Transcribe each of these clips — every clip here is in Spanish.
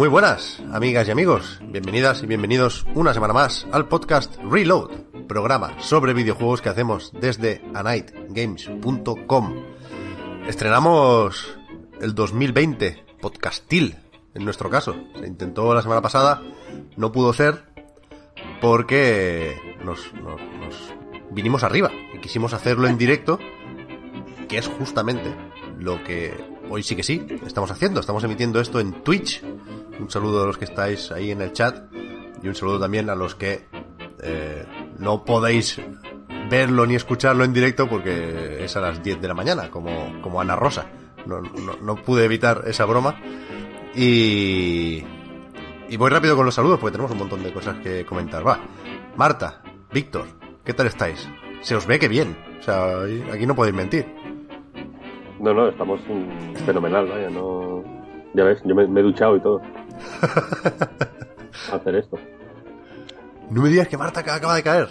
Muy buenas, amigas y amigos. Bienvenidas y bienvenidos una semana más al podcast Reload, programa sobre videojuegos que hacemos desde anightgames.com. Estrenamos el 2020, podcastil, en nuestro caso. Se intentó la semana pasada, no pudo ser porque nos, nos- nos vinimos arriba y quisimos hacerlo en directo, que es justamente lo que hoy sí que sí estamos haciendo. Estamos emitiendo esto en Twitch. Un saludo a los que estáis ahí en el chat y un saludo también a los que eh, no podéis verlo ni escucharlo en directo porque es a las 10 de la mañana, como, como Ana Rosa. No, no, pude evitar esa broma. Y, y voy rápido con los saludos porque tenemos un montón de cosas que comentar. Va, Marta, Víctor, ¿qué tal estáis? Se os ve que bien. O sea, aquí no podéis mentir. No, no, estamos mm, fenomenal, vaya, no... Ya ves, yo me, me he duchado y todo. Hacer esto. No me digas que Marta acaba- de caer.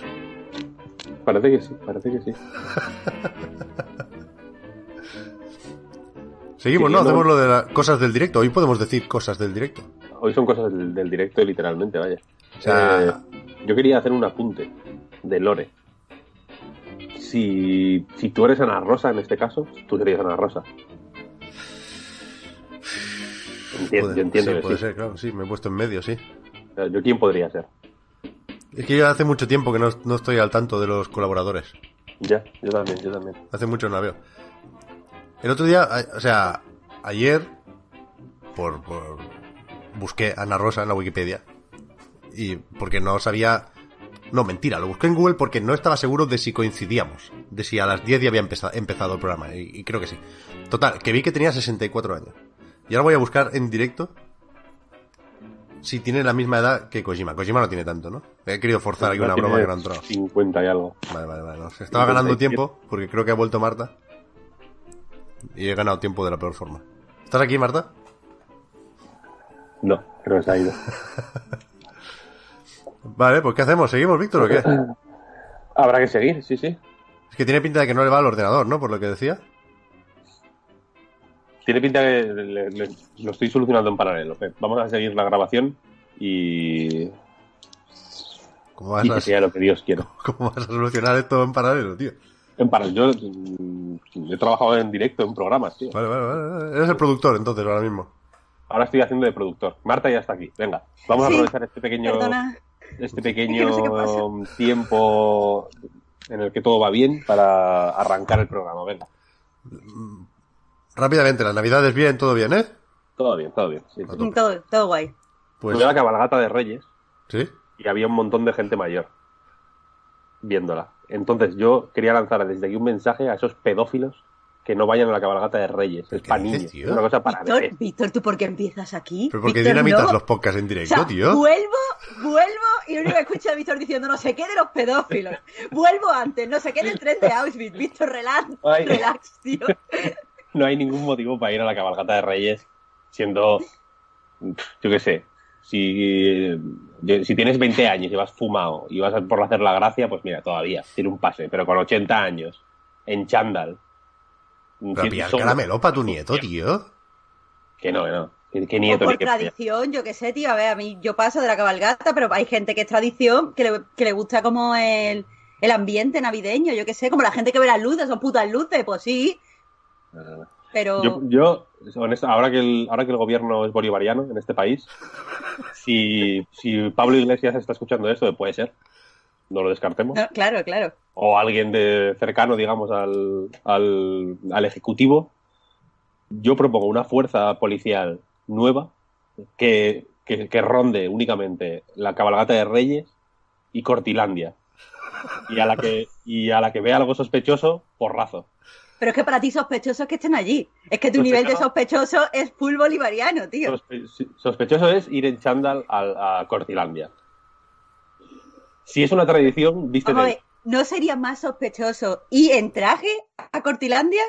Parece que sí, parece que sí. Seguimos, ¿no? Hacemos lo de las cosas del directo. Hoy podemos decir cosas del directo. Hoy son cosas del, del directo, literalmente, vaya. O sea- Eh, yo quería hacer un apunte de Lore. Si, si tú eres Ana Rosa en este caso, tú serías Ana Rosa. Entiendo, Puede- yo entiendo sí, que puede sí. ser, claro. Sí, me he puesto en medio, sí. ¿Yo quién podría ser? Es que yo hace mucho tiempo que no, no estoy al tanto de los colaboradores. Ya, yo también, yo también. Hace mucho no la veo. El otro día, o sea, ayer, por, por busqué Ana Rosa en la Wikipedia. Y porque no sabía. No, mentira, lo busqué en Google porque no estaba seguro de si coincidíamos. De si a las 10 ya había empeza- empezado el programa. Y, y creo que sí. Total, que vi que tenía 64 años. Y ahora voy a buscar en directo si tiene la misma edad que Kojima. Kojima no tiene tanto, ¿no? He querido forzar aquí una broma que no ha entrado. 50 y algo. Vale, vale, vale. no, estaba ganando 57. tiempo porque creo que ha vuelto Marta. Y he ganado tiempo de la peor forma. ¿Estás aquí, Marta? No, creo que se ha ido. Vale, pues ¿qué hacemos? ¿Seguimos, Víctor, o qué? Habrá que seguir, sí, sí. Es que tiene pinta de que no le va al ordenador, ¿no? Por lo que decía. Tiene pinta que le- le- lo estoy solucionando en paralelo. Vamos a seguir la grabación y, ¿Cómo vas, y a, que sea lo que Dios quiera. ¿Cómo vas a solucionar esto en paralelo, tío? En paralelo, yo mm, he trabajado en directo en programas, tío. Vale, vale, vale. Eres el productor, entonces, ahora mismo. Ahora estoy haciendo de productor. Marta ya está aquí. Venga, vamos a aprovechar este pequeño, Perdona. Este Es que pequeño no sé qué pasa. tiempo en el que todo va bien para arrancar el programa. Venga, Rápidamente, las navidades bien, todo bien, ¿eh? todo bien, todo bien. Sí, sí. Todo, todo guay. Pues, Fui a la cabalgata de Reyes ¿sí? y había un montón de gente mayor viéndola. Entonces yo quería lanzar desde aquí un mensaje a esos pedófilos que no vayan a la cabalgata de Reyes. Es ¿Qué para niños. tío? Es una cosa para Víctor, ¿tú por qué empiezas aquí? ¿Pero por qué Víctor, dinamitas no. los podcasts en O directo, sea, tío? vuelvo, vuelvo y lo único que escucho a Víctor diciendo no sé qué de los pedófilos. Vuelvo antes, no sé qué del tren de Auschwitz. Víctor, relax, Ay. relax, tío. No hay ningún motivo para ir a la cabalgata de Reyes siendo, yo qué sé, si, si tienes 20 años y vas fumado y vas a por hacer la gracia, pues mira, todavía, tiene un pase. Pero con 80 años, en chándal, Pero pillar caramelo para tu nieto, tío. Que no, que no. Nieto por tradición, yo qué sé, tío. A ver, a mí yo paso de la cabalgata, pero hay gente que es tradición, que le, que le gusta como el, el ambiente navideño, yo qué sé, como la gente que ve las luces, son putas luces, pues sí. Pero Yo, yo honesto, ahora que el, ahora que el gobierno es bolivariano en este país, si, si Pablo Iglesias está escuchando esto, puede ser, no lo descartemos, no, claro, claro. o alguien de cercano, digamos, al, al, al ejecutivo, yo propongo una fuerza policial nueva que, que, que ronde únicamente la cabalgata de Reyes y Cortilandia. Y a la que, y a la que vea algo sospechoso, porrazo. Pero es que para ti sospechoso es que estén allí. Es que tu nivel de sospechoso es full bolivariano, tío. Sospe- sospechoso es ir en chándal a, a Cortilandia. Si es una tradición, a ver, ¿no sería más sospechoso ir en traje a Cortilandia?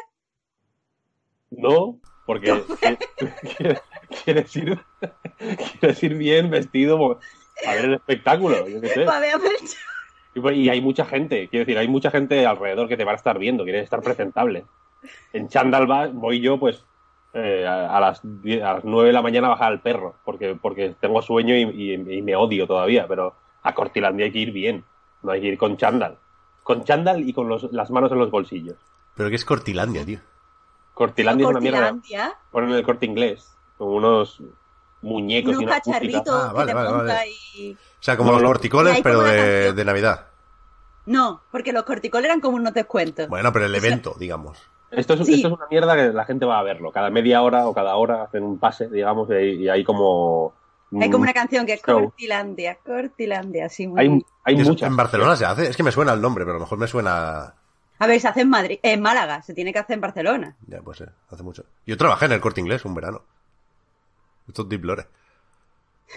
No, porque quieres- ir, bien vestido a ver el espectáculo, yo qué sé. Y, hay mucha gente, quiero decir, hay mucha gente alrededor que te van a estar viendo, quieres estar presentable. En chándal va- voy yo, pues, eh, a, a las die- a las 9 de la mañana a bajar al perro, porque, porque tengo sueño y, y- y me odio todavía, pero a Cortilandia hay que ir bien, no hay que ir con chándal. Con chándal y con los- las manos en los bolsillos. Pero que es Cortilandia, tío. Cortilandia es una mierda. Cortilandia, Ponen el corte inglés, con unos muñecos y unos una cacharritos Ah, vale, que te vale, monta vale. y... O sea, como No, los corticoles, pero de, de Navidad. No, porque los corticoles eran como unos descuentos. Bueno, pero el evento, digamos. Esto es, Sí. esto es una mierda que la gente va a verlo. Cada media hora o cada hora hacen un pase, digamos, y, y hay como. Hay como mm, una canción que es show. Cortilandia, Cortilandia, así muy... Hay, hay muchas. En Barcelona se hace. Es que me suena el nombre, pero a lo mejor me suena. A ver, se hace en Madrid, en Málaga, se tiene que hacer en Barcelona. Ya, pues ser, hace mucho. Yo trabajé en el corte inglés un verano. Esto es Deep Lore.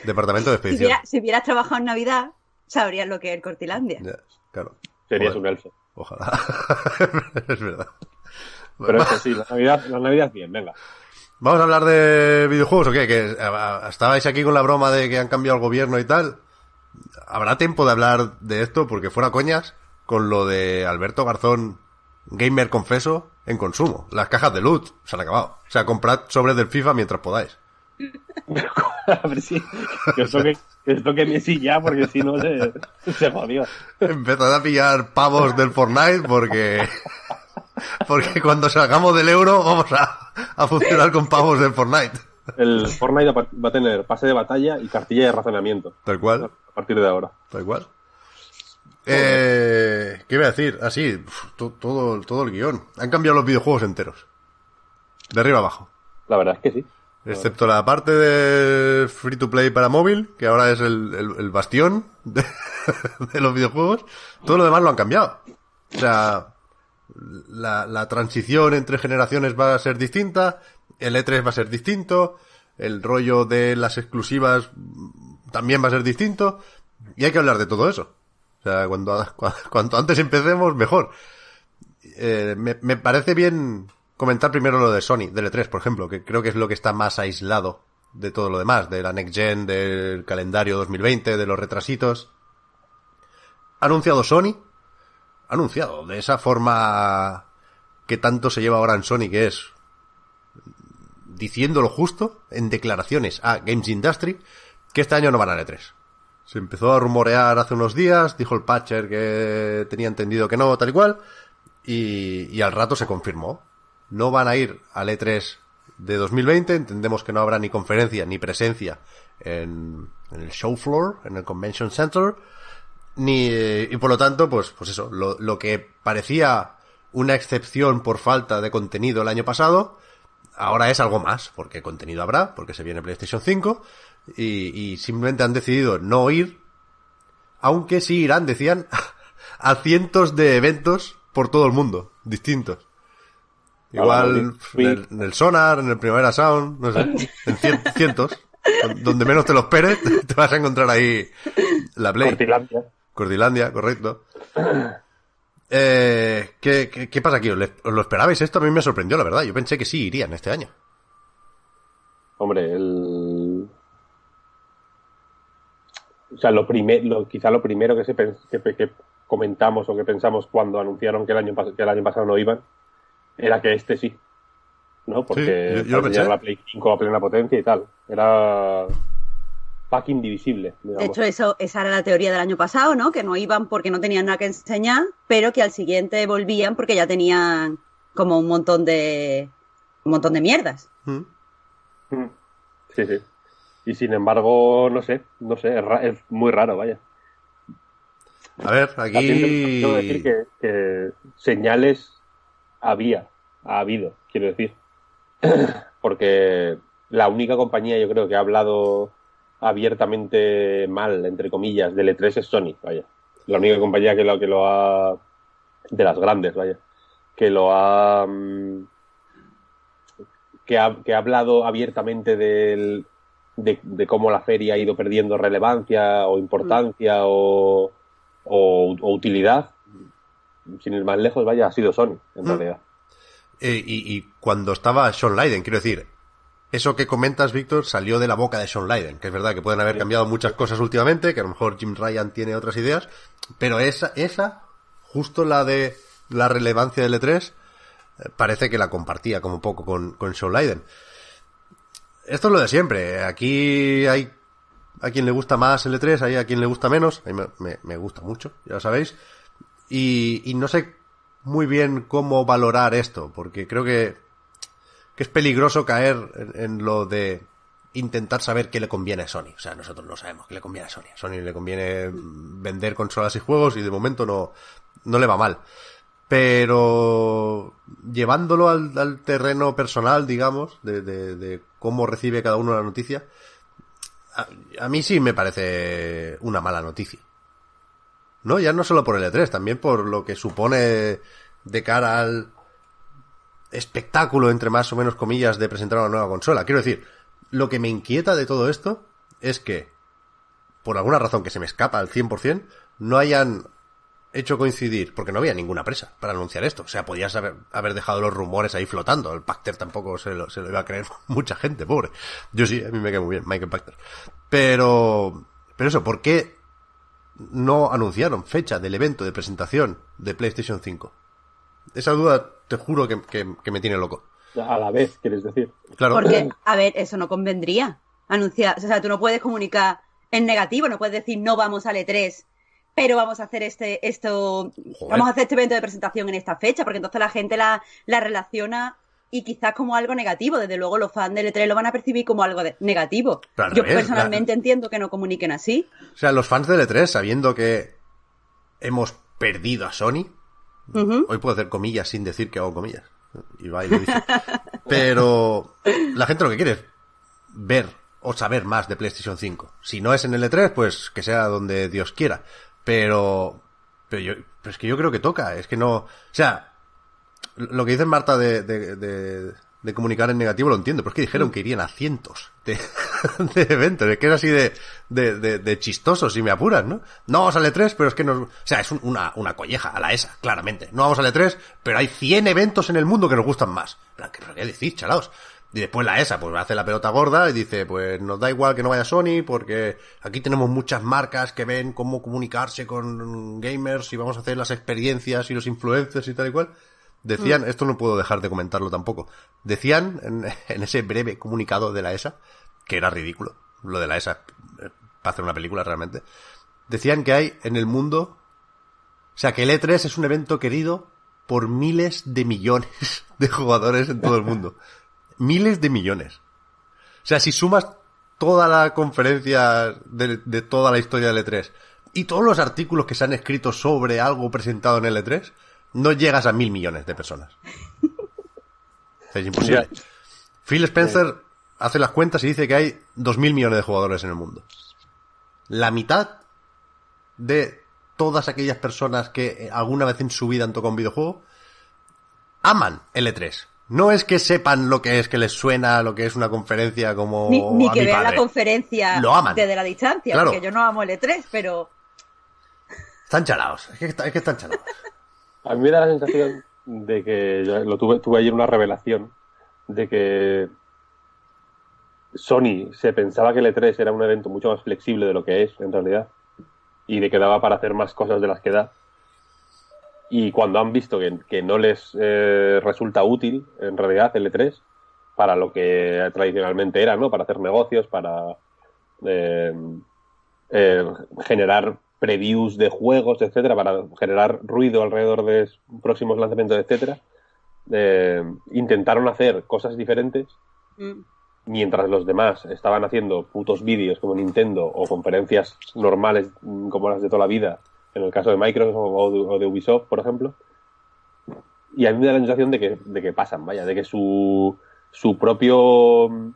Departamento de Si, expedición. hubiera- si hubieras trabajado en Navidad, sabrías lo que es el Cortilandia. Ya, claro. Serías Joder. un elfo. Ojalá. es verdad. Pero es que sí, la Navidad, la Navidad bien, venga. ¿Vamos a hablar de videojuegos o qué? Que estabais aquí con la broma de que han cambiado el gobierno y tal. ¿Habrá tiempo de hablar de esto? Porque fuera coñas, con lo de Alberto Garzón, gamer confeso, en consumo. Las cajas de loot se han acabado. O sea, comprad sobres del FIFA mientras podáis. a ver si. Que os toque, que os toque Messi ya, porque si no se, se jodió. Empezad a pillar pavos del Fortnite porque... Porque cuando salgamos del euro vamos a, a funcionar con pavos del Fortnite. El Fortnite va a tener pase de batalla y cartilla de razonamiento. Tal cual. A partir de ahora. Tal cual. Eh, ¿Qué iba a decir? Así, to- todo, todo el guion. Han cambiado los videojuegos enteros. De arriba abajo. La verdad es que sí. Excepto la parte de free to play para móvil, que ahora es el, el- el bastión de, de los videojuegos. Todo lo demás lo han cambiado. O sea, la, transición entre generaciones va a ser distinta, el E3 va a ser distinto, el rollo de las exclusivas también va a ser distinto, y hay que hablar de todo eso. O sea, cuando, cua- cuanto antes empecemos, mejor. Eh, me, me parece bien comentar primero lo de Sony, del E3, por ejemplo, que creo que es lo que está más aislado de todo lo demás, de la Next Gen, del calendario 2020, de los retrasitos. Ha anunciado Sony, anunciado de esa forma que tanto se lleva ahora en Sony, que es diciendo lo justo en declaraciones a Games Industry, que este año no van al E3. Se empezó a rumorear hace unos días, dijo el Patcher que tenía entendido que no, tal y cual, y, y al rato se confirmó. No van a ir al E3 de 2020, entendemos que no habrá ni conferencia ni presencia en, en el show floor, en el Convention Center, ni, y por lo tanto, pues, pues eso, lo, lo que parecía una excepción por falta de contenido el año pasado, ahora es algo más, porque contenido habrá, porque se viene PlayStation 5, y, y simplemente han decidido no ir, aunque sí irán, decían, a cientos de eventos por todo el mundo, distintos. Igual en el, en el Sonar, en el Primavera Sound, no sé, en cien- cientos. Donde menos te lo esperes, te vas a encontrar ahí la Play. Cortilandia. Cordilandia, correcto. Eh, ¿qué, qué, qué pasa aquí? ¿Os, lo esperabais esto? A mí me sorprendió, la verdad. Yo pensé que sí irían este año. Hombre, el. O sea, lo primero, quizá lo primero que, se que, que comentamos o que pensamos cuando anunciaron que el año que el año pasado no iban era que este sí. ¿No? Porque Sí, yo- yo lo pensé. la Play 5 a plena potencia y tal. Era. Pack indivisible. De hecho, eso, esa era la teoría del año pasado, ¿no? Que no iban porque no tenían nada que enseñar, pero que al siguiente volvían porque ya tenían como un montón de un montón de mierdas. ¿Mm? Mm. Sí, sí. Y sin embargo, no sé, no sé, es, ra- es muy raro, vaya. A ver, También aquí... tengo que decir que, que señales había, ha habido, quiero decir. Porque la única compañía, yo creo, que ha hablado abiertamente mal, entre comillas, del E3 es Sony, vaya. La única compañía que lo, que lo ha. de las grandes, vaya. Que lo ha. mm, que ha, que ha hablado abiertamente del, de, de cómo la feria ha ido perdiendo relevancia o importancia o, o, o utilidad. Sin ir más lejos, vaya, ha sido Sony, en Mm. realidad. Eh, y, y cuando estaba Sean Leiden, quiero decir, eso que comentas, Víctor, salió de la boca de Sean Leiden, que es verdad que pueden haber cambiado muchas cosas últimamente, que a lo mejor Jim Ryan tiene otras ideas, pero esa, esa, justo la de la relevancia del E3, eh, parece que la compartía como poco con, con Sean Leiden. Esto es lo de siempre, aquí hay a quien le gusta más el E3, hay a quien le gusta menos, a mí me, me- me gusta mucho, ya lo sabéis, y, y no sé muy bien cómo valorar esto, porque creo que, que es peligroso caer en, lo de intentar saber qué le conviene a Sony. O sea, nosotros no sabemos qué le conviene a Sony. A Sony le conviene vender consolas y juegos y de momento no, no le va mal. Pero llevándolo al, al terreno personal, digamos, de, de- de cómo recibe cada uno la noticia, a, a mí sí me parece una mala noticia. No, ya no solo por el E3, también por lo que supone de cara al espectáculo, entre más o menos comillas, de presentar una nueva consola. Quiero decir, lo que me inquieta de todo esto es que, por alguna razón que se me escapa al 100%, no hayan hecho coincidir, porque no había ninguna presa para anunciar esto. O sea, podías haber, haber dejado los rumores ahí flotando. El Pacter tampoco se lo, se lo iba a creer mucha gente, pobre. Yo sí, a mí me cae muy bien, Michael Pacter. Pero, pero eso, ¿por qué no anunciaron fecha del evento de presentación de PlayStation 5? Esa duda, te juro que, que- que me tiene loco. A la vez, quieres decir. Claro. Porque, a ver, eso no convendría. Anunciar, o sea, tú no puedes comunicar en negativo, no puedes decir no vamos al E3, pero vamos a hacer este, esto, Joder. vamos a hacer este evento de presentación en esta fecha, porque entonces la gente la, la relaciona y quizás como algo negativo. Desde luego los fans del E3 lo van a percibir como algo de- negativo. Pero Yo revés, personalmente entiendo que no comuniquen así. O sea, los fans del E3, sabiendo que hemos perdido a Sony, Hoy puedo hacer comillas sin decir que hago comillas. Y va y lo dice. Pero la gente lo que quiere es ver o saber más de PlayStation 5. Si no es en el E3, pues que sea donde Dios quiera. Pero, pero yo, es que yo creo que toca. Es que no, o sea, lo que dice Marta de, de, de- de comunicar en negativo lo entiendo, pero es que dijeron que irían a cientos de, de eventos. Es que es así de, de, de, de chistoso, si me apuras, ¿no? No vamos al E3, pero es que nos... O sea, es un- una, una colleja a la ESA, claramente. No vamos al E3, pero hay 100 eventos en el mundo que nos gustan más. Pero, ¿Qué, qué decís, chalaos? Y después la ESA, pues hace la pelota gorda y dice, pues nos da igual que no vaya Sony, porque aquí tenemos muchas marcas que ven cómo comunicarse con gamers y vamos a hacer las experiencias y los influencers y tal y cual. Decían, esto no puedo dejar de comentarlo tampoco, decían en, en ese breve comunicado de la ESA, que era ridículo, lo de la ESA, para hacer una película realmente, decían que hay en el mundo, o sea, que el E3 es un evento querido por miles de millones de jugadores en todo el mundo. Miles de millones. O sea, si sumas toda la conferencia de, de toda la historia del E3 y todos los artículos que se han escrito sobre algo presentado en el E3, no llegas a mil millones de personas. Es imposible. Phil Spencer hace las cuentas y dice que hay dos mil millones de jugadores en el mundo. La mitad de todas aquellas personas que eh, alguna vez en su vida han tocado un videojuego aman el E3. No es que sepan lo que es, que les suena, lo que es una conferencia como Ni, ni a que mi vean la conferencia Lo aman. desde la distancia, Claro. porque yo no amo el E3, pero Están chalados, es que, está- es que están chalados. A mí me da la sensación de que yo lo tuve, tuve ayer una revelación de que Sony se pensaba que el E3 era un evento mucho más flexible de lo que es en realidad y de que daba para hacer más cosas de las que da. Y cuando han visto que, que no les eh, resulta útil en realidad el E3 para lo que tradicionalmente era, ¿no? Para hacer negocios, para eh, eh, generar previews de juegos, etcétera, para generar ruido alrededor de próximos lanzamientos, etcétera. Eh, intentaron hacer cosas diferentes mm, mientras los demás estaban haciendo putos vídeos como Nintendo o conferencias normales mm, como las de toda la vida, en el caso de Microsoft o de, Ubisoft, por ejemplo. Y a mí me da la sensación de que, de que pasan, vaya, de que su, su propio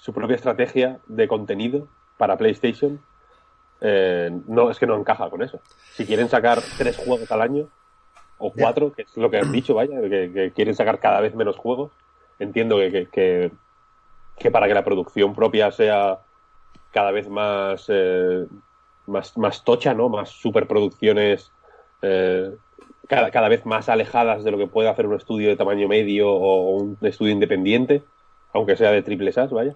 su propia estrategia de contenido para PlayStation eh, no es que no encaja con eso. Si quieren sacar tres juegos al año o cuatro, que es lo que han dicho, vaya, que, que quieren sacar cada vez menos juegos, entiendo que, que, que, que para que la producción propia sea cada vez más eh, más, más tocha, ¿no? Más superproducciones eh, cada, cada vez más alejadas de lo que puede hacer un estudio de tamaño medio o un estudio independiente, aunque sea de triple SAS, vaya.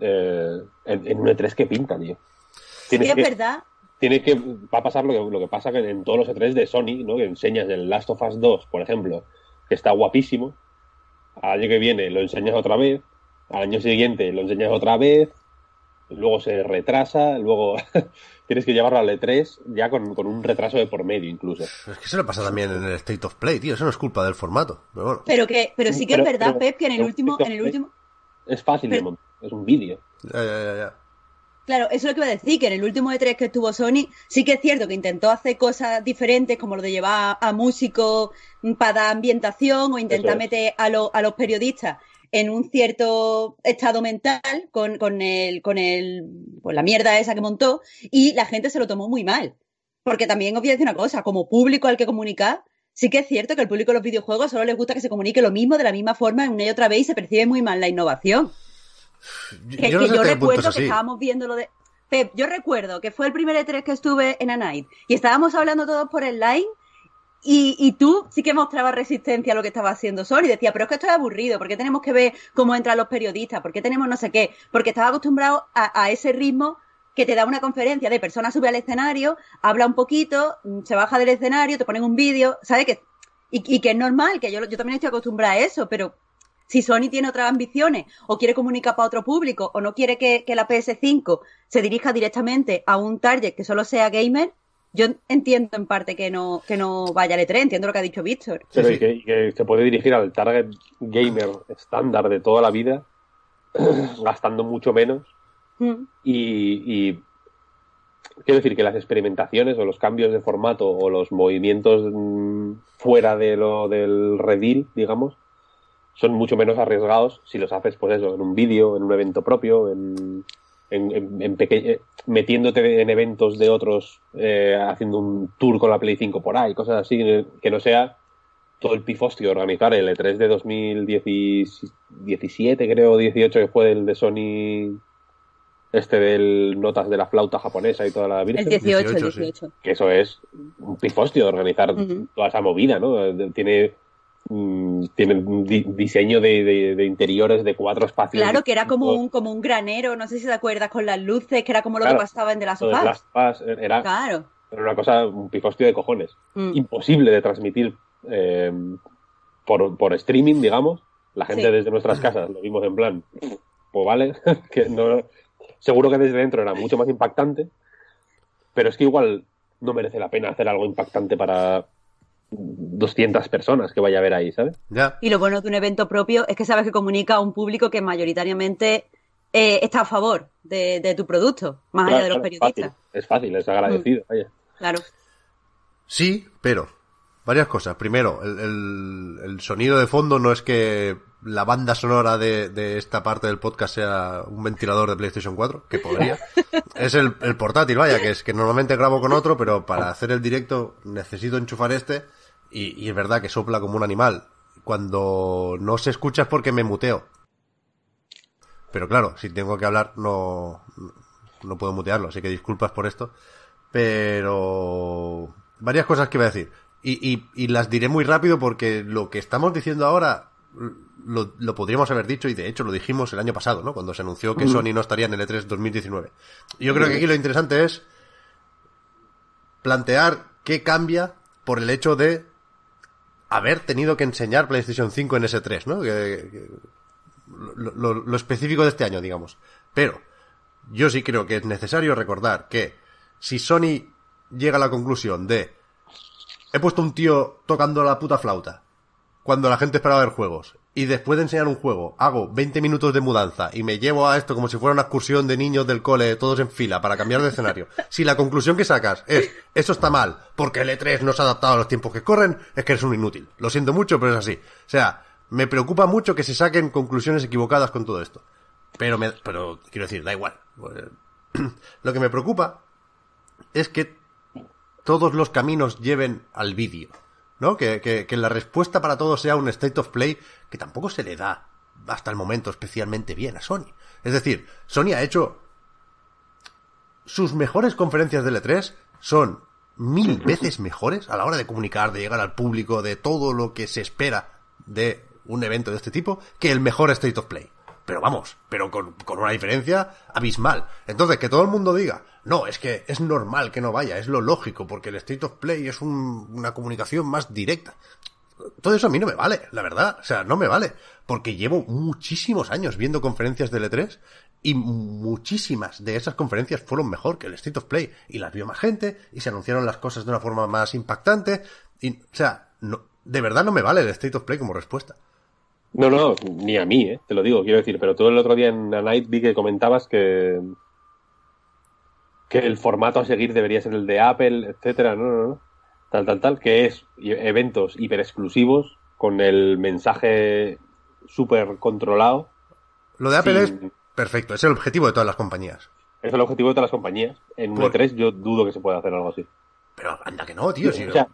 Eh, en, en un E3 que pinta, tío. Sí, Tienes es que- verdad. tiene que va a pasar lo que, lo que pasa que en todos los E3 de Sony, ¿no? Que enseñas el Last of Us 2, por ejemplo, que está guapísimo. Al año que viene lo enseñas otra vez, al año siguiente lo enseñas otra vez, luego se retrasa, luego tienes que llevarlo al E3 ya con, con un retraso de por medio incluso. Es que se le pasa también en el State of Play, tío. Eso no es culpa del formato. Pero bueno. Pero que, pero sí que Pero- es verdad, pero- Pep, que en el último, en el último, Es fácil de montar, es un vídeo. Ya, ya, ya, ya. Claro, eso es lo que iba a decir, que en el último E3 que estuvo Sony, sí que es cierto que intentó hacer cosas diferentes, como lo de llevar a músicos para dar ambientación o intentar es. meter a, lo- a los periodistas en un cierto estado mental con, con el, con el, pues la mierda esa que montó, y la gente se lo tomó muy mal. Porque también os voy a decir una cosa, como público al que comunicar, sí que es cierto que al público de los videojuegos solo les gusta que se comunique lo mismo de la misma forma una y otra vez y se percibe muy mal la innovación. Que, Yo no que sé yo punto recuerdo que estábamos viendo lo de. Pep, yo recuerdo que fue el primer E3 que estuve en A Night y estábamos hablando todos por el line y, y tú sí que mostrabas resistencia a lo que estaba haciendo Sony. Decía, pero es que esto es aburrido, ¿por qué tenemos que ver cómo entran los periodistas? ¿Por qué tenemos no sé qué? Porque estaba acostumbrado a, ese ritmo que te da una conferencia de persona sube al escenario, habla un poquito, mm, se baja del escenario, te ponen un vídeo, ¿sabes? Que, y, y que es normal, que yo, yo también estoy acostumbrada a eso, pero si Sony tiene otras ambiciones o quiere comunicar para otro público o no quiere que, que la PS5 se dirija directamente a un target que solo sea gamer, yo entiendo en parte que no, que no vaya al E3, entiendo lo que ha dicho Víctor. Pero sí. y que, y que se puede dirigir al target gamer estándar de toda la vida, gastando mucho menos Mm. y, y quiero decir que las experimentaciones o los cambios de formato o los movimientos mm, fuera de lo del redil, digamos, son mucho menos arriesgados si los haces, pues eso, en un vídeo, en un evento propio, en, en, en- en peque- eh, metiéndote en eventos de otros, eh, haciendo un tour con la Play 5 por ahí, cosas así, que no sea todo el pifostio de organizar el E3 de 2017, creo, 18, que fue el de Sony, este del Notas de la flauta japonesa y toda la El virgen. 18, 18, el sí. 18. Que eso es un pifostio de organizar toda esa movida, ¿no? Tiene, mm, tiene un di- diseño de, de- de interiores de cuatro espacios. Claro, que era como un, como un granero, no sé si te acuerdas, con las luces, que era como lo Claro. que pasaba en The Last of de Us. Us era, Claro. era una cosa, un pifostio de cojones. Mm. Imposible de transmitir eh, por, por streaming, digamos. La gente Sí. desde nuestras casas lo vimos en plan, pues vale, que no, seguro que desde dentro era mucho más impactante, pero es que igual no merece la pena hacer algo impactante para 200 personas que vaya a ver ahí, ¿sabes? Ya. Y lo bueno de un evento propio es que sabes que comunica a un público que mayoritariamente eh, está a favor de, de tu producto, más allá de los claro, periodistas. Es fácil, es fácil, es agradecido. vaya. Claro. Sí, pero varias cosas. Primero, el, el- el sonido de fondo no es que la banda sonora de, de esta parte del podcast sea un ventilador de PlayStation 4, que podría. es el, el portátil, vaya, que es que normalmente grabo con otro, pero para hacer el directo necesito enchufar este y, y es verdad que sopla como un animal. Cuando no se escucha es porque me muteo. Pero claro, si tengo que hablar no, no puedo mutearlo, así que disculpas por esto. Pero varias cosas que voy a decir. Y, y, y las diré muy rápido porque lo que estamos diciendo ahora lo, lo podríamos haber dicho y de hecho lo dijimos el año pasado, ¿no? Cuando se anunció que Sony no estaría en el E E3 2019. Y yo creo que aquí lo interesante es plantear qué cambia por el hecho de haber tenido que enseñar PlayStation 5 en ese 3, ¿no? Que- lo- lo específico de este año, digamos. Pero yo sí creo que es necesario recordar que si Sony llega a la conclusión de he puesto un tío tocando la puta flauta cuando la gente esperaba ver juegos y después de enseñar un juego hago 20 minutos de mudanza y me llevo a esto como si fuera una excursión de niños del cole todos en fila para cambiar de escenario. Si la conclusión que sacas es eso está mal porque el E3 no se ha adaptado a los tiempos que corren, es que eres un inútil. Lo siento mucho, pero es así. O sea, me preocupa mucho que se saquen conclusiones equivocadas con todo esto. Pero, me, pero quiero decir, da igual. Lo que me preocupa es que todos los caminos lleven al vídeo. ¿No? Que, que, que la respuesta para todo sea un state of play que tampoco se le da hasta el momento especialmente bien a Sony. Es decir, Sony ha hecho sus mejores conferencias de L3 son mil veces mejores a la hora de comunicar, de llegar al público, de todo lo que se espera de un evento de este tipo, que el mejor State of Play. Pero vamos, pero con, con una diferencia abismal. Entonces, que todo el mundo diga, no, es que es normal que no vaya, es lo lógico, porque el State of Play es un, una comunicación más directa. Todo eso a mí no me vale, la verdad. O sea, no me vale. Porque llevo muchísimos años viendo conferencias de L3 y muchísimas de esas conferencias fueron mejor que el State of Play. Y las vio más gente y se anunciaron las cosas de una forma más impactante. Y, o sea, no, de verdad no me vale el State of Play como respuesta. No, no, ni a mí, ¿eh? te lo digo, quiero decir, pero todo el otro día en la Night vi que comentabas que que el formato a seguir debería ser el de Apple, etcétera, no, no, no, tal, tal, tal, que es eventos hiper exclusivos con el mensaje súper controlado. Lo de Apple es perfecto, es el objetivo de todas las compañías. Es el objetivo de todas las compañías. En Por... 3 yo dudo que se pueda hacer algo así. Pero anda que no, tío. Sí, o sea,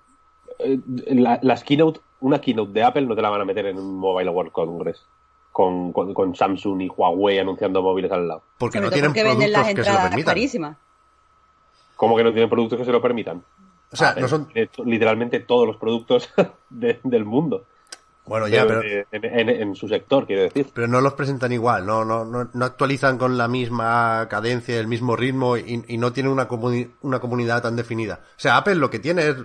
eh, la, las keynote, una keynote de Apple no te la van a meter en un Mobile World Congress. Con, con, con Samsung y Huawei anunciando móviles al lado. Porque no tienen productos las que se lo permitan. Carísimas. ¿Cómo que no tienen productos que se lo permitan? O sea, no son... literalmente todos los productos de, del mundo. Bueno, ya, pero... En, en, en, su sector, quiero decir. Pero no los presentan igual, no, no, no, no actualizan con la misma cadencia, el mismo ritmo y, y no tienen una, comuni una comunidad tan definida. O sea, Apple lo que tiene es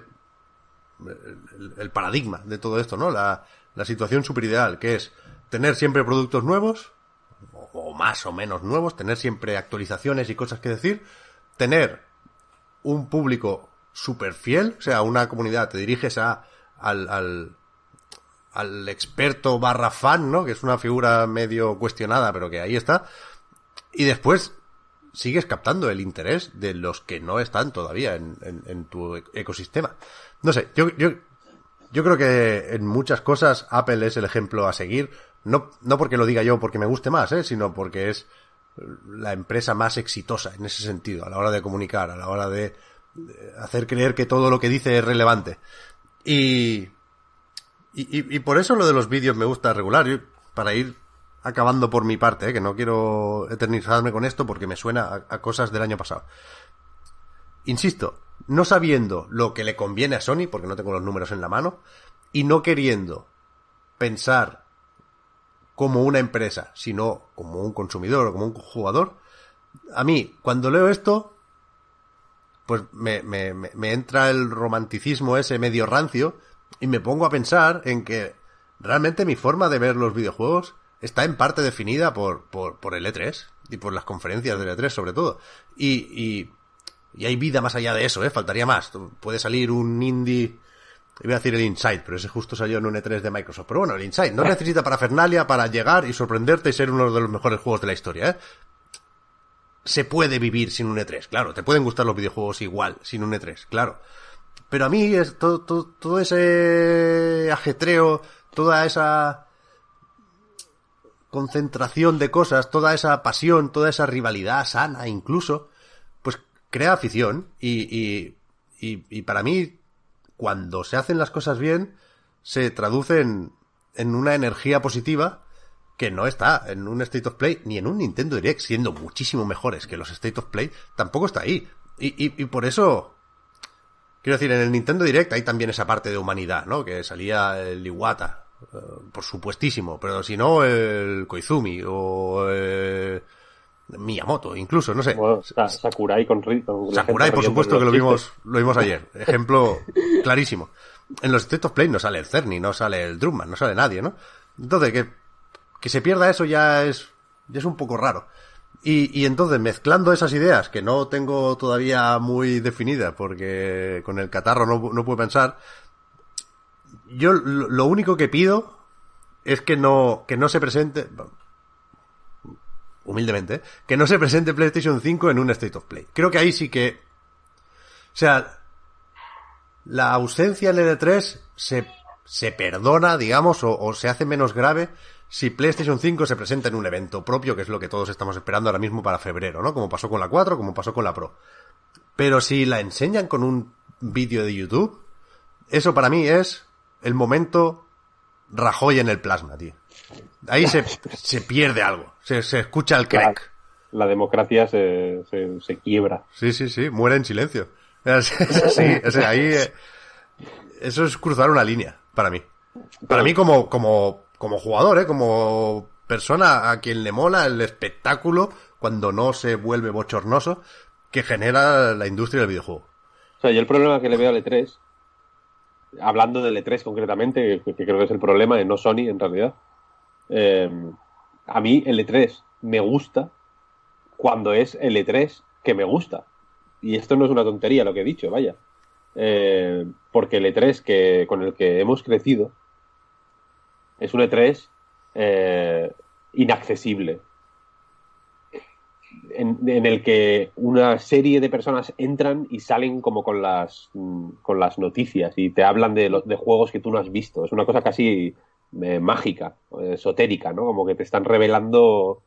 el, paradigma de todo esto, ¿no? La, la situación super ideal, que es tener siempre productos nuevos, o, más o menos nuevos, tener siempre actualizaciones y cosas que decir, tener un público súper fiel, o sea, una comunidad, te diriges a, al, al, al experto barra fan, ¿no? Que es una figura medio cuestionada, pero que ahí está. Y después sigues captando el interés de los que no están todavía en tu ecosistema. No sé, yo, yo, creo que en muchas cosas Apple es el ejemplo a seguir. No, no porque lo diga yo porque me guste más, ¿eh? sino porque es la empresa más exitosa en ese sentido, a la hora de comunicar, a la hora de, hacer creer que todo lo que dice es relevante. Y, y, y, por eso lo de los vídeos me gusta regular, yo, para ir acabando por mi parte, ¿eh? que no quiero eternizarme con esto porque me suena a cosas del año pasado. Insisto, no sabiendo lo que le conviene a Sony, porque no tengo los números en la mano, y no queriendo pensar como una empresa, sino como un consumidor o como un jugador, a mí, cuando leo esto, pues me, me, me, entra el romanticismo ese medio rancio y me pongo a pensar en que realmente mi forma de ver los videojuegos está en parte definida por, por, por el E3 y por las conferencias del E3 sobre todo. Y, y, y hay vida más allá de eso, ¿eh? Faltaría más. Puede salir un indie Iba a decir el Inside, pero ese justo salió en un E3 de Microsoft. Pero bueno, el Inside no necesita parafernalia para llegar y sorprenderte y ser uno de los mejores juegos de la historia, ¿eh? Se puede vivir sin un E3, claro. Te pueden gustar los videojuegos igual, sin un E3, claro. Pero a mí es todo, todo, todo ese ajetreo, toda esa concentración de cosas, toda esa pasión, toda esa rivalidad sana incluso, crea afición y, y, y, para mí cuando se hacen las cosas bien, se traducen en una energía positiva que no está en un State of Play ni en un Nintendo Direct, siendo muchísimo mejores que los State of Play, tampoco está ahí. Y, y, y por eso, quiero decir, en el Nintendo Direct hay también esa parte de humanidad, ¿no? Que salía el Iwata, uh, por supuestísimo, pero si no, el Koizumi o... Eh, Miyamoto, incluso, no sé. Bueno, Sakurai con, con Sakurai, por supuesto, que lo vimos, lo vimos ayer. Ejemplo clarísimo. En los State of Play no sale el Cerny, no sale el Drumman, no sale nadie, ¿no? Entonces, que, que se pierda eso ya es, ya es un poco raro. Y, y entonces, mezclando esas ideas, que no tengo todavía muy definidas, porque con el catarro no, no puedo pensar, yo lo único que pido es que no, que no se presente, humildemente, que no se presente PlayStation 5 en un State of Play. Creo que ahí sí que... O sea, la ausencia en el E3 se, se perdona, digamos, o, o, se hace menos grave si PlayStation 5 se presenta en un evento propio, que es lo que todos estamos esperando ahora mismo para febrero, ¿no? Como pasó con la 4, como pasó con la Pro. Pero si la enseñan con un vídeo de YouTube, eso para mí es el momento Rajoy en el plasma, tío. Ahí se, se pierde algo, se, se escucha el crack. La, democracia se, se, se, quiebra. Sí, sí, sí, muere en silencio. Sí, o sea, ahí... Eh, eso es cruzar una línea, para mí. Para mí como, como, como jugador, ¿eh? Como persona a quien le mola el espectáculo cuando no se vuelve bochornoso que genera la industria del videojuego. O sea, yo el problema que le veo al E3, hablando del E3 concretamente, que, creo que es el problema, de no Sony en realidad, eh, a mí el E3 me gusta cuando es el E3 que me gusta. Y esto no es una tontería lo que he dicho, vaya. Eh, porque el E3 que, con el que hemos crecido es un E3 eh, inaccesible. En, el que una serie de personas entran y salen como con las, mm, con las noticias y te hablan de, de juegos que tú no has visto. Es una cosa casi eh, mágica, esotérica, ¿no? Como que te están revelando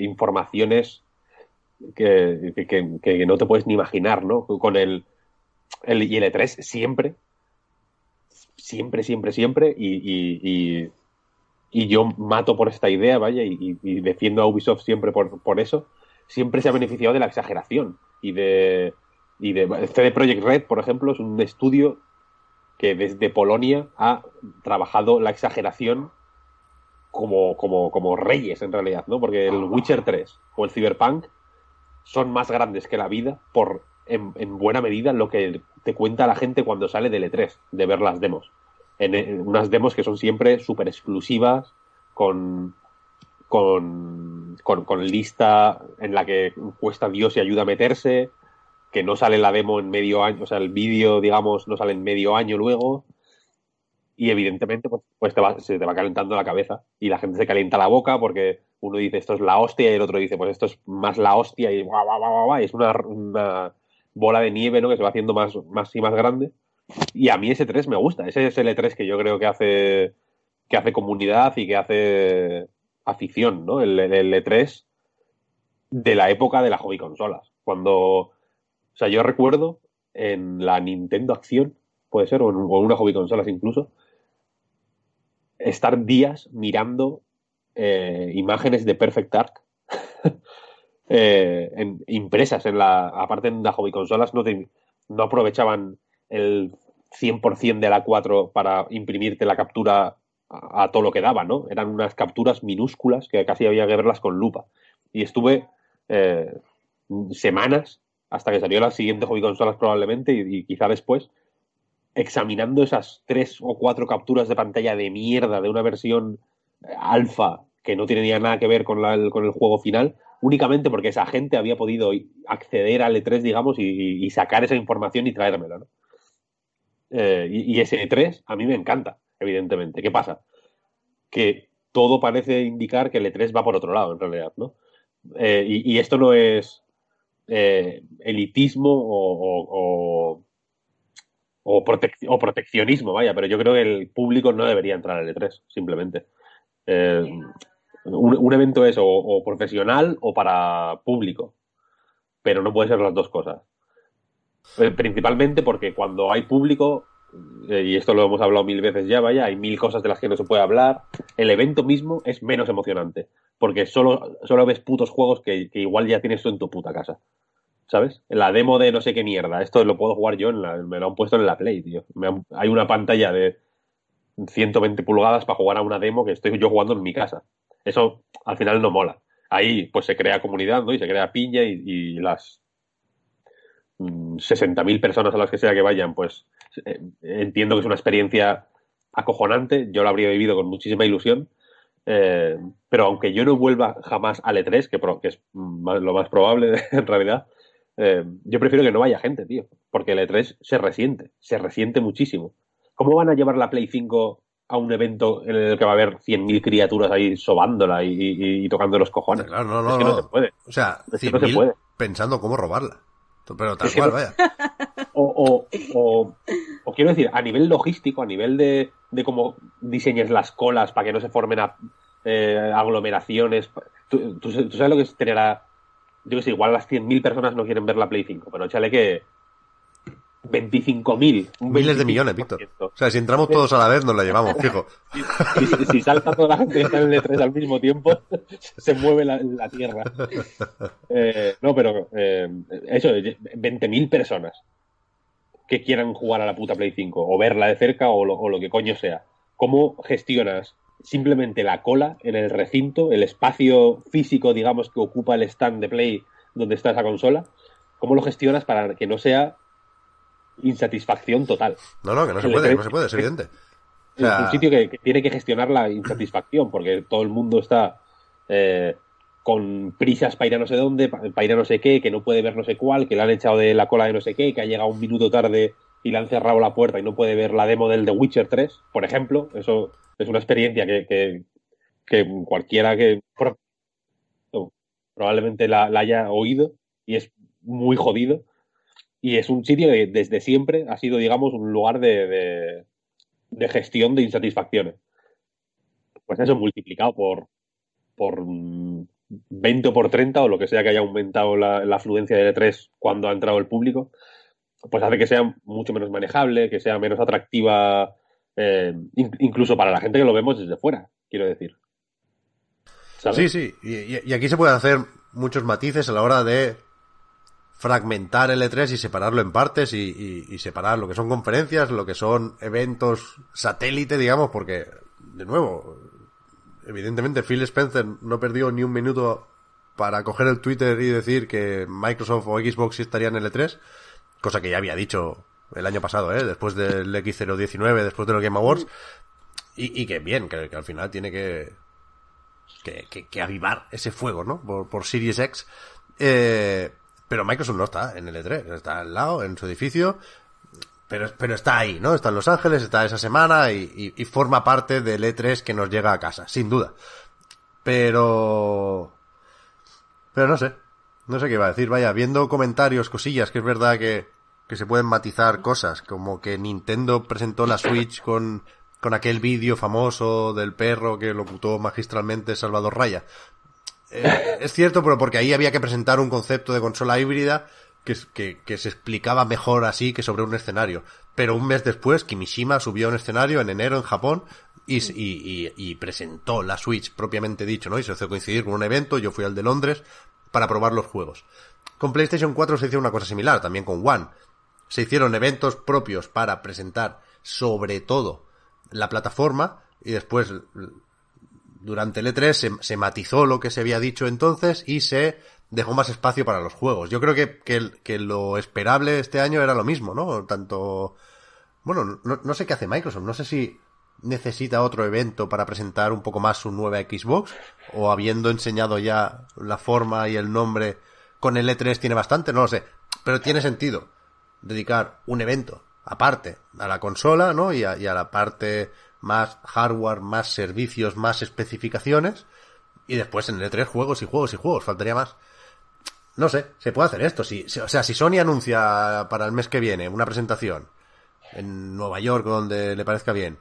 informaciones que, que, que, no te puedes ni imaginar, ¿no? Con el, el, y el E3 siempre, siempre, siempre, siempre, y, y, y, yo mato por esta idea, vaya, y, defiendo a Ubisoft siempre por, por, eso, siempre se ha beneficiado de la exageración y de, y de CD Projekt Red, por ejemplo, es un estudio que desde Polonia ha trabajado la exageración como, como, como reyes en realidad, ¿no? Porque el Witcher 3 o el Cyberpunk son más grandes que la vida por, en, buena medida, lo que te cuenta la gente cuando sale del E3, de ver las demos. En, unas demos que son siempre súper exclusivas, con, con, con, lista en la que cuesta Dios y ayuda a meterse, que no sale la demo en medio año, o sea, el vídeo, digamos, no sale en medio año luego. Y evidentemente, pues, pues te va, se te va calentando la cabeza y la gente se calienta la boca porque uno dice esto es la hostia y el otro dice pues esto es más la hostia y guau, guau, guau, es una, una, bola de nieve ¿no? que se va haciendo más, más y más grande. Y a mí ese 3 me gusta, ese es el E3 que yo creo que hace, que hace comunidad y que hace afición, ¿no? El, el E3 de la época de las hobby consolas. Cuando, sea, yo recuerdo en la Nintendo Acción, puede ser, o en, o una hobby consolas incluso, estar días mirando eh, imágenes de Perfect Dark eh, en, impresas en la. Aparte en la hobby consolas no, no aprovechaban el 100% de la 4 para imprimirte la captura a, todo lo que daba, ¿no? Eran unas capturas minúsculas que casi había que verlas con lupa. Y estuve eh, semanas hasta que salió la siguiente hobby consolas probablemente y, quizá después examinando esas tres o cuatro capturas de pantalla de mierda de una versión alfa que no tenía nada que ver con, la, el, con el juego final, únicamente porque esa gente había podido acceder al E3, digamos, y, sacar esa información y traérmela, ¿no? Eh, y, y, ese E3 a mí me encanta, evidentemente. ¿Qué pasa? Que todo parece indicar que el E3 va por otro lado, en realidad, ¿no? Eh, y, esto no es eh, elitismo o, o, o o, protec o, proteccionismo, vaya, pero yo creo que el público no debería entrar al E3, simplemente. Eh, un, un, evento es o, profesional o para público, pero no puede ser las dos cosas. Eh, principalmente porque cuando hay público, y esto lo hemos hablado mil veces ya, vaya, hay mil cosas de las que no se puede hablar, el evento mismo es menos emocionante, porque solo, solo ves putos juegos que, igual ya tienes tú en tu puta casa. ¿sabes? La demo de no sé qué mierda. Esto lo puedo jugar yo, en la, me lo han puesto en la Play, tío. Hay una pantalla de 120 pulgadas para jugar a una demo que estoy yo jugando en mi casa. Eso al final no mola. Ahí pues se crea comunidad, ¿no? Y se crea piña y, y las 60.000 personas a las que sea que vayan, pues eh, entiendo que es una experiencia acojonante. Yo lo habría vivido con muchísima ilusión. Eh, pero aunque yo no vuelva jamás al E3, que, pro, que es más, lo más probable en realidad, eh, yo prefiero que no vaya gente, tío, porque el E3 se resiente, se resiente muchísimo. ¿Cómo van a llevar la Play 5 a un evento en el que va a haber 100.000 criaturas ahí sobándola y, y, y, tocando los cojones? Claro, no, no, es que no, no se puede. O sea, es que no se puede. pensando cómo robarla. Pero tal es cual, no... vaya. O, o, quiero decir, a nivel logístico, a nivel de, de cómo diseñes las colas para que no se formen a eh, aglomeraciones. ¿Tú, tú, tú sabes lo que es tener a. Yo que sé, igual las 100.000 personas no quieren ver la Play 5, pero échale que. 25.000. un Miles de 25%. millones, Víctor. O sea, si entramos todos a la vez, nos la llevamos, fijo. Si, si- si salta toda la gente que está en el E3 al mismo tiempo, se mueve la, la tierra. Eh, no, pero eh, eso, 20.000 personas que quieran jugar a la puta Play 5 o verla de cerca o lo, o lo que coño sea. ¿Cómo gestionas simplemente la cola en el recinto, el espacio físico, digamos, que ocupa el stand de Play donde está esa consola? ¿Cómo lo gestionas para que no sea insatisfacción total? No, no, que no se puede, E3 no se puede, es evidente. O es un sitio que, que tiene que gestionar la insatisfacción, porque todo el mundo está eh, con prisas para ir a no sé dónde, pa- para ir a no sé qué, que no puede ver no sé cuál, que le han echado de la cola de no sé qué, que ha llegado un minuto tarde y le han cerrado la puerta y no puede ver la demo del The Witcher 3, por ejemplo. Eso es una experiencia que, que- que cualquiera que probablemente la, haya oído y es muy jodido. Y es un sitio que desde siempre ha sido, digamos, un lugar de- de, de gestión de insatisfacciones. Pues eso multiplicado por, por 20 o por 30 o lo que sea que haya aumentado la, afluencia de E3 cuando ha entrado el público, pues hace que sea mucho menos manejable, que sea menos atractiva, eh, in- incluso para la gente que lo vemos desde fuera, quiero decir. Sí, sí, y, aquí se pueden hacer muchos matices a la hora de fragmentar el E3 y separarlo en partes y separar lo que son conferencias, lo que son eventos satélite, digamos, porque, de nuevo, evidentemente Phil Spencer no perdió ni un minuto para coger el Twitter y decir que Microsoft o Xbox estarían en el E3, cosa que ya había dicho el año pasado, ¿eh? después del X019, después de los Game Awards, y, y que bien, que, que al final tiene que, que, que, que avivar ese fuego, ¿no? Por, por Series X. Eh, pero Microsoft no está en el E3, está al lado, en su edificio, pero, pero está ahí, ¿no? Está en Los Ángeles, está esa semana y, forma parte del E3 que nos llega a casa, sin duda. Pero... Pero no sé, no sé qué iba a decir, vaya, viendo comentarios, cosillas, que es verdad que, que se pueden matizar cosas, como que Nintendo presentó la Switch con, con aquel vídeo famoso del perro que locutó magistralmente Salvador Raya. Eh, es cierto, pero porque ahí había que presentar un concepto de consola híbrida que, es- que, que se explicaba mejor así que sobre un escenario. Pero un mes después, Kimishima subió a un escenario en enero en Japón y, s- y, y- y presentó la Switch propiamente dicho, ¿no? Y se hizo coincidir con un evento, yo fui al de Londres para probar los juegos. Con PlayStation 4 se hizo una cosa similar, también con One. Se hicieron eventos propios para presentar sobre todo la plataforma y después durante el E3 se, se matizó lo que se había dicho entonces y se dejó más espacio para los juegos. Yo creo que, que, lo esperable este año era lo mismo, ¿no? Tanto... Bueno, no, no sé qué hace Microsoft, no sé si necesita otro evento para presentar un poco más su nueva Xbox o habiendo enseñado ya la forma y el nombre con el E3 tiene bastante, no lo sé, pero tiene sentido dedicar un evento aparte a la consola, ¿no? Y a, y a la parte más hardware, más servicios, más especificaciones. Y después en el E3 juegos y juegos y juegos, faltaría más. No sé, se puede hacer esto. Si, si- o sea, si Sony anuncia para el mes que viene una presentación en Nueva York donde le parezca bien,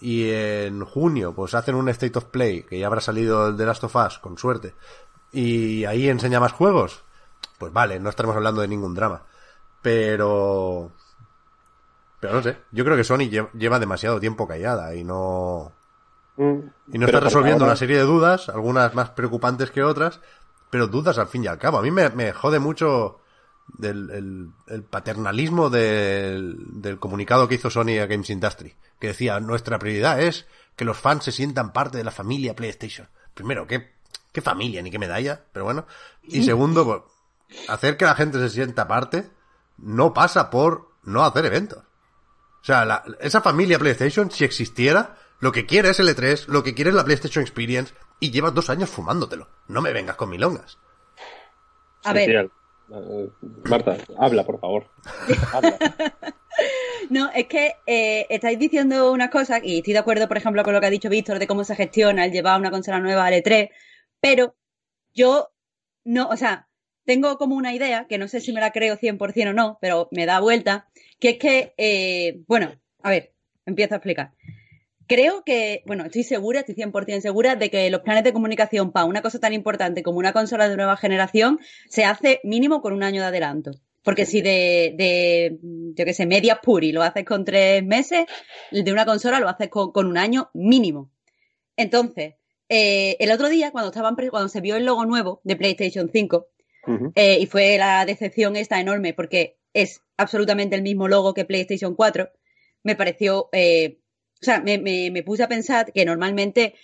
y en junio pues hacen un State of Play, que ya habrá salido el de Last of Us, con suerte, y ahí enseña más juegos, pues vale, no estaremos hablando de ningún drama. Pero... Pero no sé, yo creo que Sony lle- lleva demasiado tiempo callada y no... Mm. Y no Pero está resolviendo ahora- una serie de dudas, algunas más preocupantes que otras, pero dudas al fin y al cabo. A mí me, me jode mucho del, el, el paternalismo del, del comunicado que hizo Sony a Games Industry, que decía, nuestra prioridad es que los fans se sientan parte de la familia PlayStation. Primero, ¿qué, qué familia ni qué medalla? Pero bueno. Y segundo, pues, hacer que la gente se sienta parte no pasa por no hacer eventos. O sea, la- esa familia PlayStation, si existiera, lo que quiere es el E3, lo que quiere es la PlayStation Experience, y llevas dos años fumándotelo. No me vengas con milongas. A Sí, ver, eh, Marta, habla, por favor. Habla. No, es que eh, estáis diciendo una cosa, y estoy de acuerdo, por ejemplo, con lo que ha dicho Víctor de cómo se gestiona el llevar una consola nueva al E3, pero yo no, o sea, tengo como una idea, que no sé si me la creo 100% o no, pero me da vuelta, que es que, eh, bueno, a ver, empiezo a explicar. Creo que, bueno, estoy segura, estoy 100% segura de que los planes de comunicación para una cosa tan importante como una consola de nueva generación se hace mínimo con un año de adelanto. Porque si de, de yo qué sé, media puri lo haces con tres meses, de una consola lo haces con, con un año mínimo. Entonces, eh, el otro día, cuando, estaban, cuando se vio el logo nuevo de PlayStation 5, Ujú. eh, y fue la decepción esta enorme porque es absolutamente el mismo logo que PlayStation 4, me pareció, eh, o sea, me, puse a pensar que normalmente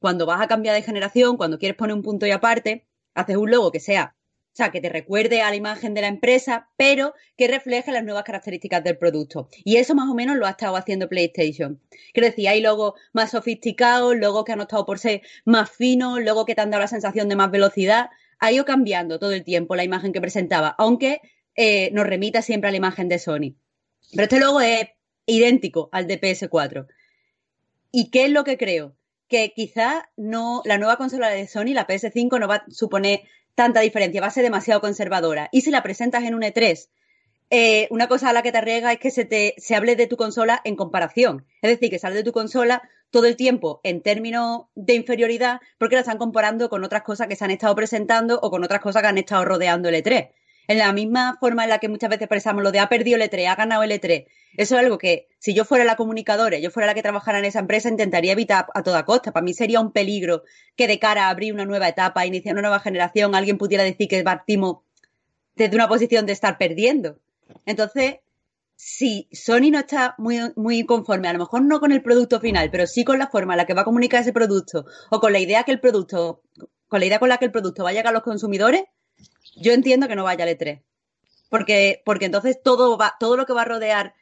cuando vas a cambiar de generación, cuando quieres poner un punto y aparte, haces un logo que sea, o sea, que te recuerde a la imagen de la empresa, pero que refleje las nuevas características del producto. Y eso más o menos lo ha estado haciendo PlayStation. Quiero decir, hay logos más sofisticados, logos que han optado por ser más finos, logos que te han dado la sensación de más velocidad. Ha ido cambiando todo el tiempo la imagen que presentaba, aunque eh, nos remita siempre a la imagen de Sony. Pero este logo es idéntico al de PS4. ¿Y qué es lo que creo? Que quizá no, la nueva consola de Sony, la PS5, no va a suponer tanta diferencia, va a ser demasiado conservadora. Y si la presentas en un E3, eh, una cosa a la que te arriesga es que se, te, se hable de tu consola en comparación. Es decir, que sale de tu consola todo el tiempo en términos de inferioridad porque la están comparando con otras cosas que se han estado presentando o con otras cosas que han estado rodeando el E3. En la misma forma en la que muchas veces expresamos lo de ha perdido el E3, ha ganado el E3. Eso es algo que, si yo fuera la comunicadora, yo fuera la que trabajara en esa empresa, intentaría evitar a toda costa. Para mí sería un peligro que de cara a abrir una nueva etapa, iniciar una nueva generación, alguien pudiera decir que partimos desde una posición de estar perdiendo. Entonces, si Sony no está muy, muy conforme, a lo mejor no con el producto final, pero sí con la forma en la que va a comunicar ese producto o con la idea que el producto, con la idea con la que el producto va a llegar a los consumidores, yo entiendo que no vaya al E3. Porque, porque entonces todo va, todo lo que va a rodear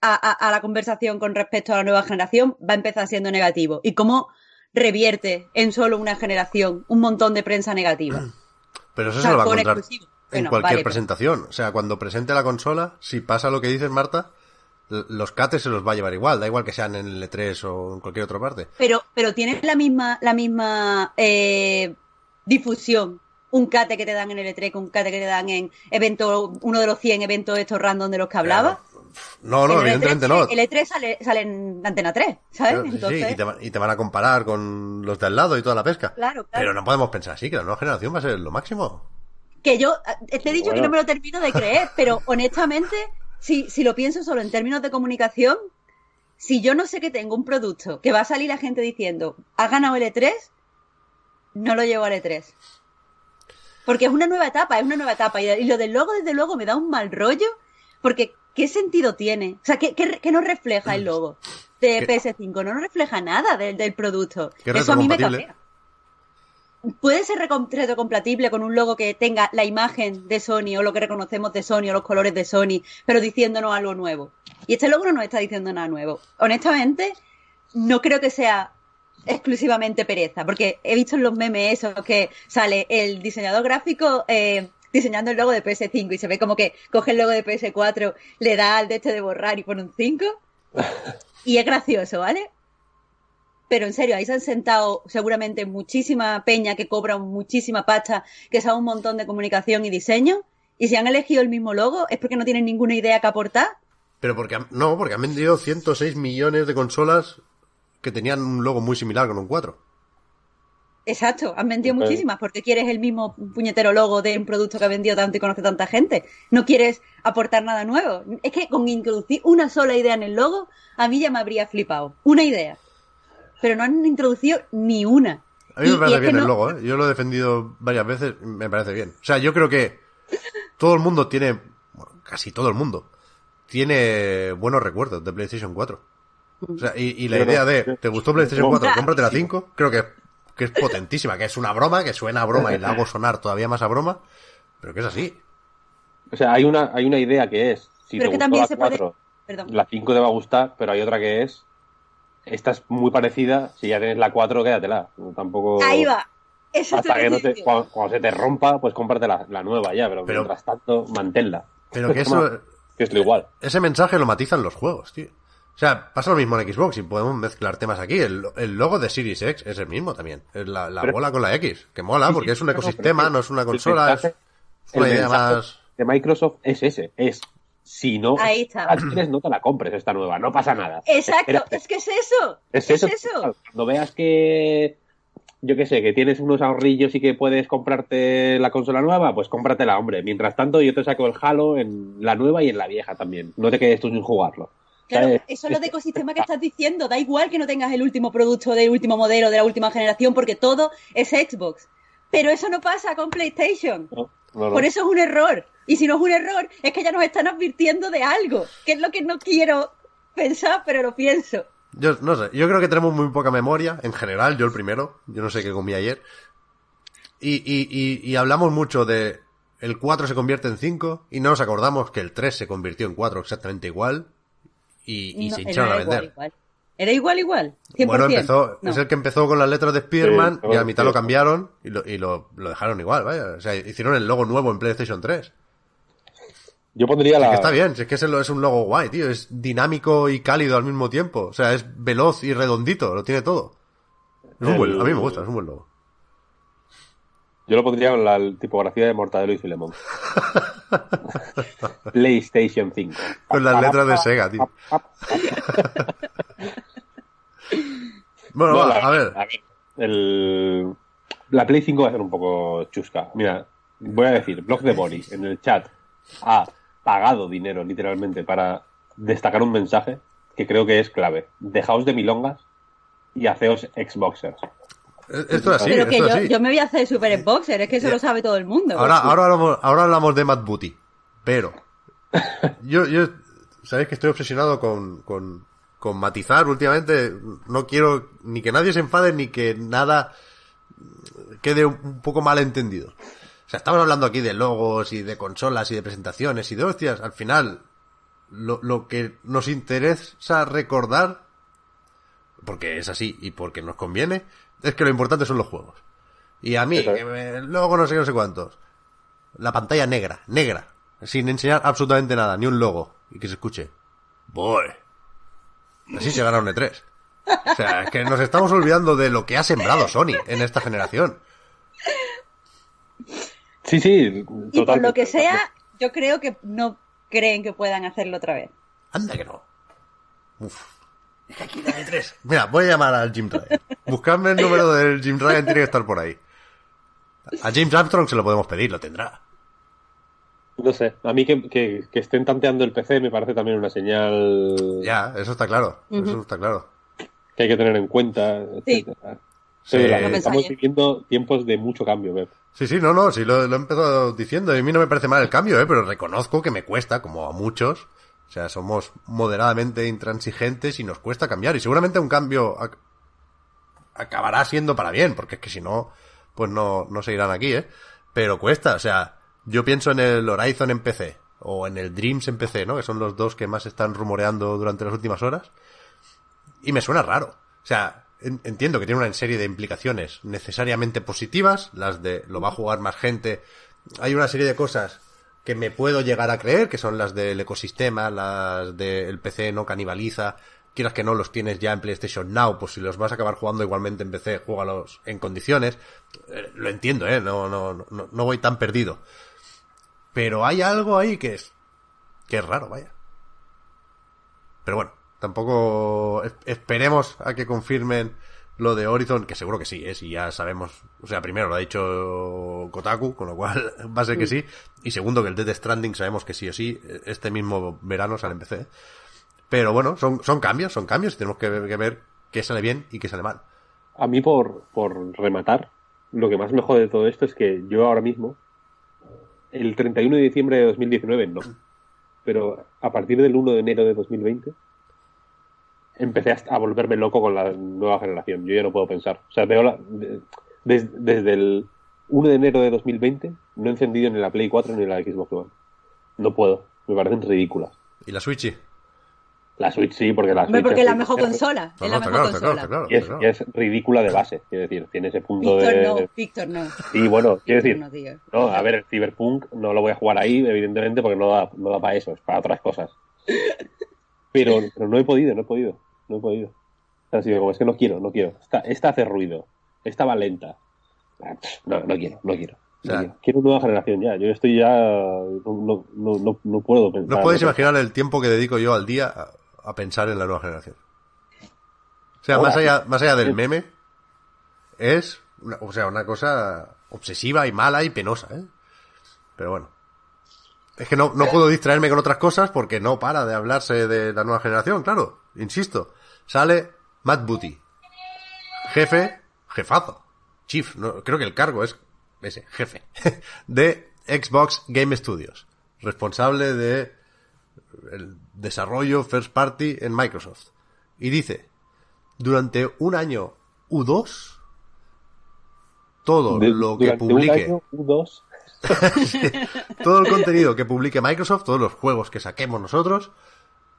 a, a- a la conversación con respecto a la nueva generación va a empezar siendo negativo. Y cómo revierte en solo una generación un montón de prensa negativa. Pero eso O se lo va a con encontrar exclusivo. en Bueno, cualquier vale, pero- presentación. O sea, cuando presente la consola, si pasa lo que dices, Marta, los cates se los va a llevar igual. Da igual que sean en el E3 o en cualquier otra parte. Pero, pero tiene la misma, la misma eh, difusión. Un cate que te dan en el E3, un cate que te dan en evento, uno de los 100 eventos estos random de los que hablaba. No, no, el evidentemente E3, no. El E3 sale, sale en Antena 3, ¿sabes? Pero, sí, y, te, y te van a comparar con los de al lado y toda la pesca. Claro, claro. Pero no podemos pensar así, que la nueva generación va a ser lo máximo. que yo eh, te he dicho que no me lo termino de creer, pero honestamente, si, si lo pienso solo en términos de comunicación, si yo no sé que tengo un producto que va a salir la gente diciendo, ha ganado el E3, no lo llevo al E3. Porque es una nueva etapa, es una nueva etapa. Y, lo del logo, desde luego, me da un mal rollo, porque ¿qué sentido tiene? O sea, ¿qué, qué, qué nos refleja el logo de ¿Qué? PS5? No nos refleja nada del, del producto. ¿Qué Eso a mí me cabrea puede ser retrocompatible con un logo que tenga la imagen de Sony o lo que reconocemos de Sony o los colores de Sony, pero diciéndonos algo nuevo. Y este logo no nos está diciendo nada nuevo. Honestamente, no creo que sea exclusivamente pereza, porque he visto en los memes esos que sale el diseñador gráfico eh, diseñando el logo de PS5 y se ve como que coge el logo de PS4, le da al de este de borrar y pone un 5. Y es gracioso, ¿vale? Pero en serio, ahí se han sentado seguramente muchísima peña que cobra muchísima pasta, que sabe un montón de comunicación y diseño, y si han elegido el mismo logo es porque no tienen ninguna idea que aportar. Pero porque han- no, porque han vendido 106 millones de consolas que tenían un logo muy similar con un 4. Exacto, han vendido muchísimas porque quieres el mismo puñetero logo de un producto que ha vendido tanto y conoce tanta gente. No quieres aportar nada nuevo. Es que con introducir una sola idea en el logo, a mí ya me habría flipado. Una idea. Pero no han introducido ni una. A mí me parece bien el no- logo, ¿eh? Yo lo he defendido varias veces, me parece bien. O sea, yo creo que todo el mundo tiene, bueno, casi todo el mundo, tiene buenos recuerdos de PlayStation 4. O sea, y, y la idea de, ¿te gustó PlayStation 4? Claro. Cómprate la 5. Creo que, que es potentísima, que es una broma, que suena a broma y la hago sonar todavía más a broma, pero que es así. O sea, hay una, hay una idea que es, si Pero te que gustó también la se puede- 4, Perdón. la 5 te va a gustar, pero hay otra que es, esta es muy parecida, si ya tienes la 4, quédatela. Tampoco... Ahí va. Eso Hasta que no te, cuando se te rompa, pues cómprate la, la nueva ya, pero, Pero- mientras tanto, manténla. Pero que eso, Que es lo igual. ese mensaje lo matizan los juegos, tío. O sea, pasa lo mismo en Xbox y podemos mezclar temas aquí. El, el logo de Series X es el mismo también. Es la, la Pero- bola con la X, que mola Sí, porque sí, es un ecosistema, no es una el consola, es una el idea más... de Microsoft es ese, es Si no Ahí está. no te la compres esta nueva, no pasa nada. Exacto, Espérate. es que es eso. Es eso. Cuando veas que, yo qué sé, que tienes unos ahorrillos y que puedes comprarte la consola nueva, pues cómpratela, hombre. Mientras tanto, yo te saco el Halo en la nueva y en la vieja también. No te quedes tú sin jugarlo. Claro, ¿Sabes? eso es lo de ecosistema que estás diciendo. Da igual que no tengas el último producto del último modelo de la última generación, porque todo es Xbox. Pero eso no pasa con PlayStation. No, no, no. Por eso es un error. Y si no es un error, es que ya nos están advirtiendo de algo, que es lo que no quiero pensar, pero lo pienso. Yo no sé, yo creo que tenemos muy poca memoria, en general, yo el primero, yo no sé qué comí ayer. Y, y, y, y hablamos mucho de el 4 se convierte en 5 y no nos acordamos que el 3 se convirtió en 4 exactamente igual y, y No, se hincharon a igual, vender. igual. Era igual, igual. 100%. Bueno, empezó, No. es el que empezó con las letras de Spider-Man Sí, y a mitad sí. lo cambiaron y, lo, y lo, lo dejaron igual, vaya. O sea, hicieron el logo nuevo en PlayStation 3. Yo pondría Es la. que está bien, si es que es, el- es un logo guay, tío. Es dinámico y cálido al mismo tiempo. O sea, es veloz y redondito, lo tiene todo. Es un buen- a mí me gusta, es un buen logo. Yo lo pondría con la tipografía de Mortadelo y Filemón. PlayStation 5. Con las letras de Sega, tío. Bueno, No, va, la- a ver. el- la Play 5 va a ser un poco chusca. Mira, voy a decir, Blog de Boris en el chat ha pagado dinero literalmente para destacar un mensaje que creo que es clave. Dejaos de milongas y haceos Xboxers. Eh, Esto es así, pero que esto yo, es así. yo me voy a hacer Super Boxer, es que eso lo sabe todo el mundo. Ahora, ahora, hablamos, ahora hablamos de Matt Booty. Pero. Yo, yo. Sabéis que estoy obsesionado con, con, con matizar últimamente. No quiero ni que nadie se enfade ni que nada quede un, un poco mal entendido. O sea, estamos hablando aquí de logos y de consolas y de presentaciones y de hostias. Al final, lo, lo que nos interesa recordar, porque es así y porque nos conviene, es que lo importante son los juegos. Y a mí, que me- luego no sé no sé cuántos. La pantalla negra, negra, sin enseñar absolutamente nada, ni un logo, y que se escuche. Boy. Así se gana un E3. O sea, es que nos estamos olvidando de lo que ha sembrado Sony en esta generación. Sí, sí, y por lo que sea, yo creo que no creen que puedan hacerlo otra vez. Anda que no. Uf. Es que aquí la E3. Mira, voy a llamar al Jim Ryan. Buscadme el número del Jim Ryan, tiene que estar por ahí. A James Armstrong se lo podemos pedir, lo tendrá. No sé, a mí que, que- que estén tanteando el PC me parece también una señal Ya, eso está claro. Eso está claro. que hay que tener en cuenta, Sí. etcétera. Sí. No estamos viviendo tiempos de mucho cambio, Beb. Sí, sí, no, no, sí, lo, lo he empezado diciendo. Y a mí no me parece mal el cambio, ¿eh? Pero reconozco que me cuesta, como a muchos. O sea, somos moderadamente intransigentes y nos cuesta cambiar. Y seguramente un cambio ac- acabará siendo para bien, porque es que si no, pues no, no seguirán aquí, ¿eh? Pero cuesta, o sea, yo pienso en el Horizon en PC, o en el Dreams en PC, ¿no? Que son los dos que más están rumoreando durante las últimas horas. Y me suena raro. O sea, en- entiendo que tiene una serie de implicaciones necesariamente positivas, las de lo va a jugar más gente. Hay una serie de cosas que me puedo llegar a creer, que son las del ecosistema, las del PC no canibaliza, quieras que no los tienes ya en PlayStation Now, pues si los vas a acabar jugando igualmente en PC, juégalos en condiciones. Eh, lo entiendo, eh, no, no, no, no voy tan perdido. Pero hay algo ahí que es, que es raro, vaya. Pero bueno, tampoco es- esperemos a que confirmen lo de Horizon, que seguro que sí, ¿eh? si ya sabemos, o sea, primero lo ha dicho Kotaku, con lo cual va a ser que sí, y segundo que el Death Stranding sabemos que sí o sí, este mismo verano sale en PC. Pero bueno, son, son cambios, son cambios, y tenemos que ver, que ver qué sale bien y qué sale mal. A mí, por, por rematar, lo que más me jode de todo esto es que yo ahora mismo, el 31 de diciembre de 2019, no. Pero a partir del 1 de enero de 2020, empecé a, a volverme loco con la nueva generación. Yo ya no puedo pensar. O sea, veo la, de- des- desde el 1 de enero de 2020, no he encendido ni la Play 4 ni la Xbox One. No puedo. Me parecen ridículas. ¿Y la Switch? sí? La Switch sí, porque la Switch porque es la mejor consola. Es la mejor consola. Y es, y ridícula de base. Quiero decir, tiene ese punto Víctor de. no, Víctor no. Sí, bueno, quiero decir, No, a ver, el Cyberpunk no lo voy a jugar ahí, evidentemente, porque no da, no da para eso, es para otras cosas. Pero, pero no he podido, no he podido, no he podido. Ha sido como, es que no quiero, no quiero. Esta, esta hace ruido, esta va lenta. Ah, No, no quiero, no quiero. O sea, Quiero nueva generación ya. Yo estoy ya. No, no, no, no puedo pensar. no podéis imaginar el tiempo que dedico yo al día a, a pensar en la nueva generación. O sea, más allá, más allá del meme, es una, o sea, una cosa obsesiva y mala y penosa, ¿eh? Pero bueno. Es que no, no puedo distraerme con otras cosas porque no para de hablarse de la nueva generación, claro. Insisto. Sale Matt Booty. Jefe, jefazo. Chief, no, creo que el cargo es ese, jefe. De Xbox Game Studios. Responsable de el desarrollo first party en Microsoft. Y dice, durante un año u dos, todo De- lo que un publique, año, todo el contenido que publique Microsoft, todos los juegos que saquemos nosotros,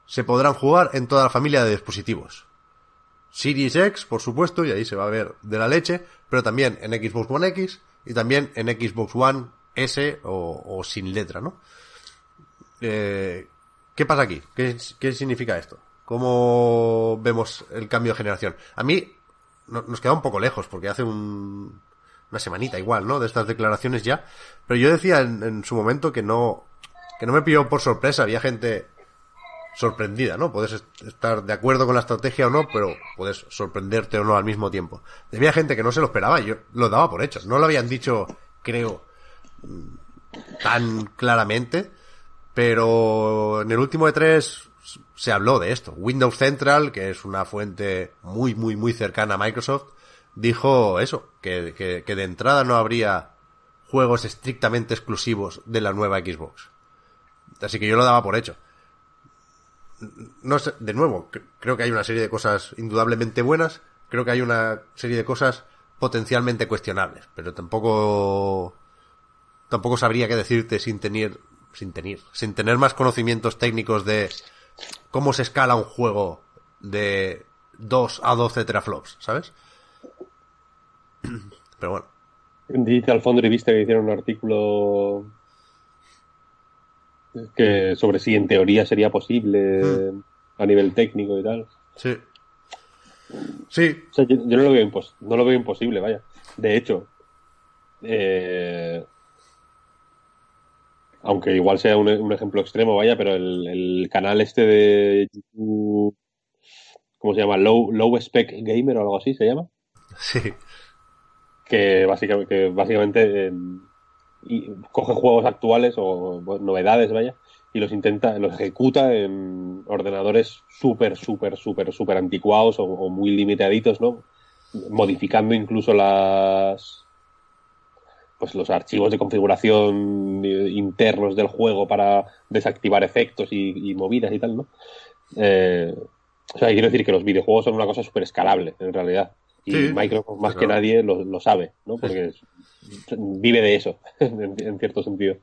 se podrán jugar en toda la familia de dispositivos. Series X, por supuesto, y ahí se va a ver de la leche, pero también en Xbox One X y también en Xbox One S o, sin letra, ¿no? Eh, ¿Qué pasa aquí? ¿Qué, significa esto? ¿Cómo vemos el cambio de generación? A mí no- nos queda un poco lejos, porque hace un, una semanita igual, ¿no? De estas declaraciones ya. Pero yo decía en, en su momento que no, que no me pilló por sorpresa. Había gente sorprendida, ¿no? Puedes est- estar de acuerdo con la estrategia o no, pero puedes sorprenderte o no al mismo tiempo. Había gente que no se lo esperaba yo lo daba por hechos. No lo habían dicho, creo, mm, tan claramente, pero en el último E3 se habló de esto. Windows Central, que es una fuente muy, muy, muy cercana a Microsoft, dijo eso, que, que de entrada no habría juegos estrictamente exclusivos de la nueva Xbox. Así que yo lo daba por hecho. No sé, de nuevo, cre- creo que hay una serie de cosas indudablemente buenas, creo que hay una serie de cosas potencialmente cuestionables, pero tampoco tampoco sabría qué decirte sin tener sin tener sin tener más conocimientos técnicos de cómo se escala un juego de 2 a 12 teraflops, ¿sabes? Pero bueno, En Digital Foundry viste que hicieron un artículo que sobre si en teoría sería posible a nivel técnico y tal. sí. Sí, O sea, yo, yo no, lo veo impos- no lo veo imposible, vaya. De hecho, eh, aunque igual sea un, un ejemplo extremo, vaya, pero el, el canal este de YouTube, ¿cómo se llama? Low, Low Spec Gamer o algo así se llama. sí. que básicamente, que básicamente eh, y coge juegos actuales o novedades, vaya, y los intenta, los ejecuta en ordenadores súper, súper, súper, súper anticuados o, muy limitaditos, ¿no? Modificando incluso las pues los archivos de configuración eh, internos del juego para desactivar efectos y, y movidas y tal, ¿no? Eh, o sea, quiero decir que los videojuegos son una cosa súper escalable, en realidad. Y Sí, Microsoft, más que nadie, lo, lo sabe, ¿no? Porque vive de eso, en, en cierto sentido.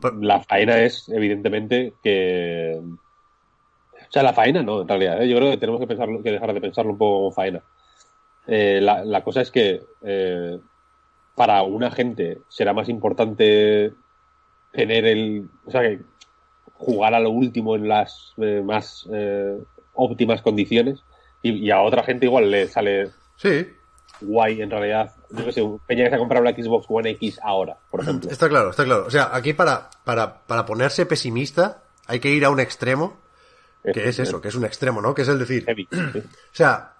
Pues- La faena es, evidentemente, que... O sea, la faena no, en realidad. ¿eh? Yo creo que tenemos que, pensarlo, que dejar de pensarlo un poco como faena. Eh, la, la cosa es que eh, para una gente será más importante tener el... O sea, que jugar a lo último en las eh, más óptimas condiciones y, y a otra gente igual le sale Sí, guay en realidad. Yo qué sé, Peña que se ha comprado la Xbox One X ahora, por ejemplo. está claro, está claro. O sea, aquí para, para, para ponerse pesimista hay que ir a un extremo, que es eso, que es un extremo, ¿no? Que es el decir, Heavy, sí. O sea,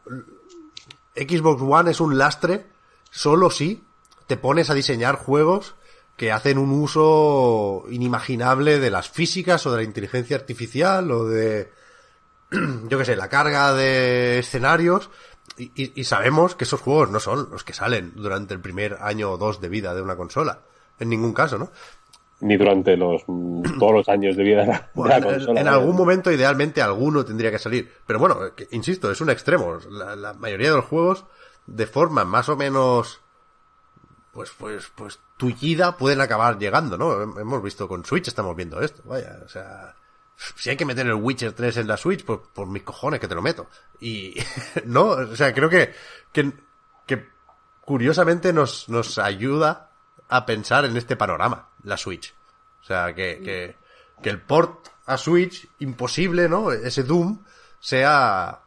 Xbox One es un lastre solo si te pones a diseñar juegos que hacen un uso inimaginable de las físicas o de la inteligencia artificial o de, yo qué sé, la carga de escenarios. Y, y- y sabemos que esos juegos no son los que salen durante el primer año o dos de vida de una consola. En ningún caso, ¿no? Ni durante los todos los años de vida de la, de consola. en algún momento, idealmente, alguno tendría que salir. Pero bueno, que- insisto, es un extremo. La, la mayoría de los juegos, de forma más o menos, pues, pues, pues, tullida, pueden acabar llegando, ¿no? Hem- Hemos visto con Switch, estamos viendo esto, vaya, o sea, si hay que meter el Witcher 3 en la Switch, pues por mis cojones que te lo meto. Y, no, o sea, creo que, que, curiosamente nos, nos ayuda a pensar en este panorama, la Switch. O sea, que, que, que el port a Switch, imposible, ¿no? Ese Doom, sea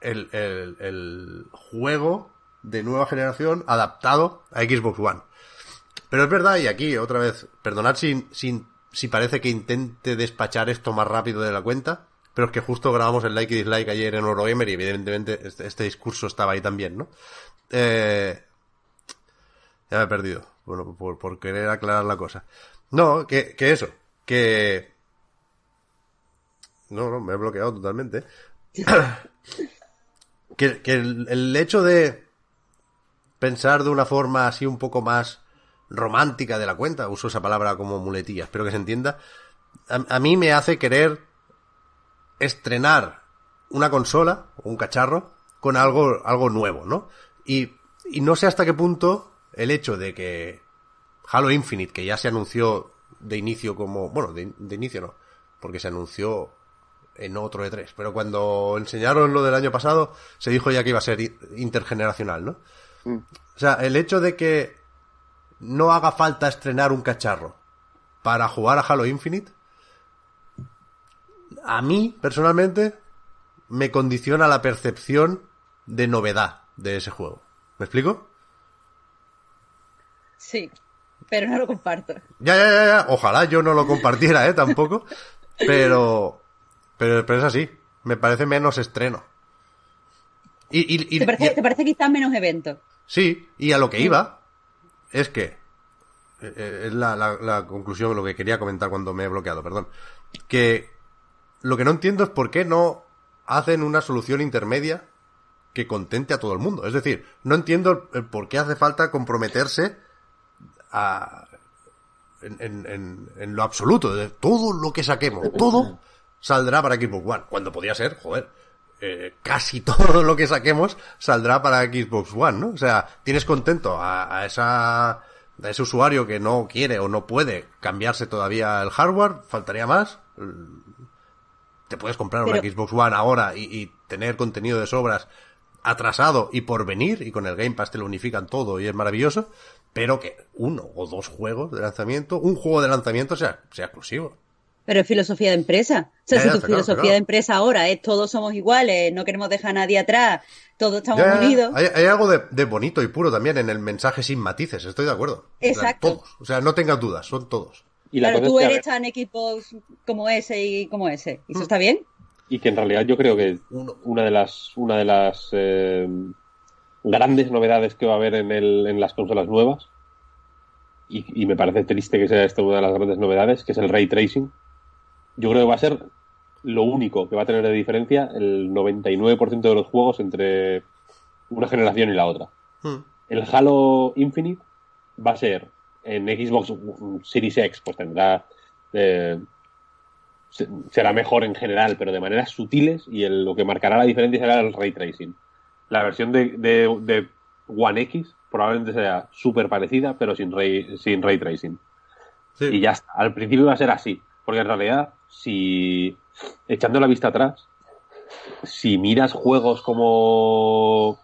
el, el, el juego de nueva generación adaptado a Xbox One. Pero es verdad, y aquí otra vez, perdonad si, si, si parece que intente despachar esto más rápido de la cuenta, pero es que justo grabamos el like y dislike ayer en Eurogamer y evidentemente este, este discurso estaba ahí también, ¿no? Eh, ya me he perdido, bueno, por, por querer aclarar la cosa. No, que, que eso, que... No, no, me he bloqueado totalmente. que que el, el hecho de pensar de una forma así un poco más romántica de la cuenta, uso esa palabra como muletilla, espero que se entienda, a, a mí me hace querer estrenar una consola o un cacharro con algo, algo nuevo, ¿no? Y, y no sé hasta qué punto el hecho de que Halo Infinite, que ya se anunció de inicio como, bueno, de, de inicio no, porque se anunció en otro E3, pero cuando enseñaron lo del año pasado, se dijo ya que iba a ser intergeneracional, ¿no? O sea, el hecho de que no haga falta estrenar un cacharro para jugar a Halo Infinite, a mí, personalmente, me condiciona la percepción de novedad de ese juego. ¿Me explico? Sí, pero no lo comparto. Ya, ya, ya, ya. Ojalá yo no lo compartiera, ¿eh? Tampoco. Pero, pero, pero es así. Me parece menos estreno. Y, y, y- ¿Te parece, y- te parece quizás menos evento? Sí, y a lo que iba es que eh, eh, es la, la, la conclusión, lo que quería comentar cuando me he bloqueado, perdón. Que lo que no entiendo es por qué no hacen una solución intermedia que contente a todo el mundo. Es decir, no entiendo por qué hace falta comprometerse a, en, en, en, en lo absoluto, todo lo que saquemos, todo saldrá para Xbox One. Cuando podía ser, joder, eh, casi todo lo que saquemos saldrá para Xbox One, ¿no? O sea, tienes contento a, a esa a ese usuario que no quiere o no puede cambiarse todavía el hardware, faltaría más. Te puedes comprar una Xbox One ahora y, y tener contenido de sobras atrasado y por venir, y con el Game Pass te lo unifican todo y es maravilloso, pero que uno o dos juegos de lanzamiento, un juego de lanzamiento sea, sea exclusivo. Pero es filosofía de empresa. O sea, Ya, si ya, tu claro, filosofía claro. de empresa ahora es todos somos iguales, no queremos dejar a nadie atrás, todos estamos Ya, unidos. Hay, hay algo de, de bonito y puro también en el mensaje sin matices, estoy de acuerdo. Plan, Exacto. Todos. O sea, no tengas dudas, son todos. Y la Claro, tú que, eres tan Xbox como ese y como ese. ¿Y Mm. eso está bien? y que en realidad yo creo que una de las una de las eh, grandes novedades que va a haber en, el, en las consolas nuevas y, y me parece triste que sea esta una de las grandes novedades que es el ray tracing yo creo que va a ser lo único que va a tener de diferencia el 99% de los juegos entre una generación y la otra Hmm. el Halo Infinite va a ser en Xbox Series X, pues tendrá. eh, se- será mejor en general, pero de maneras sutiles, y el- lo que marcará la diferencia será el ray tracing. La versión de, de- de One X probablemente sea súper parecida, pero sin ray, sin ray tracing. Sí. Y ya está. Al principio va a ser así. Porque en realidad, si. Echando la vista atrás, si miras juegos como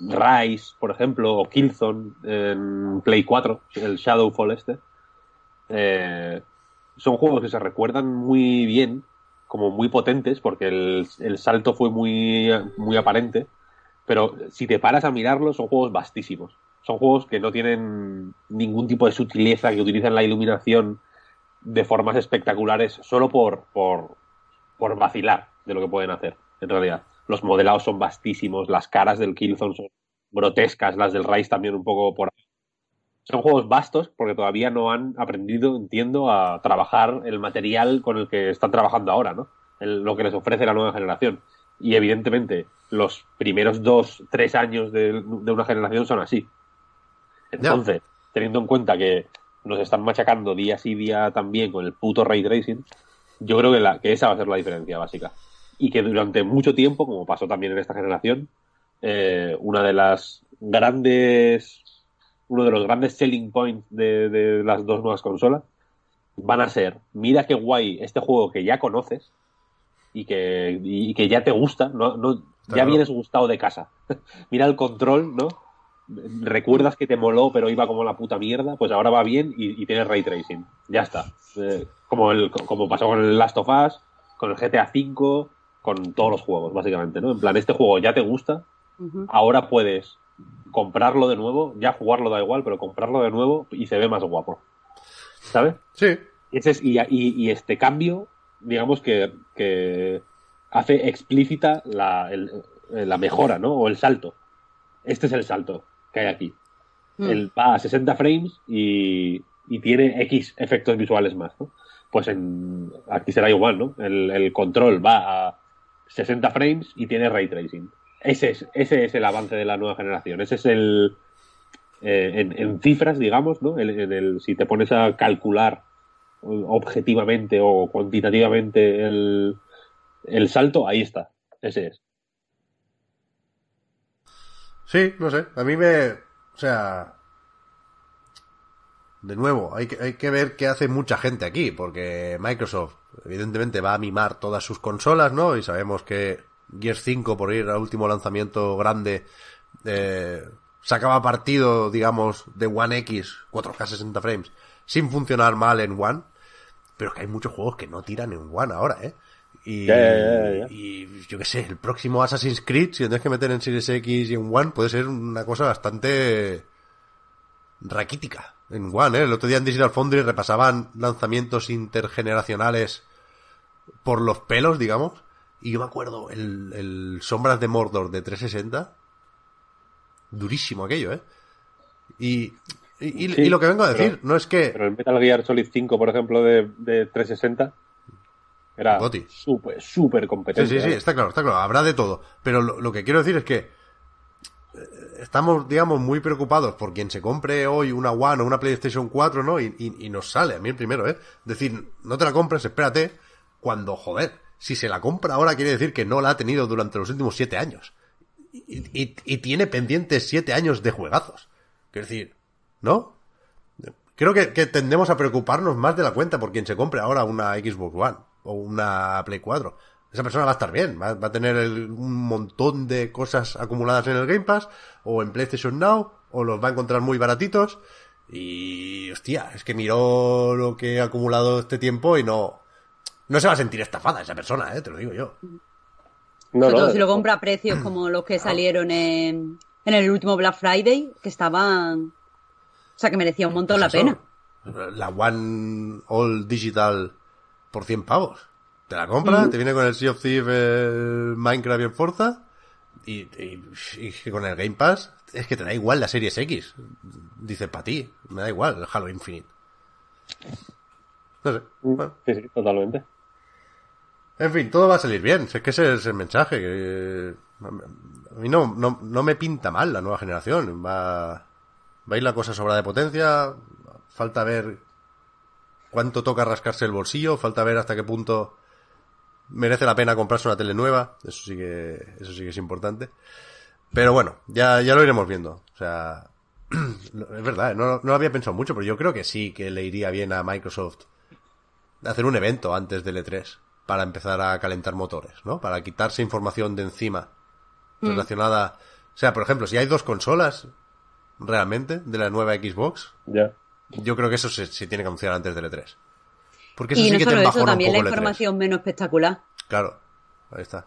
Rise, por ejemplo, o Killzone en Play 4, el Shadowfall este, eh, son juegos que se recuerdan muy bien, como muy potentes, porque el, el salto fue muy, muy aparente, pero si te paras a mirarlos, son juegos vastísimos. Son juegos que no tienen ningún tipo de sutileza, que utilizan la iluminación de formas espectaculares solo por, por, por vacilar de lo que pueden hacer, en realidad. Los modelados son vastísimos, las caras del Killzone son grotescas, las del Rise también un poco por. Son juegos vastos porque todavía no han aprendido, entiendo, a trabajar el material con el que están trabajando ahora, ¿no? El- lo que les ofrece la nueva generación. Y evidentemente, los primeros dos, tres años de, de una generación son así. Entonces, teniendo en cuenta que nos están machacando día sí día también con el puto ray tracing, yo creo que, la, que esa va a ser la diferencia básica. Y que durante mucho tiempo, como pasó también en esta generación, eh, una de las grandes, uno de los grandes selling points de, de las dos nuevas consolas van a ser, mira qué guay este juego que ya conoces y que, y que ya te gusta, no, no, ya vienes gustado de casa. mira el control, ¿no? Recuerdas que te moló pero iba como la puta mierda, pues ahora va bien y, y tiene ray tracing. Ya está. Eh, como, el, como pasó con el Last of Us, con el GTA V, con todos los juegos, básicamente, ¿no? En plan, este juego ya te gusta, ahora puedes comprarlo de nuevo, ya jugarlo da igual, pero comprarlo de nuevo y se ve más guapo. ¿Sabes? Sí. Ese es, y, y- y este cambio, digamos que, que hace explícita la, el- la mejora, ¿no? O el salto. Este es el salto que hay aquí. Mm. Él va a 60 frames y, y tiene X efectos visuales más, ¿no? Pues en aquí será igual, ¿no? El, el control va a 60 frames y tiene ray tracing. Ese es, ese es el avance de la nueva generación. Ese es el. eh, en, en cifras, digamos, ¿no? El- en el- si te pones a calcular objetivamente o cuantitativamente el, el salto, ahí está. Ese es. Sí, no sé. A mí me. O sea. De nuevo, hay que, hay que ver qué hace mucha gente aquí, porque Microsoft, evidentemente, va a mimar todas sus consolas, ¿no? Y sabemos que Gears 5, por ir al último lanzamiento grande, eh, sacaba partido, digamos, de One X, 4K 60 frames, sin funcionar mal en One. Pero es que hay muchos juegos que no tiran en One ahora, ¿eh? Y, yo qué sé, el próximo Assassin's Creed, si lo tienes que meter en Series X y en One, puede ser una cosa bastante raquítica en One, ¿eh? El otro día en Digital Foundry repasaban lanzamientos intergeneracionales por los pelos, digamos. Y yo me acuerdo, el, el Sombras de Mordor de 360, durísimo aquello, ¿eh? Y, y, y- Sí, y lo que vengo a decir, pero- no es que... Pero el Metal Gear Solid 5, por ejemplo, de, de 360, era súper, súper Sí, competente. sí, sí, ¿eh? está claro, está claro, habrá de todo. Pero lo, lo que quiero decir es que eh, estamos, digamos, muy preocupados por quien se compre hoy una One o una PlayStation 4, ¿no? Y, y- y nos sale, a mí el primero, ¿eh? Decir, no te la compres, espérate, cuando, joder, si se la compra ahora quiere decir que no la ha tenido durante los últimos siete años. Y, y- y tiene pendientes siete años de juegazos. Quiero decir, ¿no? Creo que, que tendemos a preocuparnos más de la cuenta por quien se compre ahora una Xbox One o una Play 4. Esa persona va a estar bien, va, va a tener el- un montón de cosas acumuladas en el Game Pass o en PlayStation Now o los va a encontrar muy baratitos. Y, hostia, es que miró lo que ha acumulado este tiempo y no, no se va a sentir estafada esa persona, eh, te lo digo yo. No, Sobre no, todo si lo compra a precios como los que salieron en, en el último Black Friday, que estaban... O sea, que merecía un montón la Pues eso, pena. La One All Digital por 100 pavos. Te la compras, te viene con el Sea of Thieves, el Minecraft y el Forza. Y, y- y que con el Game Pass, es que te da igual la Series X. Dice para ti, me da igual el Halo Infinite. No sé. Bueno. Sí, sí, totalmente. En fin, todo va a salir bien. Si es que ese es el mensaje. Que... A mí no, no, no me pinta mal la nueva generación. Va, va a ir la cosa sobra de potencia. Falta ver cuánto toca rascarse el bolsillo. Falta ver hasta qué punto merece la pena comprarse una tele nueva. Eso sí que, eso sí que es importante. Pero bueno, ya, ya lo iremos viendo. O sea, es verdad, no, no lo había pensado mucho, pero yo creo que sí que le iría bien a Microsoft hacer un evento antes del E3 para empezar a calentar motores, ¿no? Para quitarse información de encima relacionada. O sea, por ejemplo, si hay dos consolas realmente de la nueva Xbox, Ya. Yo creo que eso se, se tiene que anunciar antes del E3. Porque eso Y sí no que te solo eso, embajona un también la E3. información menos espectacular. Claro, ahí está.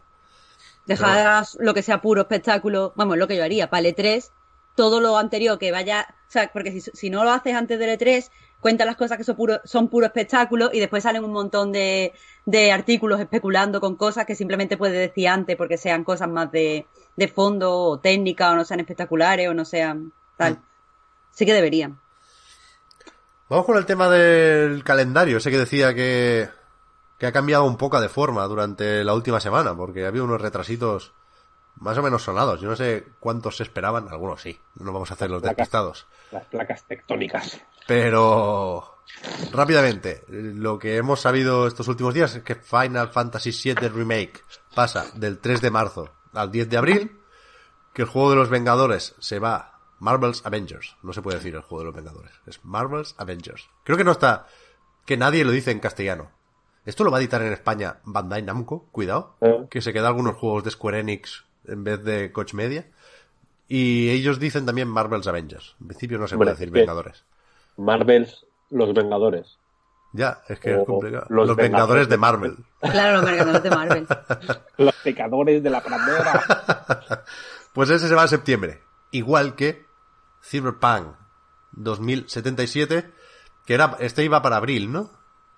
Dejar lo que sea puro espectáculo, vamos, lo que yo haría, para el E3, todo lo anterior que vaya, o sea, porque si, si no lo haces antes del E3, cuentan las cosas que son puro, son puro espectáculo y después salen un montón de, de artículos especulando con cosas que simplemente puedes decir antes porque sean cosas más de, de fondo o técnica o no sean espectaculares o no sean tal. Sí que deberían. Vamos con el tema del calendario, ese que decía que, que ha cambiado un poco de forma durante la última semana, porque había unos retrasitos más o menos sonados. Yo no sé cuántos se esperaban, algunos sí, no vamos a hacer los Placas. despistados. Las placas tectónicas. Pero rápidamente, lo que hemos sabido estos últimos días es que Final Fantasy VII Remake pasa del 3 de marzo al 10 de abril, que el juego de los Vengadores se va Marvel's Avengers, no se puede decir el juego de los Vengadores, es Marvel's Avengers. Creo que no está, que nadie lo dice en castellano. Esto lo va a editar en España Bandai Namco, cuidado, Eh. que se queda algunos juegos de Square Enix en vez de Coach Media. Y ellos dicen también Marvel's Avengers. En principio no se puede decir Vengadores. Marvels, los Vengadores. Ya, es que O es complicado. los Los, Vengadores Vengadores. de Marvel. Claro, los mercados de Marvel. Los pecadores de la pradera. Pues ese se va en septiembre. Igual que Cyberpunk 2077, que era, este iba para abril, ¿no?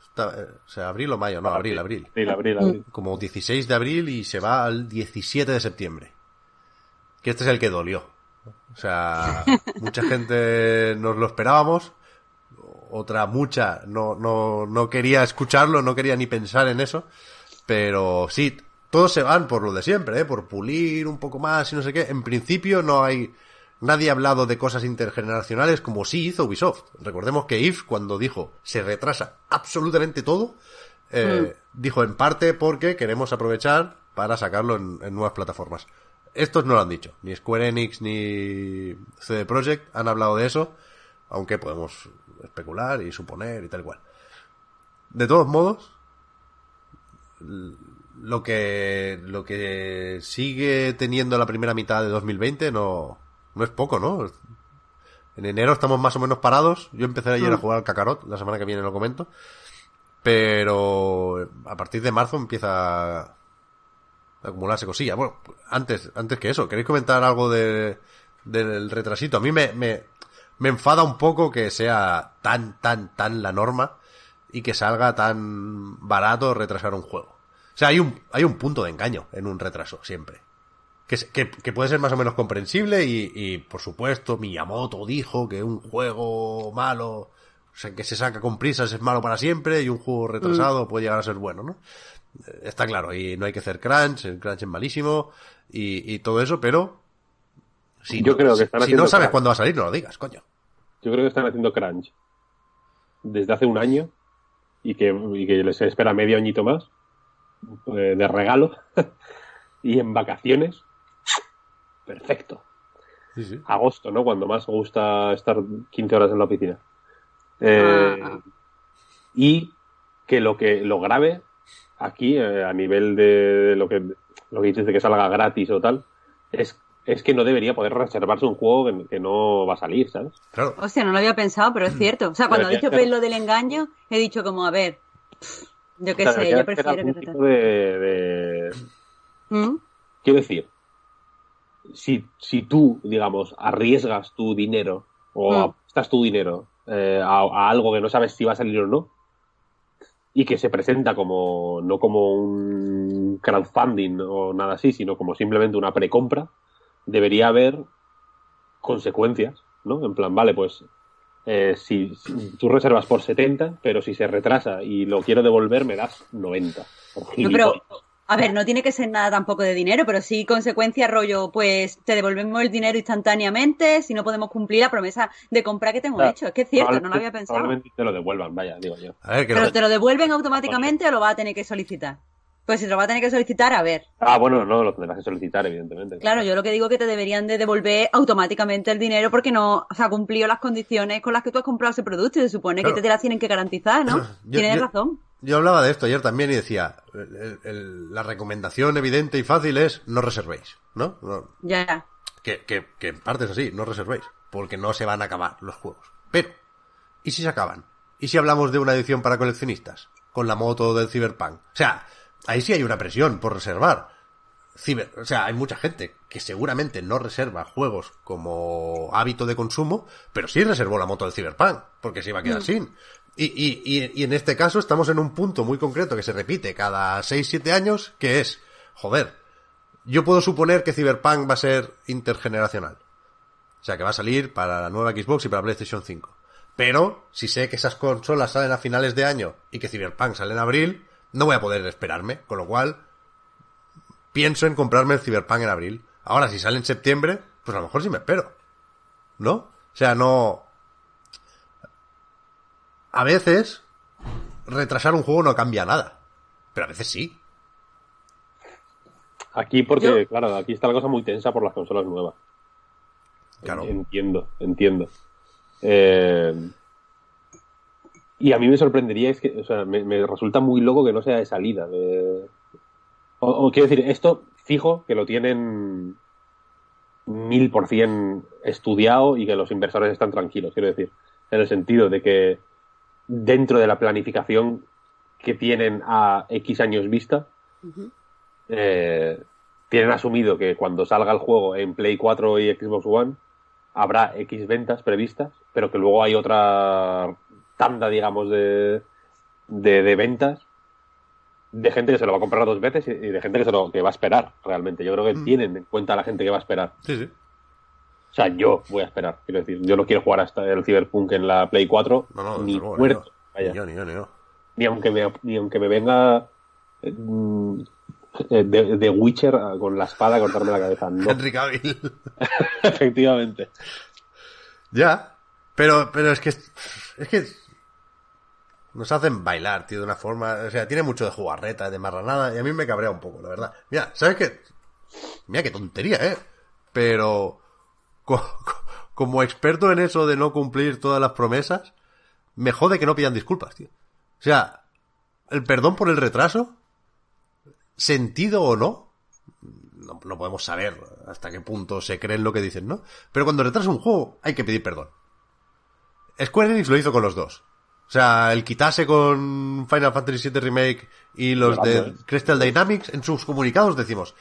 Está- eh, o sea, abril o mayo, no, abril, abril. Sí, abril, abril. Como 16 de abril y se va al 17 de septiembre. Que este es el que dolió. O sea, mucha gente nos lo esperábamos, otra mucha no, no, no quería escucharlo, no quería ni pensar en eso, pero sí, todos se van por lo de siempre, ¿eh? por pulir un poco más y no sé qué. En principio no hay, nadie ha hablado de cosas intergeneracionales como sí hizo Ubisoft. Recordemos que Yves cuando dijo se retrasa absolutamente todo, eh, dijo en parte porque queremos aprovechar para sacarlo en, en nuevas plataformas. Estos no lo han dicho, ni Square Enix ni CD Projekt han hablado de eso, aunque podemos especular y suponer y tal cual. De todos modos, lo que lo que sigue teniendo la primera mitad de 2020 no no es poco, ¿no? En enero estamos más o menos parados. Yo empecé ayer a jugar al Kakarot, la semana que viene lo comento. Pero a partir de marzo empieza a acumularse cosillas. Bueno, antes, antes que eso, ¿queréis comentar algo de, del retrasito? A mí me, me, me enfada un poco que sea tan, tan, tan la norma y que salga tan barato retrasar un juego. O sea, hay un, hay un punto de engaño en un retraso, siempre. Que, que, que puede ser más o menos comprensible y, y, por supuesto, Miyamoto dijo que un juego malo, o sea, que se saca con prisas es malo para siempre y un juego retrasado puede llegar a ser bueno, ¿no? Eh, Está claro, y no hay que hacer crunch, el crunch es malísimo y, y todo eso, pero si, Yo no, creo que si- están si haciendo no sabes crunch. cuándo va a salir, no lo digas, coño. Yo creo que están haciendo crunch desde hace un año y que, y que les espera medio añito más eh, de regalo y en vacaciones. Perfecto. Sí, sí. Agosto, ¿no? Cuando más gusta estar 15 horas en la oficina. Eh, Ah. Y que lo que lo grave aquí, eh, a nivel de lo que, lo que dices de que salga gratis o tal, es, es que no debería poder reservarse un juego que, que no va a salir, ¿sabes? Claro. Hostia, no lo había pensado, pero es cierto. O sea, cuando he Debería dicho ser. pues, lo del engaño, he dicho como, a ver, yo qué O sea, sé, yo prefiero que tipo de- de, ¿Mm? Quiero decir, si, si tú, digamos, arriesgas tu dinero o Mm. apuestas tu dinero eh, a, a algo que no sabes si va a salir o no, y que se presenta como, no como un crowdfunding o nada así, sino como simplemente una precompra, debería haber consecuencias, ¿no? En plan, vale, pues eh, si, si tú reservas por 70, pero si se retrasa y lo quiero devolver, me das 90. por No, pero. A ver, no tiene que ser nada tampoco de dinero, pero sí consecuencia rollo, pues te devolvemos el dinero instantáneamente si no podemos cumplir la promesa de compra que te hemos Claro, hecho. Es que es cierto, no lo había pensado. Probablemente te lo devuelvan, vaya, digo yo. A ver, que Pero lo- te lo devuelven automáticamente o lo vas a tener que solicitar. Pues si lo vas a tener que solicitar, a ver. Ah, bueno, no, lo tendrás que solicitar, evidentemente. Claro, yo lo que digo es que te deberían de devolver automáticamente el dinero porque no, o sea, ha cumplido las condiciones con las que tú has comprado ese producto y se supone Claro. que te las tienen que garantizar, ¿no? Yo- Tienes yo- razón. Yo hablaba de esto ayer también y decía, el- el- la recomendación evidente y fácil es no reservéis, ¿no? No- Ya. que, que, que en parte es así, no reservéis, porque no se van a acabar los juegos. Pero, ¿y si se acaban? ¿Y si hablamos de una edición para coleccionistas? Con la moto del Cyberpunk. O sea, ahí sí hay una presión por reservar. Ciber, o sea, hay mucha gente que seguramente no reserva juegos como hábito de consumo, pero sí reservó la moto del Cyberpunk, porque se iba a quedar sin. Y, y, y, y en este caso estamos en un punto muy concreto que se repite cada 6-7 años, que es, joder, yo puedo suponer que Cyberpunk va a ser intergeneracional. O sea, que va a salir para la nueva Xbox y para PlayStation 5. Pero, si sé que esas consolas salen a finales de año y que Cyberpunk sale en abril, no voy a poder esperarme. Con lo cual, pienso en comprarme el Cyberpunk en abril. Ahora, si sale en septiembre, pues a lo mejor sí me espero. ¿No? O sea, no... A veces, retrasar un juego no cambia nada. Pero a veces sí. Aquí, porque, Yo- claro, aquí está la cosa muy tensa por las consolas nuevas. Claro. Entiendo, entiendo. Eh, y a mí me sorprendería, es que, o sea, me, me resulta muy loco que no sea de salida. de- O, o quiero decir, esto fijo que lo tienen mil por cien estudiado y que los inversores están tranquilos, quiero decir, en el sentido de que dentro de la planificación que tienen a X años vista, eh, tienen asumido que cuando salga el juego en Play 4 y Xbox One habrá X ventas previstas, pero que luego hay otra tanda, digamos, de, de, de ventas de gente que se lo va a comprar dos veces y y de gente que se lo que va a esperar realmente. Yo creo que tienen en cuenta a la gente que va a esperar. Sí, sí. O sea, yo voy a esperar. Quiero decir, yo no quiero jugar hasta el Cyberpunk en la Play 4 No, no, ni luego, muerto. Ni yo, ni yo, ni yo. Ni aunque me, ni aunque me venga eh, mm, de, de Witcher con la espada a cortarme la cabeza. No, Henry Cavill. efectivamente. ya. Pero, pero es que. Es que. Nos hacen bailar, tío, de una forma. O sea, tiene mucho de jugarreta, de marranada, y a mí me cabrea un poco, la verdad. Mira, ¿sabes qué? Mira, qué tontería, ¿eh? Pero. co- co- como experto en eso de no cumplir todas las promesas, me jode que no pidan disculpas, tío. O sea, el perdón por el retraso, sentido o no, no, no podemos saber hasta qué punto se creen lo que dicen, ¿no? Pero cuando retrasa un juego, hay que pedir perdón. Square Enix lo hizo con los dos. O sea, el quitarse con Final Fantasy VII Remake y los de. Crystal Dynamics, en sus comunicados decimos,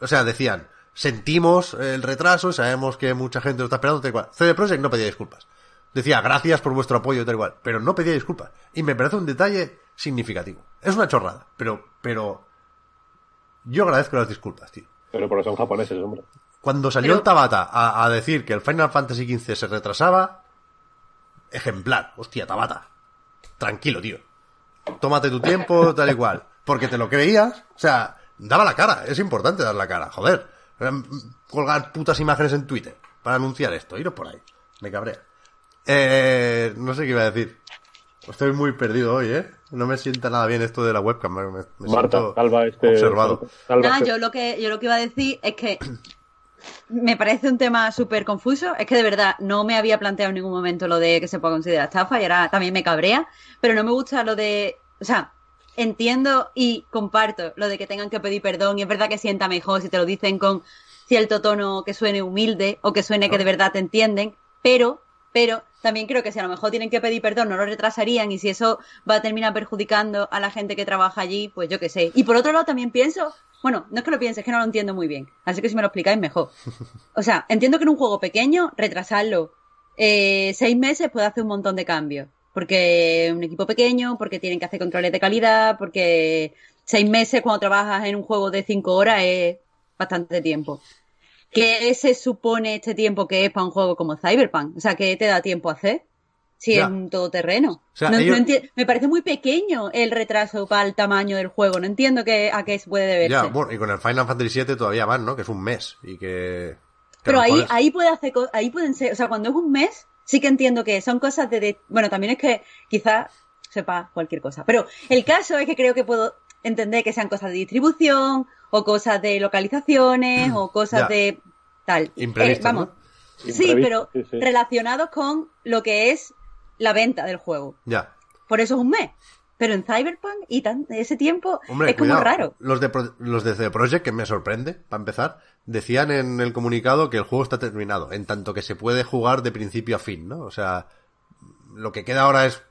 o sea, decían, sentimos el retraso, sabemos que mucha gente lo está esperando, tal cual. CD Projekt no pedía disculpas. Decía, gracias por vuestro apoyo, tal cual. Pero no pedía disculpas. Y me parece un detalle significativo. Es una chorrada, pero, pero, yo agradezco las disculpas, tío. Pero porque son japoneses, hombre. Cuando salió Pero- el Tabata a, a decir que el Final Fantasy XV se retrasaba, ejemplar. Hostia, Tabata. Tranquilo, tío. Tómate tu tiempo, tal y cual. Porque te lo creías. O sea, daba la cara. Es importante dar la cara. Joder. Em, Colgar putas imágenes en Twitter para anunciar esto. Iros por ahí. Me cabrea. Eh, no sé qué iba a decir. Estoy muy perdido hoy, ¿eh? No me sienta nada bien esto de la webcam. Me, me Marta, siento salva este. observado. salva este- yo lo que yo lo que iba a decir es que me parece un tema súper confuso. Es que de verdad no me había planteado en ningún momento lo de que se pueda considerar estafa y ahora también me cabrea. Pero no me gusta lo de. O sea, entiendo y comparto lo de que tengan que pedir perdón y es verdad que sienta mejor si te lo dicen con cierto tono que suene humilde o que suene que de verdad te entienden. Pero, pero también creo que si a lo mejor tienen que pedir perdón no lo retrasarían y si eso va a terminar perjudicando a la gente que trabaja allí, pues yo qué sé. Y por otro lado también pienso, bueno, no es que lo piense, es que no lo entiendo muy bien. Así que si me lo explicáis mejor. O sea, entiendo que en un juego pequeño, retrasarlo eh, seis meses puede hacer un montón de cambios. Porque un equipo pequeño, porque tienen que hacer controles de calidad, porque seis meses cuando trabajas en un juego de cinco horas es bastante tiempo. ¿Qué se supone este tiempo que es para un juego como Cyberpunk? O sea, ¿qué te da tiempo a hacer? Si Ya. es un todoterreno. sea, No- no ellos- enti- me parece muy pequeño el retraso para el tamaño del juego. No entiendo que, a qué se puede deberse. Ya, bueno, y con el Final Fantasy VII todavía más, ¿no? Que es un mes y que... que Pero ahí, ahí puede hacer, co- ahí pueden ser, o sea, cuando es un mes, sí que entiendo que son cosas de, de- bueno, también es que quizás sepa cualquier cosa. Pero el caso es que creo que puedo entender que sean cosas de distribución, o cosas de localizaciones, o cosas Ya. de tal. Eh, vamos. ¿no? Sí, pero sí, sí. relacionados con lo que es la venta del juego. Ya. Por eso es un mes. Pero en Cyberpunk y tan, ese tiempo Hombre, es como cuidado. raro. Los de, los de CD Projekt, que me sorprende, para empezar, decían en el comunicado que el juego está terminado, en tanto que se puede jugar de principio a fin, ¿no? O sea, lo que queda ahora es,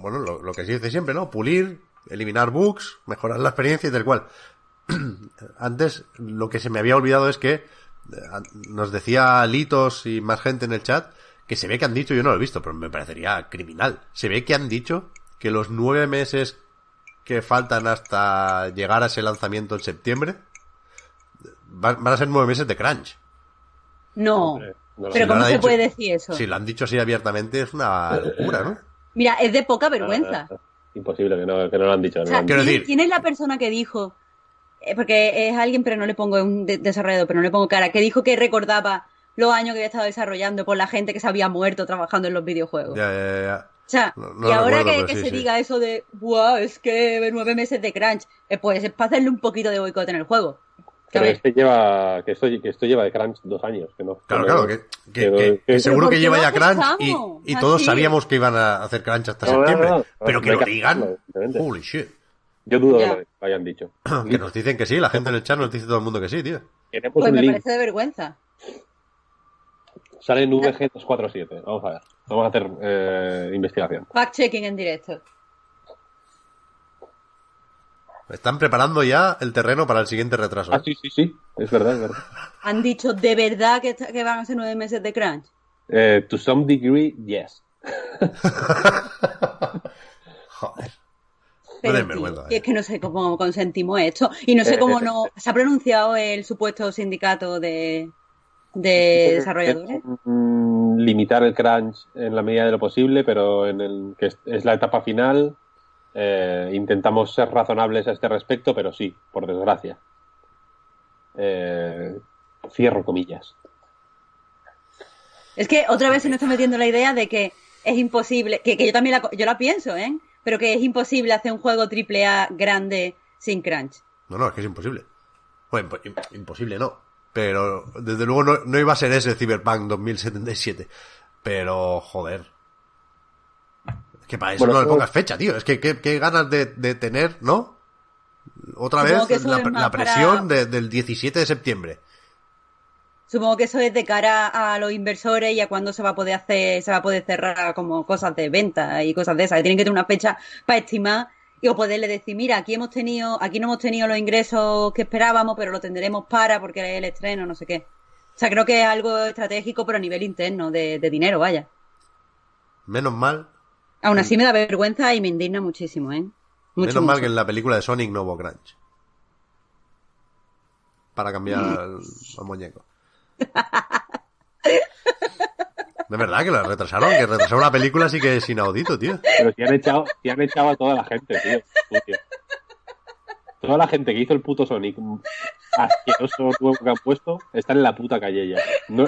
bueno, lo, lo que se dice siempre, ¿no? Pulir, eliminar bugs, mejorar la experiencia y tal cual. Antes, lo que se me había olvidado es que eh, nos decía Litos y más gente en el chat que se ve que han dicho, yo no lo he visto, pero me parecería criminal. Se ve que han dicho que los nueve meses que faltan hasta llegar a ese lanzamiento en septiembre va- van a ser nueve meses de crunch. No. Hombre, no lo pero Si ¿cómo se dicho- puede decir eso? Si lo han dicho así abiertamente es una locura, ¿no? Mira, es de poca vergüenza. Ah, Imposible, que no, que no lo han dicho. no O lo sea, han Quiero ¿quién, decir- quién es la persona que dijo? eh, porque es alguien, pero no le pongo un de- desarrollador, pero no le pongo cara, que dicho que recordaba los años que había estado desarrollando por la gente que se había muerto trabajando en los videojuegos. Ya, ya, ya. O sea, No- no y ahora recuerdo, que, que sí, se sí. diga eso de, wow, es que nueve meses de crunch, eh, pues es para hacerle un poquito de boicot en el juego. Que Pero este lleva, que esto, que esto lleva de crunch dos años. Que no, Claro, que claro, que, que- que- que- que- seguro ¿por que lleva ya crunch y, todos sabíamos que iban a hacer crunch hasta No, septiembre. no, no, pero que lo que digan, holy shit. Yo dudo Ya. de lo que hayan dicho. Que nos dicen que sí, la gente en el chat nos dice todo el mundo que sí, tío. Pues me link. parece de vergüenza. Sale en VG247. Vamos a ver. Vamos a hacer eh, investigación. Fact-checking en directo. Están preparando ya el terreno para el siguiente retraso. Ah, ¿eh? sí, sí, sí. Es verdad, es verdad. Han dicho de verdad que, que van a ser nueve meses de crunch. Eh, to some degree, yes. Joder. Pero, tío, y es que no sé cómo consentimos esto. Y no sé cómo no. ¿Se ha pronunciado el supuesto sindicato de, de desarrolladores? Limitar el crunch en la medida de lo posible, pero en el que es, la etapa final. eh, intentamos ser razonables a este respecto, pero sí, por desgracia. Eh, cierro comillas. Es que otra vez se nos está metiendo la idea de que es imposible, que, que yo también la, yo la pienso, ¿eh? Pero que es imposible hacer un juego triple A grande sin crunch. No, no, es que es imposible. Bueno, im- imposible no. Pero desde luego no, no iba a ser ese Cyberpunk 2077. Pero, joder. Es que para eso Bueno, no le pongas fecha, tío. Es que qué, ganas de, de tener, ¿no? Otra Supongo vez la, para- presión de- del 17 de septiembre. Supongo que eso es de cara a los inversores y a cuándo se va a poder hacer, se va a poder cerrar como cosas de venta y cosas de esas. Tienen que tener una fecha para estimar y o poderle decir, mira, aquí hemos tenido, aquí no hemos tenido los ingresos que esperábamos, pero lo tendremos para porque es el estreno, no sé qué. O sea, creo que es algo estratégico, pero a nivel interno, de, de dinero, vaya. Menos mal. Aún así me da vergüenza y me indigna muchísimo, ¿eh? Mucho, menos mal que en la película de Sonic no hubo crunch. Para cambiar al, al muñeco. De verdad que la retrasaron, que retrasar una película sí que es inaudito, tío. Pero si han echado, si han echado a toda la gente, tío. Sucio. Toda la gente que hizo el puto Sonic mm, asqueroso nuevo que han puesto está en la puta calle ya. No,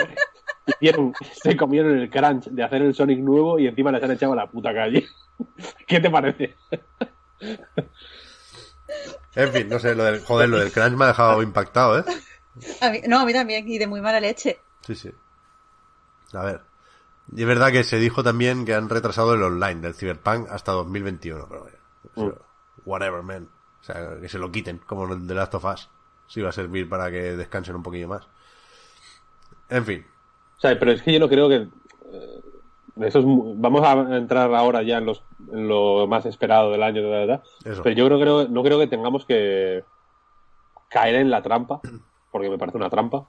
hicieron, se comieron el crunch de hacer el Sonic nuevo y encima les han echado a la puta calle. ¿Qué te parece? En fin, no sé, lo del, joder, lo del crunch me ha dejado impactado, ¿eh? A mí- no, a mí también, y de muy mala leche. Sí, sí. A ver. Y es verdad que se dijo también que han retrasado el online del Cyberpunk hasta 2021, pero bueno, sea, whatever, man. O sea, que se lo quiten, como el de Last of Us. Si va a servir para que descansen un poquillo más. En fin. O sea, pero es que yo no creo que. eh, eso es vamos a entrar ahora ya en, los, en lo más esperado del año, de verdad. Eso. Pero yo creo, creo, no creo que tengamos que caer en la trampa, porque me parece una trampa,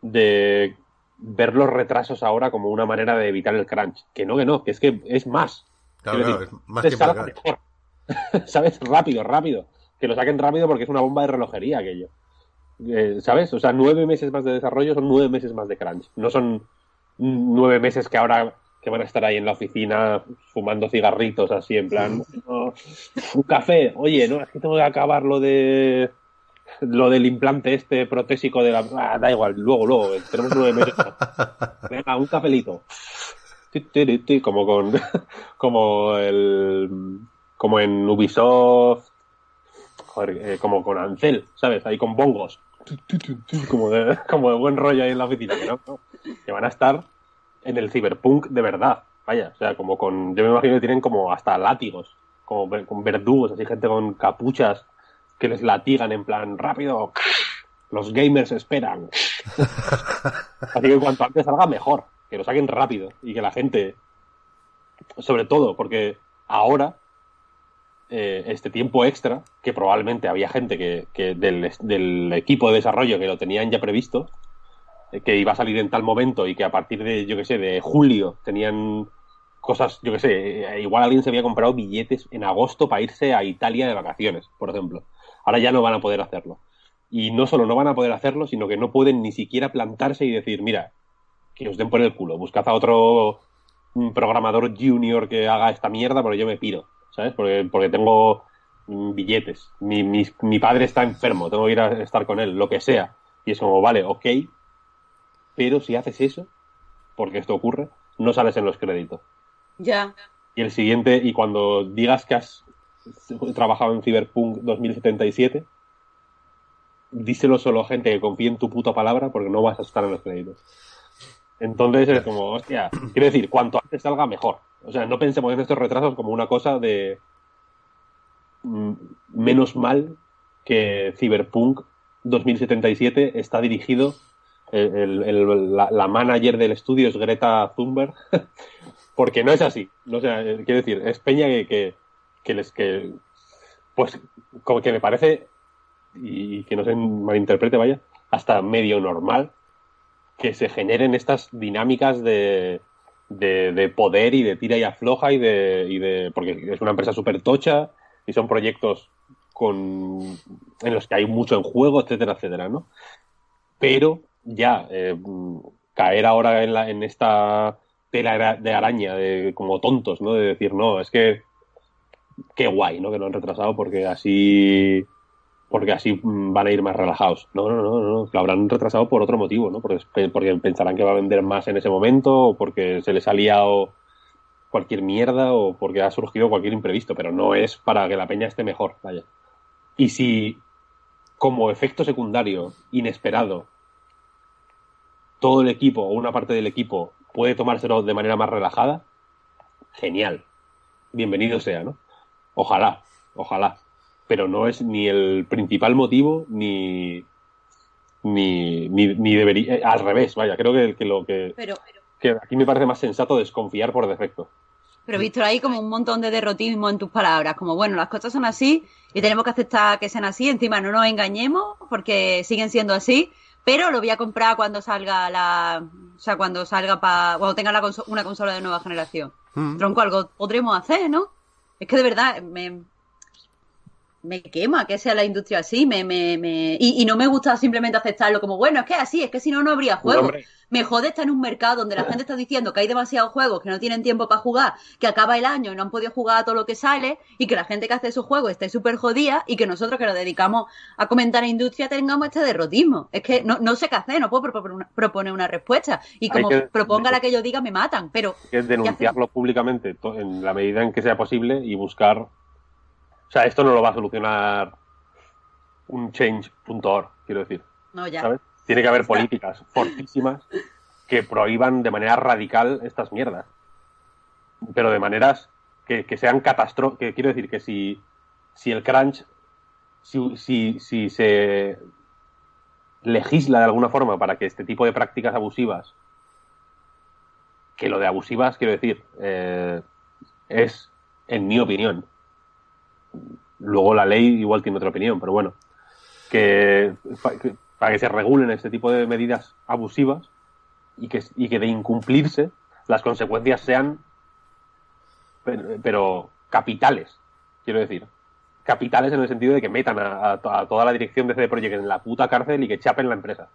de ver los retrasos ahora como una manera de evitar el crunch. Que no, que no, que es que es más. Claro, claro, decir, es más mejor. ¿Sabes? Rápido, rápido. Que lo saquen rápido porque es una bomba de relojería aquello. Eh, ¿Sabes? O sea, nueve meses más de desarrollo son nueve meses más de crunch. No son nueve meses que ahora que van a estar ahí en la oficina fumando cigarritos así en plan "No, un café oye no es que tengo que acabar lo de lo del implante este protésico de la Ah, da igual luego luego tenemos nueve meses. Venga un ti, como con como el como en Ubisoft joder, eh, como con Ancel sabes ahí con bongos. Como de, como de buen rollo ahí en la oficina que no, no, que van a estar en el cyberpunk de verdad vaya o sea como con yo me imagino que tienen como hasta látigos como con verdugos así gente con capuchas que les latigan en plan rápido los gamers esperan Así que cuanto antes salga, mejor. Que lo saquen rápido y que la gente, sobre todo, porque ahora, eh, este tiempo extra, que probablemente había gente que, que del, del equipo de desarrollo que lo tenían ya previsto, eh, que iba a salir en tal momento y que a partir de, yo que sé, de julio tenían cosas, yo que sé, eh, igual alguien se había comprado billetes en agosto para irse a Italia de vacaciones, por ejemplo. Ahora ya no van a poder hacerlo. Y no solo no van a poder hacerlo, sino que no pueden ni siquiera plantarse y decir, mira, que os den por el culo, buscad a otro mm, programador junior que haga esta mierda porque yo me piro, ¿sabes? Porque, porque tengo mm, billetes, mi, mi, mi padre está enfermo, tengo que ir a estar con él, lo que sea. Y es como, vale, ok, pero si haces eso, porque esto ocurre, no sales en los créditos. Ya. Y el siguiente, y cuando digas que has trabajado en Cyberpunk 2077, díselo solo a gente que confíe en tu puta palabra porque no vas a estar en los créditos. Entonces es como, hostia, quiero decir, cuanto antes salga, mejor. O sea, no pensemos en estos retrasos como una cosa de mm, menos mal que Cyberpunk 2077 está dirigido, el- la, manager del estudio es Greta Thunberg, porque no es así. O sea, eh, quiero decir, es Peña que, que les que pues como que me parece, y que no se malinterprete, vaya, hasta medio normal que se generen estas dinámicas de, de, poder y de tira y afloja y de, porque es una empresa súper tocha y son proyectos con en los que hay mucho en juego, etcétera, etcétera, ¿no? Pero ya eh, caer ahora en, la, en esta tela de araña de como tontos, ¿no? De decir, no, es que qué guay, ¿no? Que lo han retrasado porque así porque así van a ir más relajados. No, no, no, no, lo habrán retrasado por otro motivo, ¿no? Porque, porque pensarán que va a vender más en ese momento o porque se les ha liado cualquier mierda o porque ha surgido cualquier imprevisto, pero no es para que la peña esté mejor, vaya. Y si como efecto secundario, inesperado, todo el equipo o una parte del equipo puede tomárselo de manera más relajada, genial. Bienvenido sea, ¿no? Ojalá, ojalá. Pero no es ni el principal motivo ni. Ni, ni, debería. Eh, al revés, vaya, creo que, que lo que. Pero, que aquí me parece más sensato desconfiar por defecto. Pero Víctor, hay como un montón de derrotismo en tus palabras, como bueno, las cosas son así y tenemos que aceptar que sean así, encima no nos engañemos porque siguen siendo así, pero lo voy a comprar cuando salga la, o sea, cuando salga para, cuando tenga la una consola de nueva generación. Mm. Tronco, algo podremos hacer, ¿no? Es que de verdad me, me quema que sea la industria así, me, me, me... Y, no me gusta simplemente aceptarlo como, bueno, es que así, es que si no, no habría juegos. me jode estar en un mercado donde la gente está diciendo que hay demasiados juegos, que no tienen tiempo para jugar, que acaba el año y no han podido jugar a todo lo que sale, y que la gente que hace esos juegos esté súper jodida, y que nosotros que nos dedicamos a comentar a industria tengamos este derrotismo. Es que no, no sé qué hacer, no puedo proponer una, respuesta. Y como proponga la que yo diga, me matan. Pero. Es denunciarlo públicamente en la medida en que sea posible y buscar o sea, esto no lo va a solucionar un change.org, quiero decir. No, ya. Tiene que haber políticas fortísimas que prohíban de manera radical estas mierdas. Pero de maneras que, sean catastróficas. Que quiero decir que si, si el crunch, si, si, si se legisla de alguna forma para que este tipo de prácticas abusivas, que lo de abusivas, quiero decir, eh, es, en mi opinión, Luego la ley igual tiene otra opinión, pero bueno, que, para que se regulen este tipo de medidas abusivas y que, y que de incumplirse las consecuencias sean, pero, capitales, quiero decir. Capitales en el sentido de que metan a, toda la dirección de CD Projekt en la puta cárcel y que chapen la empresa.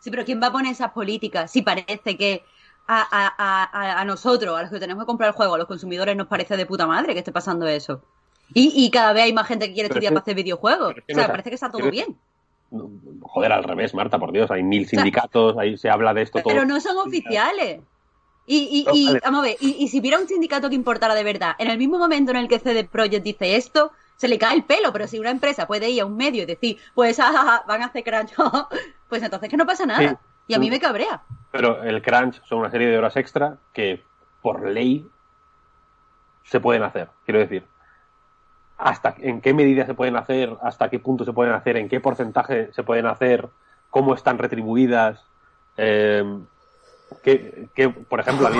Sí, pero ¿quién va a poner esas políticas? Si parece que a, a, a, nosotros, a los que tenemos que comprar el juego, a los consumidores, nos parece de puta madre que esté pasando eso. Y, cada vez hay más gente que quiere estudiar para hacer videojuegos. o sea, parece que está todo bien. Joder, al revés, Marta, por Dios, hay mil sindicatos, ahí se habla de esto todo. Pero no son oficiales. Y, y, vamos a ver, y, si hubiera un sindicato que importara de verdad, en el mismo momento en el que CD Projekt dice esto, se le cae el pelo, pero si una empresa puede ir a un medio y decir, pues ah, van a hacer crunch, pues entonces que no pasa nada. Y a mí me cabrea. Pero el crunch son una serie de horas extra que por ley se pueden hacer, quiero decir hasta en qué medida se pueden hacer, hasta qué punto se pueden hacer, en qué porcentaje se pueden hacer, cómo están retribuidas. Eh, que, por ejemplo, a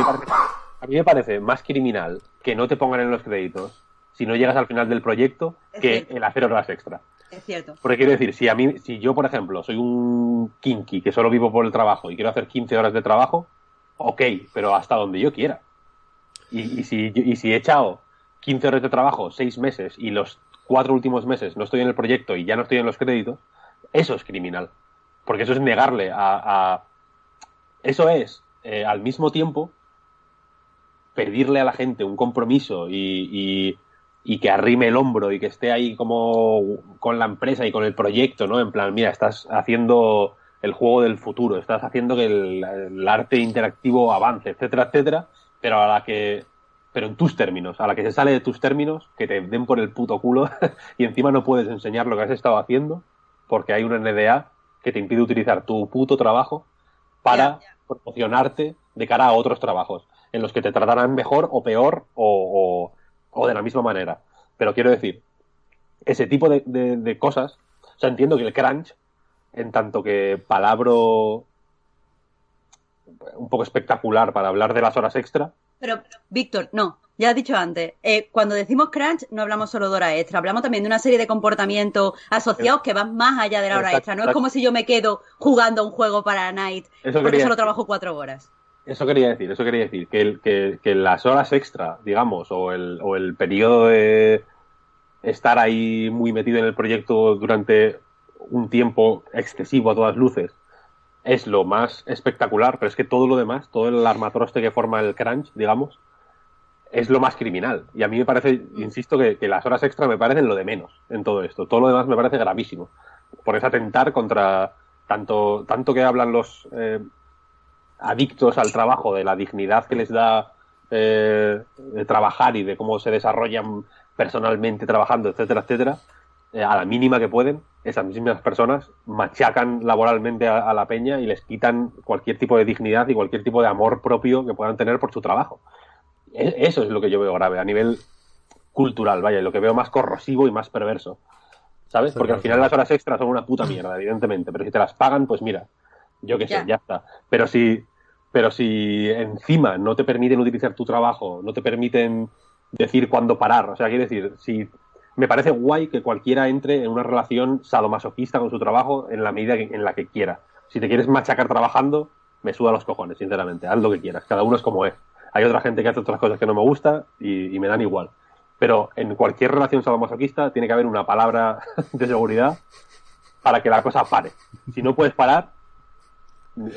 mí, me parece, más criminal que no te pongan en los créditos si no llegas al final del proyecto que el hacer horas extra. Es cierto. Porque quiero decir, si a mí, si yo, por ejemplo, soy un kinky que solo vivo por el trabajo y quiero hacer 15 horas de trabajo, ok, pero hasta donde yo quiera. Y, y si, y si he echado 15 horas de trabajo, 6 meses y los cuatro últimos meses no estoy en el proyecto y ya no estoy en los créditos, eso es criminal. Porque eso es negarle a... Eso es, eh, al mismo tiempo, pedirle a la gente un compromiso y, y, que arrime el hombro y que esté ahí como con la empresa y con el proyecto, ¿no? En plan, mira, estás haciendo el juego del futuro, estás haciendo que el arte interactivo avance, etcétera, etcétera, pero a la que pero en tus términos, a la que se sale de tus términos, que te den por el puto culo y encima no puedes enseñar lo que has estado haciendo porque hay una NDA que te impide utilizar tu puto trabajo para promocionarte de cara a otros trabajos en los que te tratarán mejor o peor o, de la misma manera. Pero quiero decir, ese tipo de, de, cosas, o sea, entiendo que el crunch, en tanto que palabro un poco espectacular para hablar de las horas extra, Pero, Víctor, no. Ya has dicho antes, eh, cuando decimos crunch no hablamos solo de hora extra, hablamos también de una serie de comportamientos asociados que van más allá de la hora extra. No es como si yo me quedo jugando a un juego para Night Eso porque solo trabajo cuatro horas. Eso quería decir, eso quería decir, que, el- que, que las horas extra, digamos, o el, o el periodo de estar ahí muy metido en el proyecto durante un tiempo excesivo a todas luces, es lo más espectacular, pero es que todo lo demás, todo el armatroste que forma el crunch, digamos, es lo más criminal. Y a mí me parece, insisto, que, las horas extra me parecen lo de menos en todo esto. Todo lo demás me parece gravísimo. Porque es atentar contra tanto, tanto que hablan los eh, adictos al trabajo, de la dignidad que les da eh, de trabajar y de cómo se desarrollan personalmente trabajando, etcétera, etcétera, eh, a la mínima que pueden, esas mismas personas machacan laboralmente a, a la peña y les quitan cualquier tipo de dignidad y cualquier tipo de amor propio que puedan tener por su trabajo. E- Eso es lo que yo veo grave a nivel cultural, vaya, lo que veo más corrosivo y más perverso. ¿Sabes? Porque al final las horas extras son una puta mierda, evidentemente, pero si te las pagan, pues mira, yo qué sé, Ya. ya está. Pero si, pero si encima no te permiten utilizar tu trabajo, no te permiten decir cuándo parar, o sea, quiero decir, si me parece guay que cualquiera entre en una relación sadomasoquista con su trabajo en la medida en la que quiera. Si te quieres machacar trabajando, me suda los cojones, sinceramente, haz lo que quieras, cada uno es como es. Hay otra gente que hace otras cosas que no me gusta y, y me dan igual. Pero en cualquier relación sadomasoquista tiene que haber una palabra de seguridad para que la cosa pare. Si no puedes parar,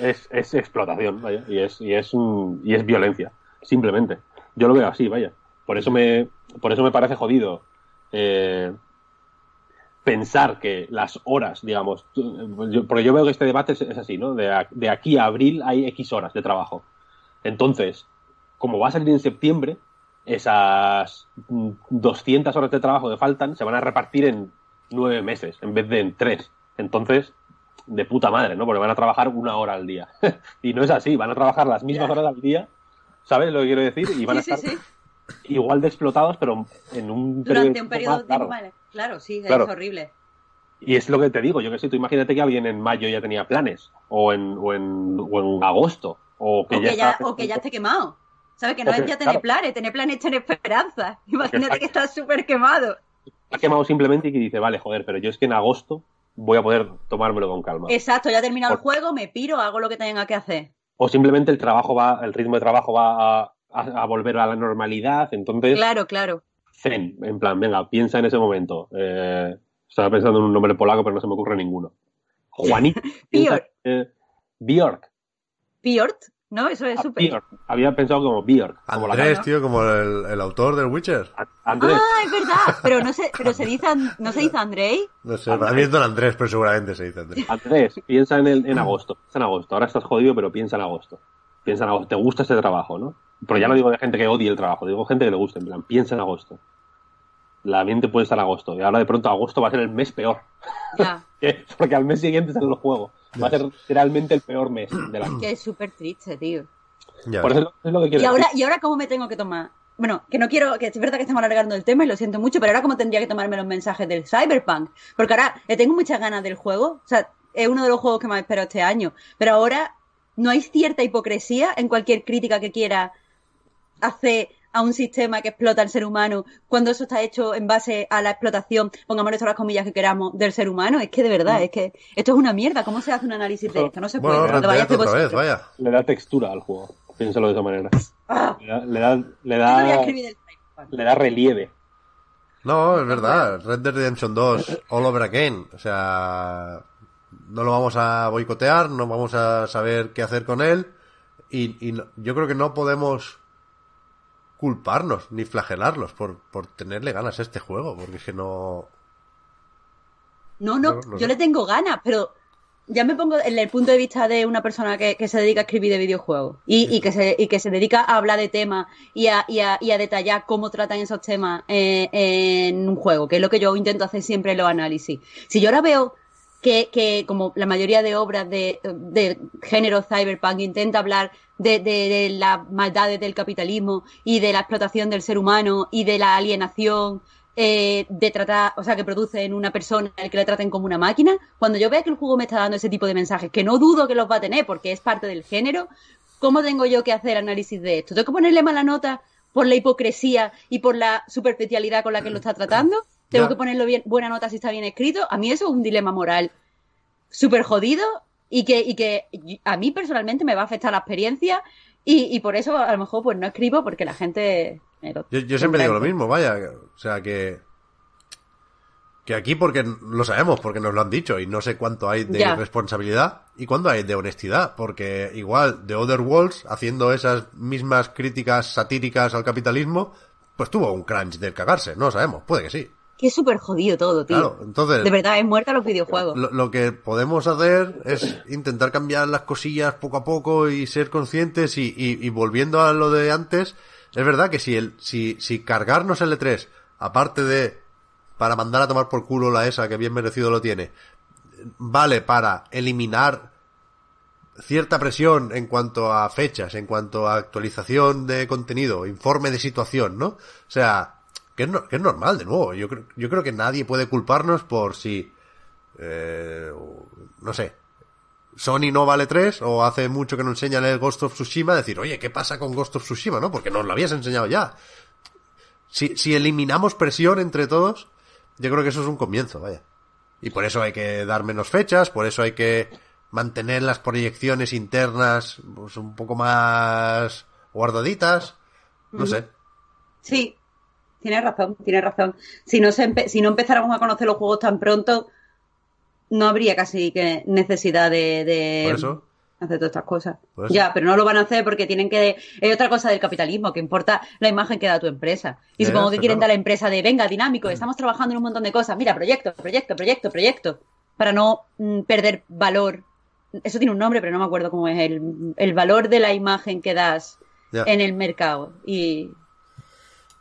es, es explotación, vaya, y es, y es un- y es violencia, simplemente. Yo lo veo así, vaya. Por eso me, por eso me parece jodido eh, pensar que las horas, digamos, porque yo veo que este debate es, es así, ¿no? De, de aquí a abril hay X horas de trabajo. Entonces, como va a salir en septiembre, esas mm, 200 horas de trabajo que faltan se van a repartir en nueve meses en vez de en tres. Entonces, de puta madre, ¿no? Porque van a trabajar una hora al día. y no es así, van a trabajar las mismas horas al día, ¿sabes lo que quiero decir? Y van a Sí, sí, estar sí. Igual de explotados, pero en un Durante de un periodo más de tiempo. vale. Claro, sí, Claro. es horrible. Y es lo que te digo, yo que sé, tú imagínate que alguien en mayo ya tenía planes, o en, o en, o en agosto, o que o, ya que ya, está- o que ya esté quemado. ¿Sabes? Que no es ya tener claro. planes, tener planes es tener esperanza. Imagínate está- que estás súper quemado. ha quemado simplemente y que dice, vale, joder, pero yo es que en agosto voy a poder tomármelo con calma. Exacto, ya he terminado el juego, me piro, hago lo que tenga que hacer. O simplemente el trabajo va, el ritmo de trabajo va a, a- a volver a la normalidad, entonces, Claro, claro. zen, en plan, venga, piensa en ese momento. Eh, estaba pensando en un nombre polaco, pero no se me ocurre ninguno. Juanito. Bjork. eh, Bjork. Piort, ¿no? Eso es Ah, súper. Bjork. Había pensado como Bjork. Como la Andrés, gana. tío, como el, el autor del Witcher. A- Andrés. Ah, es verdad. Pero no se, pero se dice, no se dice Andrei. No sé, para mí es Don Andrés, pero seguramente se dice Andrés. Andrés, piensa en, el, en agosto. Piensa en agosto. Ahora estás jodido, pero piensa en agosto. Piensa en agosto. Te gusta ese trabajo, ¿no? Pero ya no digo de gente que odie el trabajo, digo gente que le guste. En plan, piensa en agosto. La mente puede estar en agosto. Y ahora de pronto agosto va a ser el mes peor. Ya. Porque al mes siguiente salen los juegos. Va a ser realmente el peor mes del año. que es súper triste, tío. Ya. Por eso es lo- es lo que quiero Y ahora, decir. y ahora cómo me tengo que tomar. Bueno, que no quiero, que es verdad que estamos alargando el tema y lo siento mucho, pero ahora cómo tendría que tomarme los mensajes del Cyberpunk. Porque ahora le tengo muchas ganas del juego. O sea, es uno de los juegos que más espero este año. Pero ahora no hay cierta hipocresía en cualquier crítica que quiera hacer a un sistema que explota al ser humano cuando eso está hecho en base a la explotación, pongamos todas las comillas que queramos, del ser humano. Es que de verdad, es que esto es una mierda. ¿Cómo se hace un análisis de esto? No se puede. Vaya otra vez, vaya. Le da textura al juego. Piénsalo de esa manera. Ah, Le da, le da, le da, le da relieve. No, es verdad. Red Dead Redemption 2, All Over Again. O sea, no lo vamos a boicotear, no vamos a saber qué hacer con él. Y, y no- yo creo que no podemos culparnos ni flagelarlos por, por tenerle ganas a este juego, porque es que no... No, no, No, no yo le tengo ganas, pero ya me pongo en el punto de vista de una persona que, que se dedica a escribir de videojuegos y, y que se, y que se dedica a hablar de temas y a, y a, y a detallar cómo tratan esos temas eh, en un juego, que es lo que yo intento hacer siempre en los análisis. Si yo ahora veo que, que como la mayoría de obras de, de género cyberpunk intenta hablar de, de, de las maldades del capitalismo y de la explotación del ser humano y de la alienación eh, de tratar, o sea, que produce en una persona el que le traten como una máquina, cuando yo vea que el juego me está dando ese tipo de mensajes, que no dudo que los va a tener porque es parte del género, ¿cómo tengo yo que hacer análisis de esto? ¿Tengo que ponerle mala nota por la hipocresía y por la superficialidad con la que lo está tratando? ¿Tengo que ponerlo bien, buena nota si está bien escrito? A mí eso es un dilema moral súper jodido y que, y que a mí personalmente me va a afectar la experiencia y, y por eso a lo mejor pues no escribo porque la gente... me lo- Yo, yo siempre digo lo mismo, vaya. O sea, que. Que aquí, porque lo sabemos, porque nos lo han dicho, y no sé cuánto hay de Ya. responsabilidad y cuánto hay de honestidad, porque igual The Other Worlds, haciendo esas mismas críticas satíricas al capitalismo, pues tuvo un crunch del cagarse, no lo sabemos, puede que sí. Que es súper jodido todo, tío. Claro, entonces. De verdad, es muerta los videojuegos. Lo, lo que podemos hacer es intentar cambiar las cosillas poco a poco y ser conscientes y, y- y volviendo a lo de antes, es verdad que si el, si, si cargarnos el E3, aparte de para mandar a tomar por culo la ESA que bien merecido lo tiene, vale para eliminar cierta presión en cuanto a fechas, en cuanto a actualización de contenido, informe de situación, ¿no? O sea, que es, no- que es normal, de nuevo. Yo creo, yo creo que nadie puede culparnos por si, eh, no sé, Sony no vale 3 o hace mucho que no enseñan el Ghost of Tsushima, decir, oye, ¿qué pasa con Ghost of Tsushima, no? Porque nos lo habías enseñado ya. Si, si eliminamos presión entre todos, yo creo que eso es un comienzo, vaya. Y por eso hay que dar menos fechas, por eso hay que mantener las proyecciones internas pues, un poco más guardaditas. No sé. Sí, tienes razón, tienes razón. Si no, se si no empezáramos a conocer los juegos tan pronto, no habría casi que necesidad de, de Por eso. hacer todas estas cosas. Ya, pero no lo van a hacer porque tienen que... Es otra cosa del capitalismo, que importa la imagen que da tu empresa. Y supongo que quieren claro. dar a la empresa de, venga, dinámico, estamos trabajando en un montón de cosas. Mira, proyecto, proyecto, proyecto, proyecto. Para no mm, perder valor. Eso tiene un nombre, pero no me acuerdo cómo es. El, el valor de la imagen que das Ya. en el mercado. Y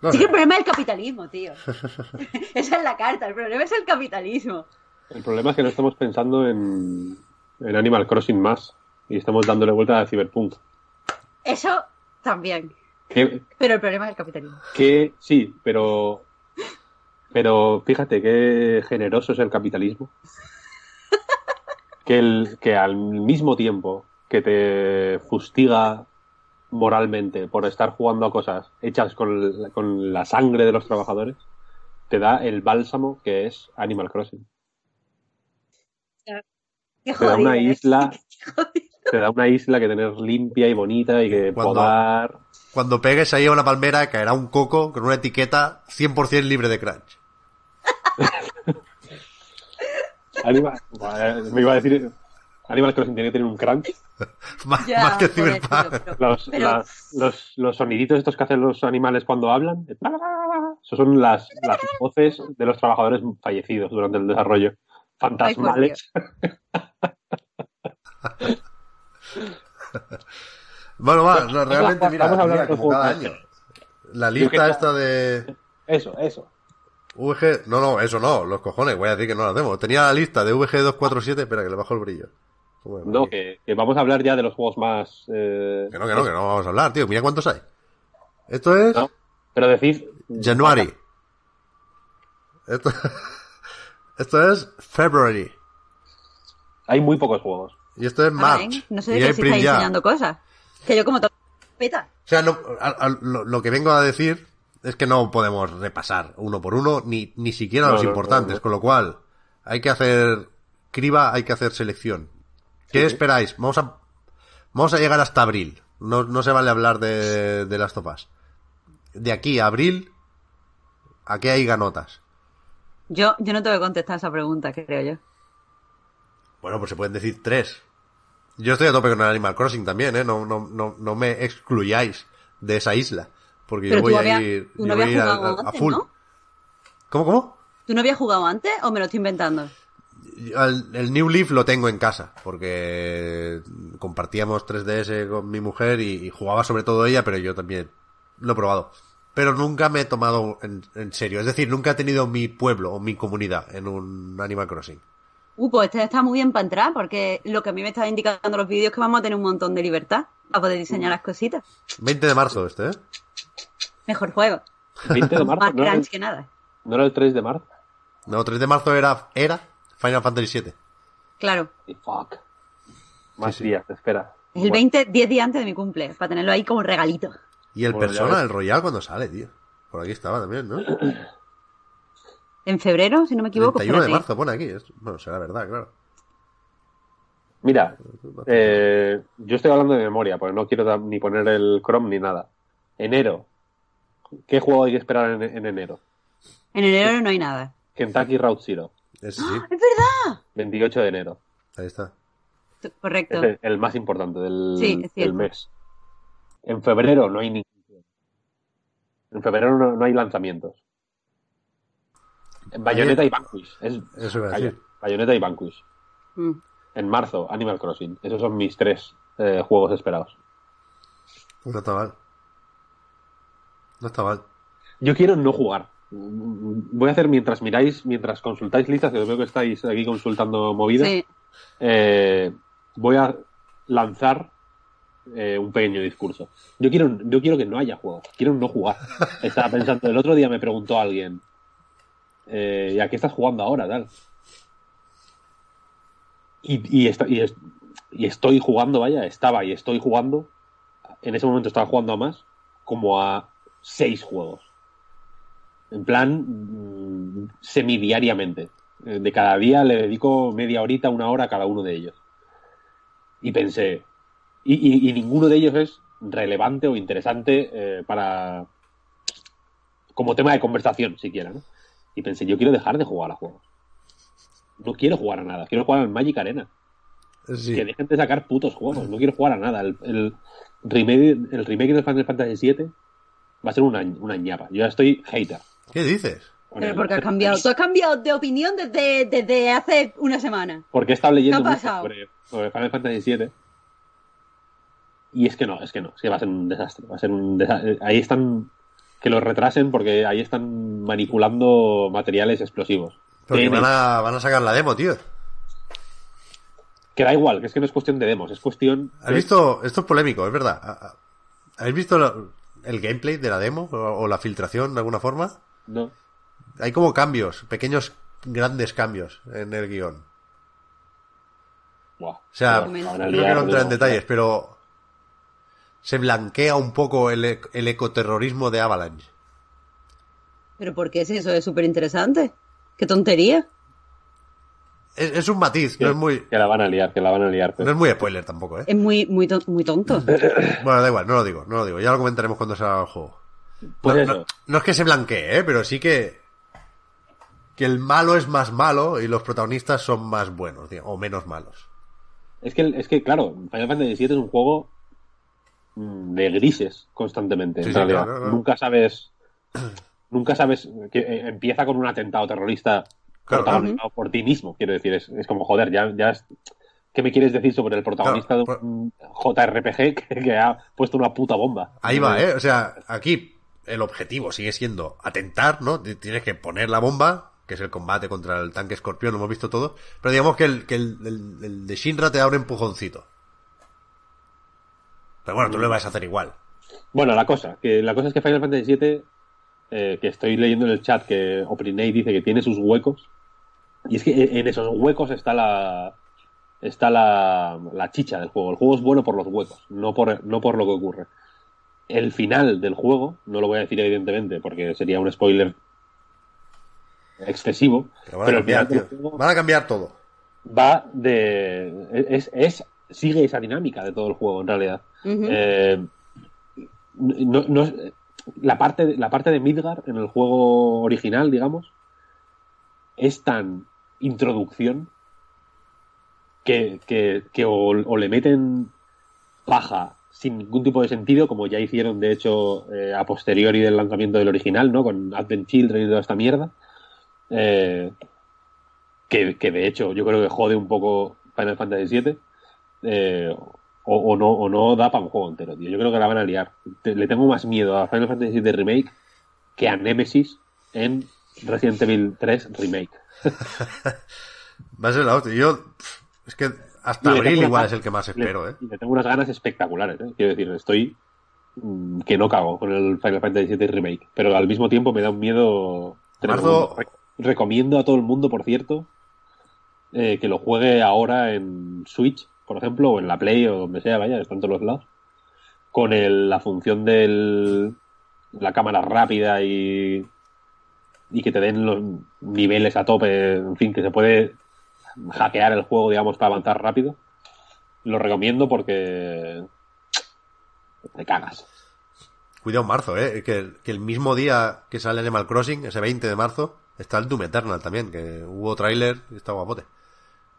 No Sí que el problema es el capitalismo, tío. Esa es la carta, el problema es el capitalismo. El problema es que no estamos pensando en, en Animal Crossing más y estamos dándole vuelta a Cyberpunk. Eso también. Pero el problema es el capitalismo. que sí, pero pero fíjate qué generoso es el capitalismo. Que, el, que al mismo tiempo que te fustiga moralmente por estar jugando a cosas hechas con, la- con la sangre de los trabajadores, te da el bálsamo que es Animal Crossing. Qué Te da una ¿eh? isla, te da una isla que tener limpia y bonita y que Cuando- podar. Cuando pegues ahí a una palmera, caerá un coco con una etiqueta 100% libre de crunch. Me iba a decir, Animal Crossing tiene que tener un crunch. Más, Ya, más que eso, Cyberpunk. pero- Los, Pero- la- los, los soniditos estos que hacen los animales cuando hablan, esos son las, las voces de los trabajadores fallecidos durante el desarrollo. Fantasmales. Bueno, va, no, realmente, Vamos mira, a hablar mira, como cada año. La lista que- esta de Eso, eso. VG... No, no, eso no, los cojones, voy a decir que no lo hacemos. Tenía la lista de VG247, espera, que le bajo el brillo. Bueno, No, que, que vamos a hablar ya de los juegos más. eh, Que no, que no, que no vamos a hablar, tío. Mira cuántos hay. Esto es No, Pero decid. January. Esto... Esto es February. Hay muy pocos juegos. Y esto es Ah, March. ¿eh? No sé y de qué se está enseñando cosas. Que yo como todo peta. O sea, no, a- a- lo, lo que vengo a decir es que no podemos repasar uno por uno, ni, ni siquiera No, los no, importantes, no, no. con lo cual hay que hacer criba, hay que hacer selección. ¿Qué Sí. esperáis? Vamos a, vamos a llegar hasta abril. No, no se vale hablar de, de las topas. De aquí a abril, ¿a qué hay ganotas? Yo, yo no tengo que contestar esa pregunta, creo yo. Bueno, pues se pueden decir tres. Yo estoy a tope con el Animal Crossing también, ¿eh? No, no, no, no me excluyáis de esa isla. Porque Pero yo voy a ir, yo voy a ir a, full. ¿no? ¿Cómo, cómo? ¿Tú no habías jugado antes o me lo estoy inventando? El, el New Leaf lo tengo en casa, porque compartíamos 3DS con mi mujer y, y jugaba sobre todo ella, pero yo también lo he probado. Pero nunca me he tomado en, en serio, es decir, nunca he tenido mi pueblo o mi comunidad en un Animal Crossing. Uh, pues este está muy bien para entrar, porque lo que a mí me están indicando los vídeos es que vamos a tener un montón de libertad para poder diseñar las cositas. 20 de marzo este, ¿eh? Mejor juego. 20 de marzo. Más ¿no, el, que nada. no era el 3 de marzo? No, 3 de marzo era, era Final Fantasy VII. Claro. Y fuck. Más Sí, sí. días, espera. Es el Bueno. 20, 10 días antes de mi cumple, para tenerlo ahí como regalito. Y el Bueno, Persona, el Royal, cuando sale, tío. Por aquí estaba también, ¿no? En febrero, si no me equivoco. 31 de marzo pone aquí. Es- Bueno, será verdad, claro. Mira, eh, yo estoy hablando de memoria, porque no quiero ni poner el Chrome ni nada. Enero. ¿Qué juego hay que esperar en, en enero? En enero no hay nada. Kentucky Route Zero, Ese sí, ¡Es verdad! 28 de enero. ahí está. Correcto. Es el, el más importante del, Sí, es del cierto. mes. En febrero no hay ni. En febrero no, no hay lanzamientos. En Bayonetta y Vanquish. Es, Eso iba a decir. Bayonetta y Vanquish. Mm. En marzo, Animal Crossing. Esos son mis tres eh, juegos esperados. No está mal. No está mal. Yo quiero no jugar. Voy a hacer mientras miráis, mientras consultáis listas, que veo que estáis aquí consultando movidas. Sí. eh, voy a lanzar eh, un pequeño discurso. Yo quiero, yo quiero que no haya juego, quiero no jugar. Estaba pensando, el otro día me preguntó alguien, eh, ¿y a qué estás jugando ahora? Tal. Y, y estoy jugando, vaya, estaba y estoy jugando, en ese momento estaba jugando a más, como a seis juegos. En plan, mm, semidiariamente. Eh, De cada día le dedico media horita, una hora a cada uno de ellos. Y pensé, y, y- y ninguno de ellos es relevante o interesante eh, para como tema de conversación siquiera, ¿no? Y pensé, yo quiero dejar de jugar a juegos. No quiero jugar a nada, quiero jugar al Magic Arena. Sí. Que dejen de sacar putos juegos, no quiero jugar a nada. El, el remake, el remake de Final Fantasy VII va a ser una, una ñapa. Yo ya estoy hater. ¿Qué dices? Pero porque has cambiado. Tú has cambiado de opinión desde, desde hace una semana. Porque he estado leyendo ¿Qué ha mucho pasado? sobre, sobre Final Fantasy VII. Y es que no, es que no, es que va a ser un desastre. Va a ser un desa- Ahí están. Que lo retrasen porque ahí están manipulando materiales explosivos. Porque Que- van a, van a sacar la demo, tío. Que da igual, que es que no es cuestión de demos, es cuestión. ¿Has de- visto? Esto es polémico, es verdad. ¿Ha- ha- ¿Habéis visto el gameplay de la demo o, o la filtración de alguna forma? No. Hay como cambios, pequeños, grandes cambios en el guion. Buah, O sea, a no entrar en detalles, pero se blanquea un poco el, e- el ecoterrorismo de Avalanche. ¿Pero por qué es eso? Es súper interesante. ¡Qué tontería! Es, es un matiz, Que, no es muy, que la van a liar, que la van a liar. pero- no es muy spoiler tampoco, ¿eh? Es muy, muy, muy tonto. Bueno, da igual, no lo digo, no lo digo. Ya lo comentaremos cuando salga el juego. Pues no, eso. no- no es que se blanquee, ¿eh? Pero sí que que el malo es más malo y los protagonistas son más buenos, digamos, o menos malos. Es que, es que, claro, Final Fantasy VII es un juego mm, de grises constantemente. Sí, en sí, realidad. claro, claro. Nunca sabes. Nunca sabes que eh, empieza con un atentado terrorista Claro, protagonizado por ti mismo. Quiero decir, es, es como, joder, ya, ya es- ¿Qué me quieres decir sobre el protagonista Claro, de un JRPG que, que ha puesto una puta bomba? Ahí va, ¿eh? O sea, aquí el objetivo sigue siendo atentar, ¿no? Tienes que poner la bomba, que es el combate contra el tanque escorpión, lo hemos visto todo. Pero digamos que el, que el de Shinra te da un empujoncito. Pero bueno, tú lo vas a hacer igual. Bueno, la cosa, que la cosa es que Final Fantasy VII, eh, que estoy leyendo en el chat que Oprinei dice que tiene sus huecos, y es que en esos huecos está la está la, la chicha del juego. El juego es bueno por los huecos, no por, no por lo que ocurre. El final del juego, no lo voy a decir evidentemente porque sería un spoiler excesivo, Pero van a pero el cambiar, final del tío. juego Van a cambiar todo. va de... Es, es, sigue esa dinámica de todo el juego en realidad. Eh, no- no- la, parte, de- la parte de Midgar en el juego original, digamos, es tan introducción que, que- que o, o le meten paja sin ningún tipo de sentido, como ya hicieron de hecho eh, a posteriori del lanzamiento del original, ¿no? Con Advent Children y toda esta mierda. Eh, que, que de hecho yo creo que jode un poco Final Fantasy VII. eh, o, o no, o no da para un juego entero, tío. Yo creo que la van a liar. Le tengo más miedo a Final Fantasy VII Remake que a Nemesis en Resident Evil 3 Remake. Va a ser la hostia. Yo, es que hasta le abril igual es el que más le- espero, ¿eh? y le tengo unas ganas espectaculares, ¿eh? Quiero decir, estoy mm, que no cago con el Final Fantasy VII Remake, pero al mismo tiempo me da un miedo. Marzo- Re- Recomiendo a todo el mundo, por cierto, eh, que lo juegue ahora en Switch, por ejemplo, o en la Play o donde sea, vaya, están todos los lados, con el- la función de la cámara rápida y, y que te den los niveles a tope, en fin, que se puede hackear el juego, digamos, para avanzar rápido. Lo recomiendo porque te cagas. Cuidado marzo, eh. Que, que el mismo día que sale Animal Crossing, ese 20 de marzo, está el Doom Eternal también, que hubo tráiler y está guapote.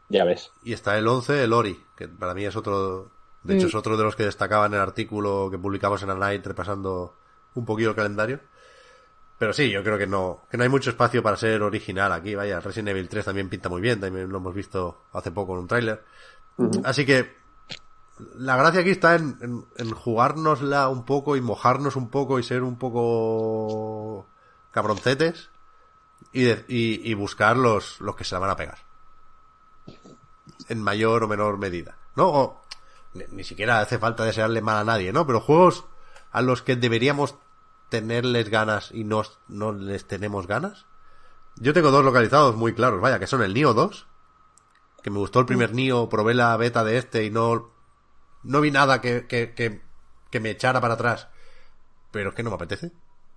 Ya ves. Y está el 11, el Ori, que para mí es otro, de hecho Mm. es otro de los que destacaba en el artículo que publicamos en Night repasando un poquillo el calendario. Pero sí, yo creo que no, que no hay mucho espacio para ser original aquí, vaya, Resident Evil 3 también pinta muy bien, también lo hemos visto hace poco en un tráiler. Así que la gracia aquí está en, en, en jugárnosla un poco y mojarnos un poco y ser un poco cabroncetes y, de- y, y buscar los, los que se la van a pegar en mayor o menor medida, ¿no? O ni, ni siquiera hace falta desearle mal a nadie, ¿no? Pero juegos a los que deberíamos tenerles ganas y no, no les tenemos ganas. Yo tengo dos localizados muy claros, vaya, que son el Nio 2, que me gustó el primer Nio, probé la beta de este y no, no vi nada que, que, que, que me echara para atrás. Pero es que no me apetece.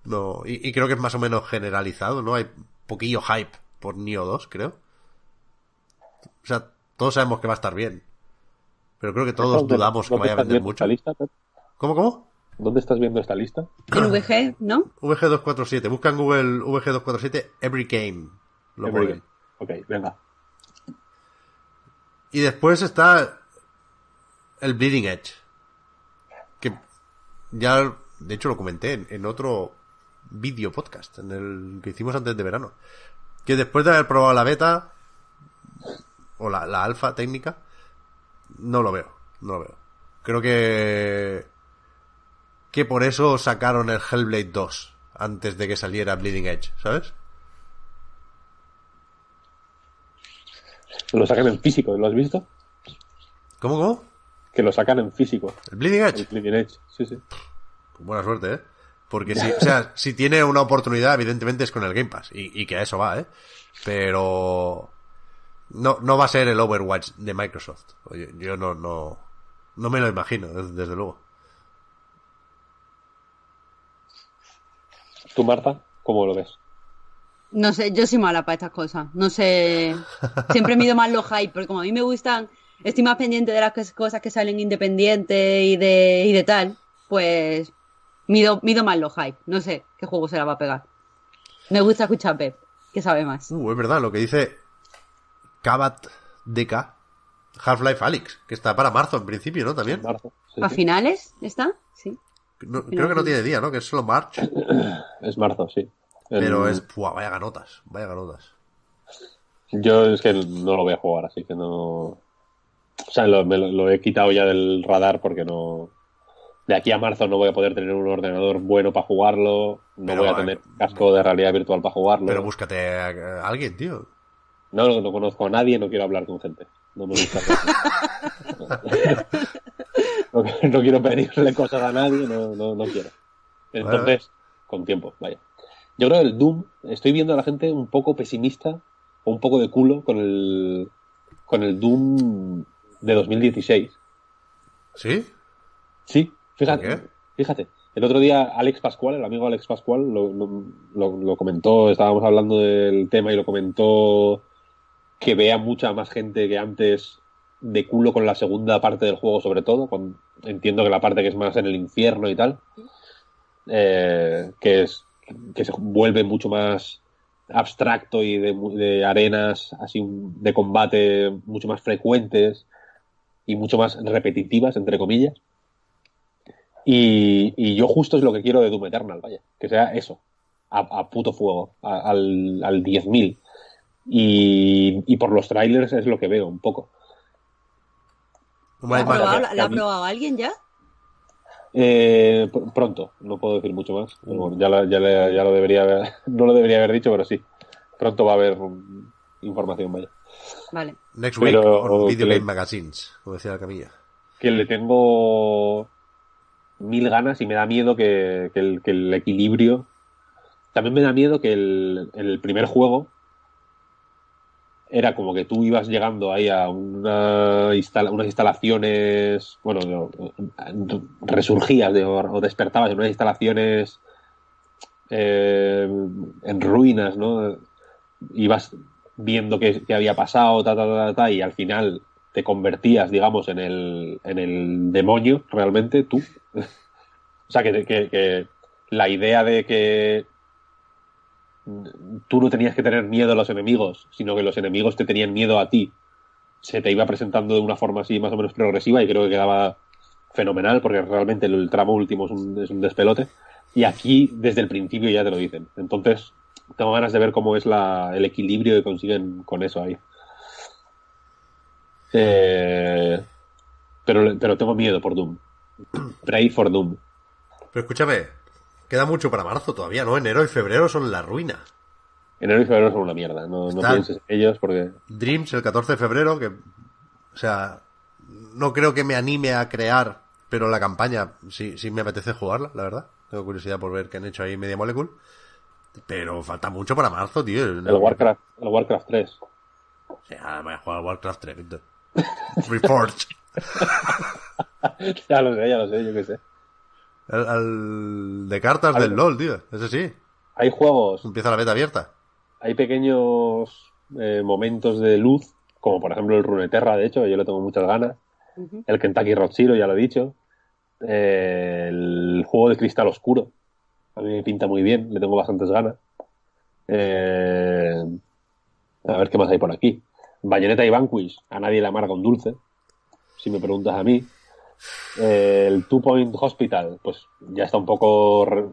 No, y, y creo que es más o menos generalizado, ¿no? Hay poquillo hype por Nio 2, creo. O sea, todos sabemos que va a estar bien. Pero creo que todos ¿Dónde- dudamos que vaya a vender mucho. ¿Cómo, cómo? ¿Dónde estás viendo esta lista? En VG, ¿no? VG247. Busca en Google VG247 Every Game. Lo Every ponen. Ok, venga. Y después está el Bleeding Edge. Que ya, de hecho, lo comenté en, en otro vídeo podcast, en el que hicimos antes de verano. Que después de haber probado la beta, o la, la alfa técnica, no lo veo, no lo veo. Creo que, que por eso sacaron el Hellblade 2 antes de que saliera Bleeding Edge, ¿sabes? Lo sacan en físico, ¿lo has visto? ¿Cómo, cómo? Que lo sacan en físico. ¿El Bleeding Edge? El Bleeding Edge. Sí, sí. Buena suerte, ¿eh? Porque si, o sea, si tiene una oportunidad, evidentemente es con el Game Pass. Y, y que a eso va, ¿eh? Pero no, no va a ser el Overwatch de Microsoft. Oye, yo no, no, no me lo imagino, desde, desde luego. ¿Tú, Marta, cómo lo ves? No sé, yo soy mala para estas cosas. No sé. Siempre mido más los hype, porque como a mí me gustan, estoy más pendiente de las cos- cosas que salen independientes y de, y de tal, pues mido, mido más los hype. No sé qué juego se la va a pegar. Me gusta escuchar a Pep, que sabe más. Uh, es verdad, lo que dice Kabat DK, Half-Life Alyx, que está para marzo en principio, ¿no? También. Marzo. Sí, ¿A sí. finales está? Sí. No- creo que no tiene día, ¿no? Que es solo March. Es marzo, sí. Pero es, ¡buah! Vaya ganotas, vaya ganotas. Yo es que no lo voy a jugar, así que no. O sea, lo, me lo, he quitado ya del radar porque no. De aquí a marzo no voy a poder tener un ordenador bueno para jugarlo. No Pero voy a va- tener casco de realidad virtual para jugarlo. Pero búscate a alguien, tío. No, no, no conozco a nadie, no quiero hablar con gente. No me gusta. no, no quiero pedirle cosas a nadie, no, no, no quiero. Entonces, con tiempo, vaya. Yo creo que el Doom, estoy viendo a la gente un poco pesimista o un poco de culo con el, con el Doom de 2016. ¿Sí? Sí, fíjate. Fíjate. El otro día Alex Pascual, el amigo Alex Pascual, lo- lo comentó, estábamos hablando del tema y lo comentó que vea mucha más gente que antes de culo con la segunda parte del juego, sobre todo. Con, entiendo que la parte que es más en el infierno y tal, eh, que es que se vuelve mucho más abstracto y de, de arenas así de combate mucho más frecuentes y mucho más repetitivas, entre comillas. Y, yo justo es lo que quiero de Doom Eternal, vaya. Que sea eso. A, puto fuego. al, al 10.000. Y, y por los trailers es lo que veo un poco. ¿La ha probado, la- la ha alguien ya? Eh, pr- pronto, no puedo decir mucho más. Bueno, ya, lo- ya, ya lo debería haber, no lo debería haber dicho, pero sí. Pronto va a haber mm, información, vaya. Vale. Next week Pero- on Video Game Magazines, como decía la camilla. Que le tengo mil ganas y me da miedo que, que el, que el equilibrio. También me da miedo que el, el primer juego era como que tú ibas llegando ahí a una unas instalaciones, bueno, no, resurgías de- o despertabas en unas instalaciones eh, en ruinas, ¿no? Ibas viendo qué, había pasado, ta, ta, ta, ta, y al final te convertías, digamos, en el, en el demonio, realmente, tú. o sea, que la idea de que tú no tenías que tener miedo a los enemigos, sino que los enemigos te tenían miedo a ti, se te iba presentando de una forma así más o menos progresiva y creo que quedaba fenomenal porque realmente el tramo último es un, es un despelote. Y aquí desde el principio ya te lo dicen. Entonces tengo ganas de ver cómo es el equilibrio que consiguen con eso ahí. Eh, pero, pero tengo miedo por Doom. Pray for Doom. Pero escúchame, queda mucho para marzo todavía, ¿no? Enero y febrero son la ruina. Enero y febrero son una mierda. No, pienses en ellos porque Dreams el 14 de febrero, que, o sea, no creo que me anime a crear, pero la campaña sí, sí me apetece jugarla, la verdad. Tengo curiosidad por ver qué han hecho ahí Media Molecule. Pero falta mucho para marzo, tío. el Warcraft, el Warcraft 3. O sea, voy a jugar al Warcraft 3, Víctor. Reforged. ya lo sé, ya lo sé, yo qué sé. Al, al de cartas Al- del LOL, tío. Ese sí. Hay juegos Empieza la beta abierta. hay pequeños eh, momentos de luz, como por ejemplo el Runeterra, de hecho, yo le tengo muchas ganas. El Kentucky Road Zero, ya lo he dicho. Eh, el juego de cristal oscuro. A mí me pinta muy bien, le tengo bastantes ganas. Eh, a ver qué más hay por aquí. Bayonetta y Vanquish, a nadie le amarga un dulce, si me preguntas a mí. El Two Point Hospital, pues ya está un poco re-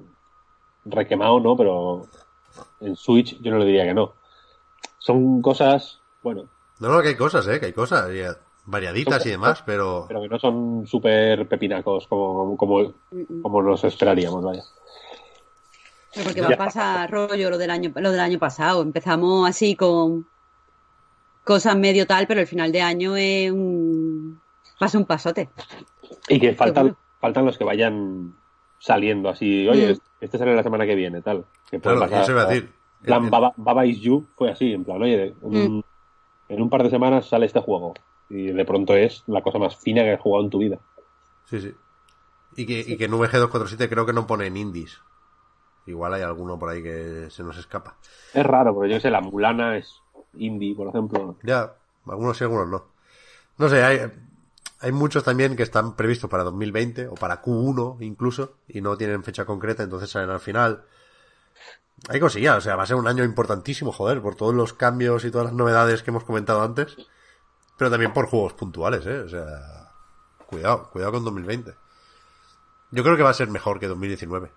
requemado, ¿no? Pero en Switch yo no le diría que no. Son cosas, bueno, No, no, que hay cosas, eh, que hay cosas. y, variaditas y demás, pero... pero que no son súper pepinacos como, como, como nos esperaríamos, vaya. Pero Porque va a pasar rollo lo del año, lo del año pasado. Empezamos así con cosas medio tal, pero el final de año es un pasa un pasote. Y que faltan, Seguro. faltan los que vayan saliendo así, oye, Mm. este sale la semana que viene, tal. Que Claro, pasar. eso iba a decir. En plan, El- el- Baba, Baba Is You fue así, en plan, oye, en, Mm. en un par de semanas sale este juego. Y de pronto es la cosa más fina que has jugado en tu vida. Sí, sí. Y que, y que en VG247 creo que no ponen indies. Igual hay alguno por ahí que se nos escapa. Es raro, porque yo sé, la Mulana es indie, por ejemplo. Ya, algunos sí, algunos no. No sé, hay, hay muchos también que están previstos para 2020 o para Q1 incluso y no tienen fecha concreta, entonces salen al final. Hay cosillas, o sea, va a ser un año importantísimo, joder, por todos los cambios y todas las novedades que hemos comentado antes, pero también por juegos puntuales, eh, o sea, cuidado, cuidado con 2020. Yo creo que va a ser mejor que 2019.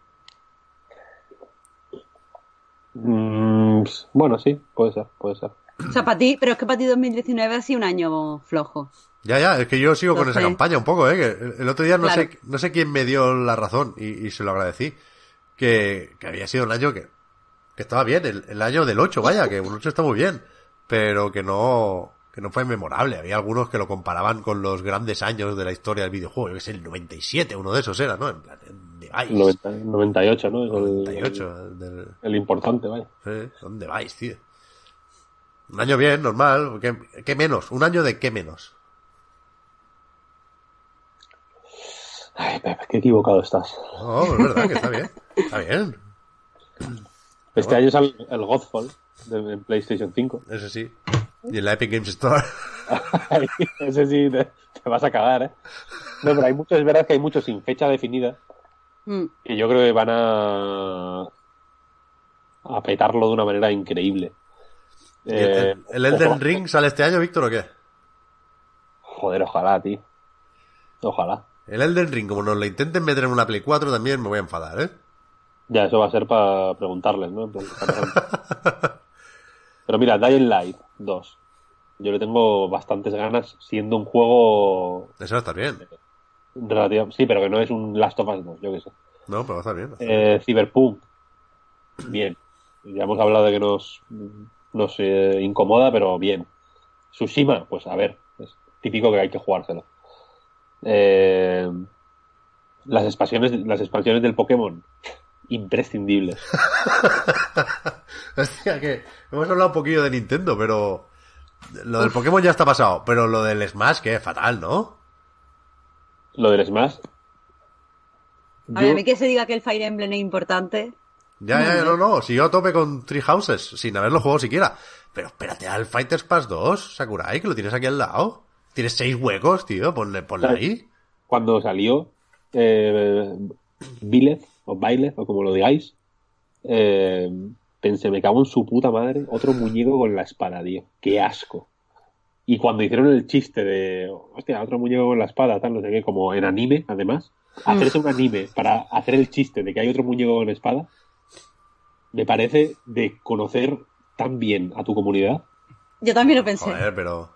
Mm, bueno, sí, puede ser, puede ser. O sea, para ti, pero es que para ti 2019 ha sido un año flojo. Ya, ya, es que yo sigo con esa campaña un poco, ¿eh? Que el, el otro día no, Claro. sé, no sé quién me dio la razón y, y se lo agradecí. Que, que había sido un año que, que estaba bien, el, el año del 8, vaya, que un 8 está muy bien, pero que no, que no fue memorable. Había algunos que lo comparaban con los grandes años de la historia del videojuego. Yo que sé, el 97, uno de esos era, ¿no? En plan, ¿dónde vais? 90 98, ¿no? Es el- 98, del, El, importante, vaya. sí, ¿dónde vais, tío? Un año bien, normal. ¿Qué, qué menos? ¿Un año de qué menos? Ay, Pepe, qué equivocado estás. No, es verdad que está bien. Está bien. Este año sale el Godfall de, en PlayStation 5. Ese sí. Y en la Epic Games Store. Ay, Ese sí, te, te vas a cagar, ¿eh? No, pero hay muchos, es verdad que hay muchos sin fecha definida Mm. que yo creo que van a a petarlo de una manera increíble. ¿Y el, Eh, el- el Elden ojo- Ring sale este año, Víctor, o qué? Joder, ojalá, tío. Ojalá. El Elden Ring, como nos lo intenten meter en una Play 4, también me voy a enfadar, ¿eh? Ya, eso va a ser para preguntarles, ¿no? Pero mira, Dying Light 2. Yo le tengo bastantes ganas, siendo un juego Eso va a estar bien. relativo. Sí, pero que no es un Last of Us 2, yo qué sé. No, pero va a estar bien. va a estar Eh, Cyberpunk. Bien. Ya hemos hablado de que nos, nos eh, incomoda, pero bien. Tsushima, pues a ver, es típico que hay que jugárselo. Eh, las expansiones, las expansiones del Pokémon, imprescindibles. Hostia, que hemos hablado un poquillo de Nintendo, pero Lo del Pokémon ya está pasado, pero lo del Smash, que es fatal, ¿no? Lo del Smash. A ver, Yo- a mí que se diga que el Fire Emblem es importante. Ya, ya, no, no. Si yo a tope con Three Houses, sin haberlo jugado siquiera. Pero espérate al Fighters Pass 2, Sakurai, que lo tienes aquí al lado. Tienes seis huecos, tío, ponle, ponle ahí. cuando salió eh, o Bailez, o como lo digáis, eh, pensé, me cago en su puta madre, otro muñeco con la espada, tío. Qué asco. Y cuando hicieron el chiste de, hostia, otro muñeco con la espada, tal, no sé qué, como en anime, además, hacerse un anime para hacer el chiste de que hay otro muñeco con espada, me parece de conocer tan bien a tu comunidad Yo también lo pensé. Joder, pero...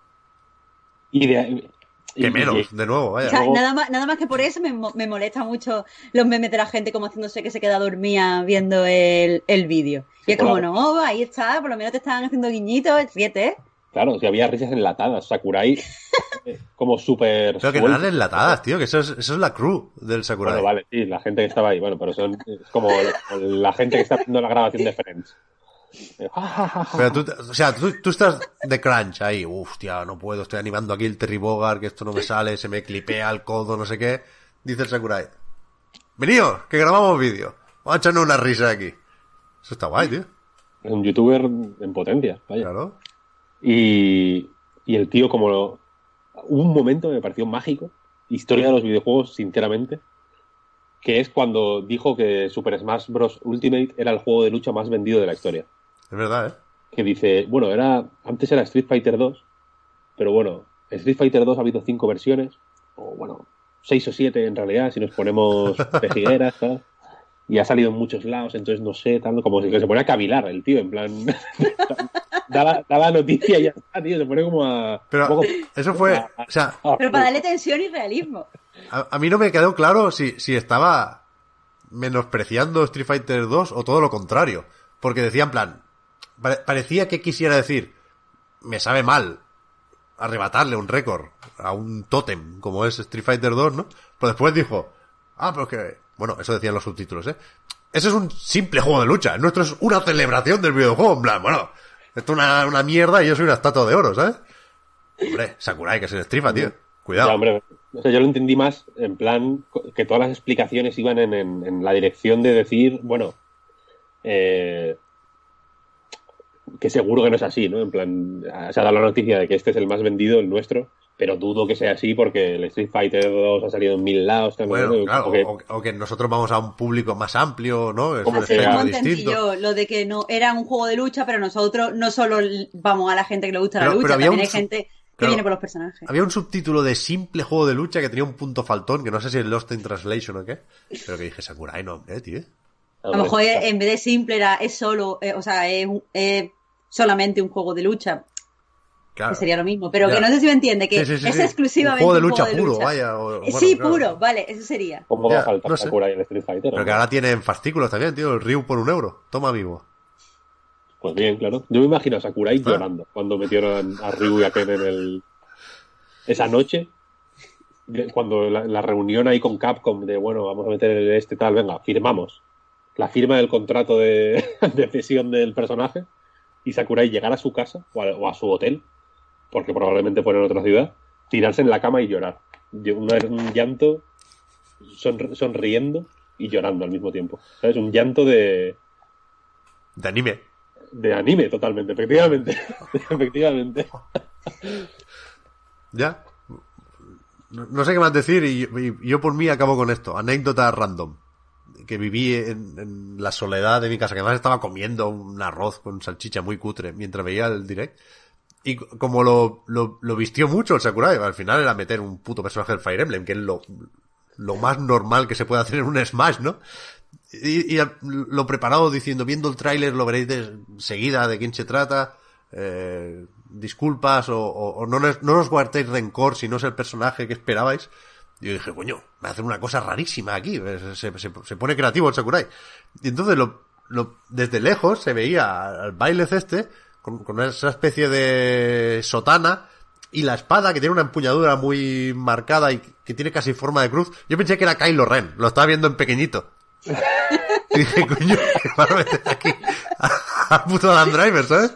y de... y- Que y- menos, de nuevo, O vaya. sea, luego- nada más, nada más que por eso me, me molesta mucho los memes de la gente como haciéndose que se queda dormida viendo el, el vídeo. Y es como, no, ahí está, por lo menos te estaban haciendo guiñitos, ríete. Claro, si había risas enlatadas, Sakurai eh, como súper... Pero que no eran enlatadas, tío, que eso es, eso es la crew del Sakurai. Bueno, vale, sí, la gente que estaba ahí, bueno, pero son es como la gente que está viendo la grabación de Friends. Pero tú, o sea, tú, tú estás de crunch ahí, hostia, no puedo, estoy animando aquí el Terry Bogard, que esto no me sale, se me clipea el codo, no sé qué. Dice el Sakurai. Venido, que grabamos vídeo. Vamos a echarnos una risa aquí. Eso está guay, tío. Un youtuber en potencia, vaya. Claro. Y, y el tío como... lo- hubo un momento que me pareció mágico, historia de los videojuegos, sinceramente, que es cuando dijo que Super Smash Bros. Ultimate era el juego de lucha más vendido de la historia. Es verdad, ¿eh? que dice, bueno, era antes era Street Fighter 2, pero bueno, Street Fighter 2 ha habido cinco versiones, o bueno, seis o siete en realidad, si nos ponemos pejigueras, tal, y ha salido en muchos lados, entonces no sé, tal, como si que se pone a cavilar el tío, en plan, da, la, da la noticia y ya está, tío, se pone como a... Pero poco- eso fue, a- o sea, a- Pero para darle tensión y realismo. a, a mí no me quedó claro si, si estaba menospreciando Street Fighter 2 o todo lo contrario. Porque decía en plan, parecía que quisiera decir, me sabe mal arrebatarle un récord a un tótem como es Street Fighter 2, ¿no? Pero después dijo, ah, pero que, bueno, eso decían los subtítulos, ¿eh? Eso es un simple juego de lucha, nuestro es una celebración del videojuego, en plan, bueno, esto es una, una mierda y yo soy una estatua de oro, ¿sabes? Hombre, Sakurai, que es el Strifa, tío. Cuidado. O sea, yo lo entendí más en plan que todas las explicaciones iban en, en- en la dirección de decir, bueno, eh, que seguro que no es así, ¿no? En plan, se ha dado la noticia de que este es el más vendido, el nuestro, pero dudo que sea así porque el Street Fighter 2 ha salido en mil lados también. Bueno, ¿no? claro, que- o, o que nosotros vamos a un público más amplio, ¿no? Es Como un espectro entendí distinto. yo, lo de que no era un juego de lucha, pero nosotros no solo vamos a la gente que le gusta Pero- la lucha, también un hay gente que claro. viene por los personajes. Había un subtítulo de simple juego de lucha que tenía un punto faltón, que no sé si es Lost in Translation o qué, pero que dije Sakurai, no, hombre, tío. A lo mejor eh, en vez de simple era es solo, eh, o sea, es, un- es solamente un juego de lucha, Claro. que sería lo mismo. Pero Ya. que no sé si me entiende, que Sí, sí, sí, es sí. exclusivamente Un juego de lucha puro, vaya. o- Eh, bueno, sí, claro. puro, vale, eso sería. ¿Cómo Ya, va a faltar no sé. Sakurai en Street Fighter? Pero que ahora tienen fascículos también, tío. El Ryu por un euro. Toma vivo. Pues bien, claro. Yo me imagino a Sakurai Ah. llorando cuando metieron a Ryu y a Ken en el... Esa noche, cuando la, la reunión ahí con Capcom de, bueno, vamos a meter este tal, venga, firmamos. La firma del contrato de, de cesión del personaje y Sakurai llegar a su casa o a, o a su hotel, porque probablemente fuera en otra ciudad, tirarse en la cama y llorar. Un, un llanto sonr- sonriendo y llorando al mismo tiempo. ¿Sabes? Un llanto de, De anime. de anime totalmente, efectivamente. efectivamente. Ya. No, no sé qué más decir y, y yo por mí acabo con esto. Anécdota random. Que viví en, la soledad de mi casa, que además estaba comiendo un arroz con salchicha muy cutre mientras veía el direct. Y como lo, lo, vistió mucho el Sakurai, al final era meter un puto personaje del Fire Emblem, que es lo, lo más normal que se puede hacer en un Smash, ¿no? Y, lo preparado diciendo, viendo el tráiler lo veréis de seguida de quién se trata, eh, disculpas o, o- no, no nos guardéis rencor si no es el personaje que esperabais. Y yo dije, coño, me hace una cosa rarísima aquí, se, se- se- se pone creativo el Sakurai. Y entonces lo, lo- desde lejos se veía al baile este con, con esa especie de sotana y la espada que tiene una empuñadura muy marcada y que tiene casi forma de cruz. Yo pensé que era Kylo Ren, lo estaba viendo en pequeñito. Y dije, coño, que van a meter aquí a, a puto Adam Driver, ¿sabes?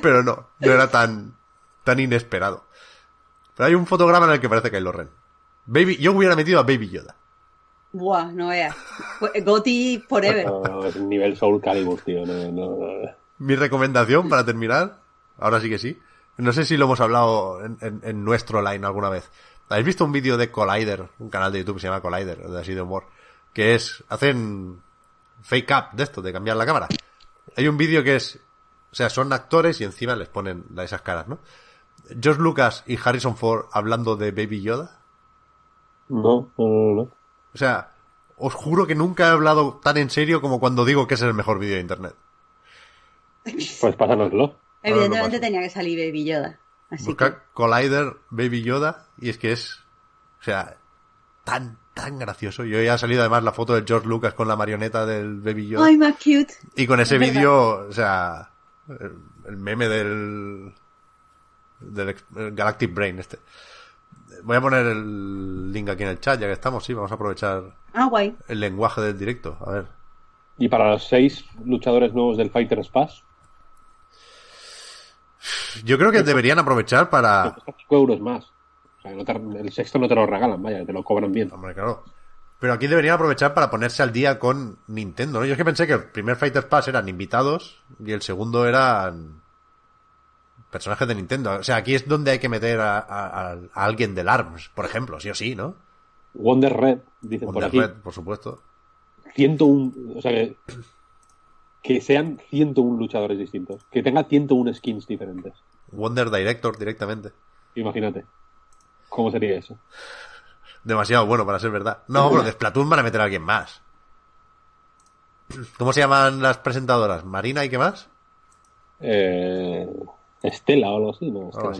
Pero no, no era tan, tan inesperado. Pero hay un fotograma en el que parece hay Ren. Baby, yo hubiera metido a Baby Yoda. Buah, no veas. Pues, Goti forever. No, es nivel Soul Calibur, tío. No, no, no. Mi recomendación para terminar, ahora sí que sí. No sé si lo hemos hablado en, en- en nuestro line alguna vez. ¿Habéis visto un vídeo de Collider? Un canal de YouTube que se llama Collider, de así de humor. Que es, hacen fake up de esto, de cambiar la cámara. Hay un vídeo que es, o sea, son actores y encima les ponen esas caras, ¿no? George Lucas y Harrison Ford hablando de Baby Yoda. No, no, no, no. O sea, os juro que nunca he hablado tan en serio como cuando digo que es el mejor vídeo de internet. Pues pásanoslo. Evidentemente tenía que salir Baby Yoda. Así que... Busca Collider Baby Yoda y es que es, o sea, tan, tan gracioso. Yo ya ha salido además la foto de George Lucas con la marioneta del Baby Yoda. Ay, más cute. y con ese es vídeo, o sea, el, el meme del, del el Galactic Brain este. Voy a poner el link aquí en el chat, ya que estamos, sí, vamos a aprovechar Ah, guay. el lenguaje del directo. A ver. Y para los seis luchadores nuevos del Fighter Pass, Yo creo que deberían aprovechar para... cuesta 5 euros más. O sea, no te- el sexto no te lo regalan, vaya, te lo cobran bien. Hombre, claro. Pero aquí deberían aprovechar para ponerse al día con Nintendo, ¿no? Yo es que pensé que el primer Fighter Pass eran invitados y el segundo eran personajes de Nintendo. O sea, aquí es donde hay que meter a, a- a- a alguien del ARMS, por ejemplo, sí o sí, ¿no? Wonder Red, dicen por Wonder aquí. Red, por supuesto. 101, o sea, que, que sean 101 luchadores distintos. Que tenga 101 skins diferentes. Wonder Director directamente. Imagínate. ¿Cómo sería eso? Demasiado bueno para ser verdad. No, pero de Splatoon van a meter a alguien más. ¿Cómo se llaman las presentadoras? ¿Marina y qué más? Eh, Estela o algo así, ¿no? Algo.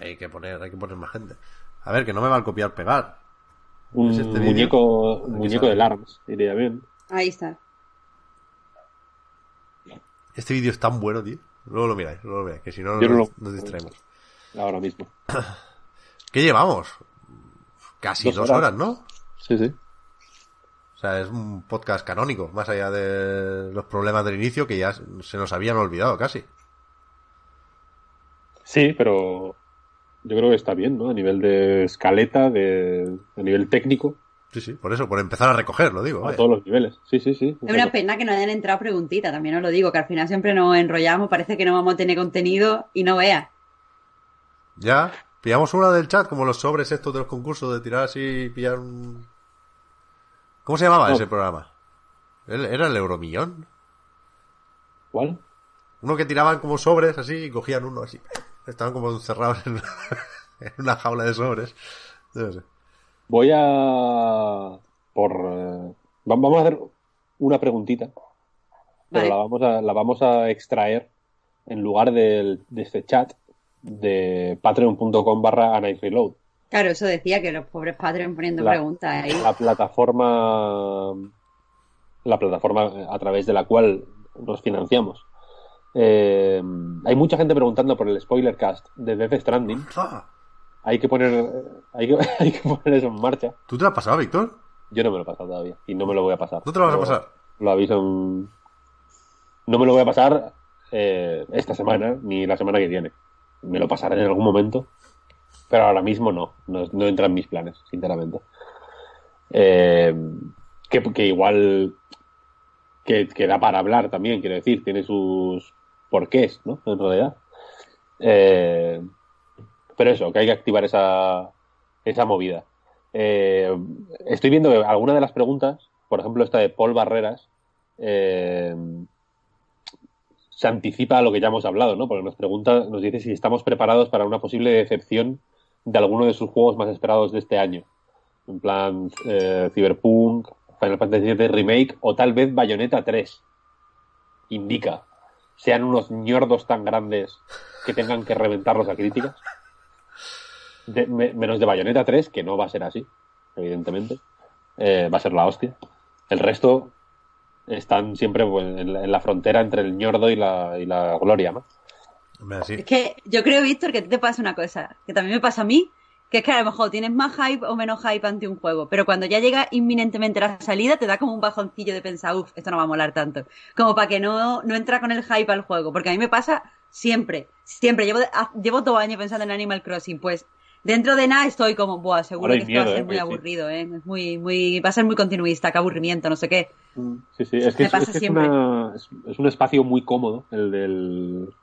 Hay que poner, hay que poner más gente. A ver, que no me va a copiar pegar. Un ¿Es este muñeco, un muñeco del ARMS, diría bien. Ahí está. Este vídeo es tan bueno, tío. Luego lo miráis, luego lo miráis, que si no, nos, nos distraemos. Ahora mismo. ¿Qué llevamos? Casi Dos dos, horas. horas, ¿no? Sí, sí. O sea, es un podcast canónico, más allá de los problemas del inicio que ya se nos habían olvidado casi. Sí, pero yo creo que está bien, ¿no? A nivel de escaleta, de, a nivel técnico, Sí, sí, por eso, por empezar a recoger, lo digo. a vaya. todos los niveles. Sí, sí, sí. Es una pena que no hayan entrado preguntitas, también os lo digo, que al final siempre nos enrollamos, parece que no vamos a tener contenido y no veas. Ya, pillamos una del chat, como los sobres estos de los concursos, de tirar así y pillar un... ¿Cómo se llamaba No. ese programa? ¿El- ¿Era el Euromillón? ¿Cuál? Uno que tiraban como sobres así y cogían uno así. Estaban como encerrados en, en una jaula de sobres. No sé. Voy a. Por. eh, va- Vamos a hacer una preguntita. Pero Vale. la vamos a, la vamos a extraer en lugar del- de este chat de patreon.com barra Reload. Claro, eso decía que los pobres Patreon poniendo La- preguntas ahí. La plataforma. La plataforma a través de la cual nos financiamos. Eh, hay mucha gente preguntando por el spoiler cast de Death Stranding. Ah, Hay que poner. Hay que, hay que poner eso en marcha. ¿Tú te lo has pasado, Víctor? Yo no me lo he pasado todavía y no me lo voy a pasar. ¿No te lo vas a pasar? Lo aviso en- No me lo voy a pasar eh, esta semana ni la semana que viene. Me lo pasaré en algún momento, pero ahora mismo no. No, no entra en mis planes, sinceramente. Eh, que, que igual que, que da para hablar también, quiero decir, tiene sus porqués, ¿no? En realidad. Eh, pero eso, que hay que activar esa, esa movida. Eh, estoy viendo que algunas de las preguntas, por ejemplo esta de Paul Barreras, eh, se anticipa a lo que ya hemos hablado, ¿no? Porque nos pregunta, nos dice si estamos preparados para una posible decepción de alguno de sus juegos más esperados de este año. En plan, eh, Cyberpunk, Final Fantasy VII Remake o tal vez Bayonetta 3. Indica. Sean unos ñordos tan grandes que tengan que reventarlos a críticas. De- me- menos de Bayonetta 3, que no va a ser así, evidentemente. Eh, va a ser la hostia. El resto están siempre pues, en, la, en la frontera entre el ñordo y la, y la gloria, ¿no? Es que yo creo, Víctor, que a ti te pasa una cosa, que también me pasa a mí, que es que a lo mejor tienes más hype o menos hype ante un juego, pero cuando ya llega inminentemente la salida te da como un bajoncillo de pensar, uff, esto no va a molar tanto. Como para que no, no entra con el hype al juego, porque a mí me pasa Siempre, siempre. Llevo, llevo dos años pensando en Animal Crossing, pues dentro de nada estoy como, buah, seguro que esto va a ser ¿eh? muy Sí, aburrido, ¿eh? Es muy, muy, va a ser muy continuista, qué aburrimiento, no sé qué. Sí, sí, es que, Me es, pasa es que es siempre. una- es- es un espacio muy cómodo, el del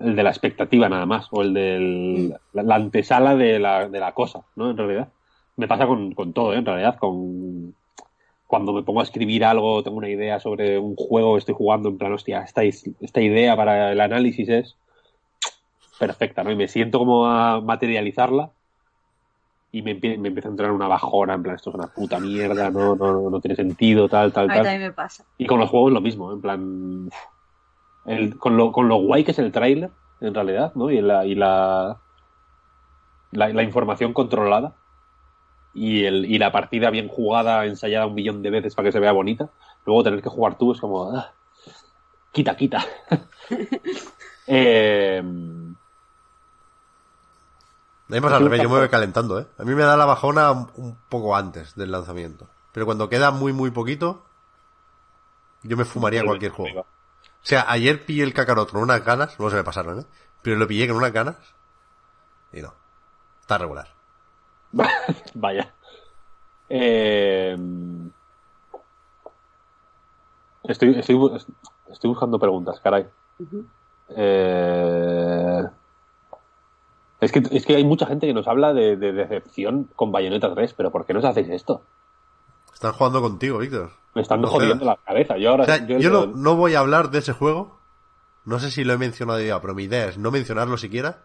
el de la expectativa nada más, o el del la, la antesala de la, de la cosa, ¿no? En realidad. Me pasa con, con todo, ¿eh? En realidad, con cuando me pongo a escribir algo, tengo una idea sobre un juego que estoy jugando, en plan, hostia, esta, esta idea para el análisis es perfecta, ¿no? Y me siento como a materializarla y me, empie- me empieza a entrar una bajona, en plan, esto es una puta mierda, no, no, no tiene sentido, tal, tal, A mí tal. también me pasa. Y con los juegos lo mismo, en plan. El- con, lo, con lo guay que es el tráiler, en realidad, ¿no? Y la, y la, la, la información controlada. Y, el, y la partida bien jugada, ensayada un millón de veces para que se vea bonita. Luego tener que jugar tú es como. ah, quita, quita. eh, A mí me pasa al revés, yo me voy calentando, ¿eh? A mí me da la bajona un- un poco antes del lanzamiento. Pero cuando queda muy, muy poquito, yo me fumaría cualquier juego. O sea, ayer pillé el Kakarot con unas ganas, no se me pasaron, ¿eh? Pero lo pillé con unas ganas y no. Está regular. Vaya. Eh, estoy, estoy, estoy buscando preguntas, caray. Eh, es, que, es que hay mucha gente que nos habla de, de decepción con Bayonetta 3, pero ¿por qué nos hacéis esto? Están jugando contigo, Víctor. Me están jodiendo la cabeza. Yo ahora O sea, yo- yo no, no voy a hablar de ese juego. No sé si lo he mencionado ya, pero mi idea es no mencionarlo siquiera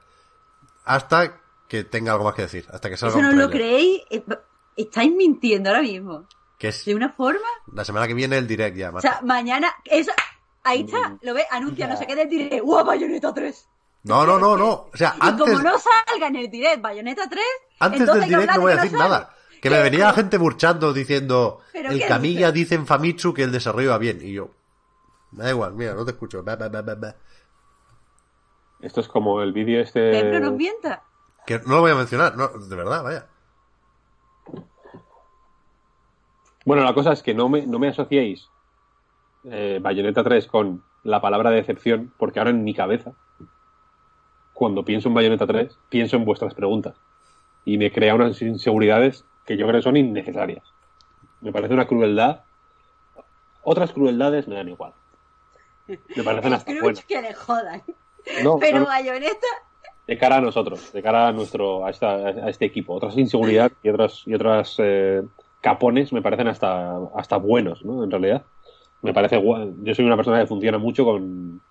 hasta que tenga algo más que decir. Hasta que salga Eso no un lo creéis. Estáis mintiendo ahora mismo. Es De una forma. la semana que viene el direct ya, O Marta. sea, mañana. Eso, ahí Mm. está, lo ves, anuncia no sé qué del direct. ¡Guau, Bayonetta 3! No, no, no, no. O sea, Y antes, como no salga en el direct Bayonetta 3, antes entonces del direct no voy a decir nada. Que me venía la gente burchando diciendo ¿Pero el Camilla dice en Famitsu que el desarrollo va bien. Y yo, me da igual, mira, no te escucho. Esto es como el vídeo este... Pedro nos mienta. Que no lo voy a mencionar, no, de verdad, vaya. Bueno, la cosa es que no me, no me asociéis eh, Bayonetta 3 con la palabra decepción, porque ahora en mi cabeza, cuando pienso en Bayonetta 3, pienso en vuestras preguntas. Y me crea unas inseguridades que yo creo que son innecesarias. Me parece una crueldad. Otras crueldades me dan igual. Me parecen hasta buenas. que le jodan. No, Pero son Bayonetta. de cara a nosotros, de cara a nuestro a, esta- a este equipo. Otras inseguridades y otras y otras eh, capones me parecen hasta hasta buenos, ¿no? En realidad, me parece gua- yo soy una persona que funciona mucho con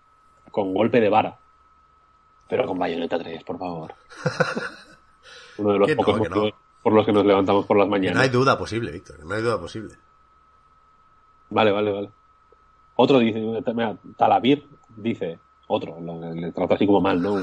con golpe de vara. Pero con Bayonetta 3, por favor. Uno de los no, pocos que no. motivos por los que nos levantamos por las Que no hay mañanas. duda posible, Víctor, no hay duda posible. Vale, vale, vale. Otro dice, mira, Talavir dice, otro, lo- le trata así como mal, ¿no?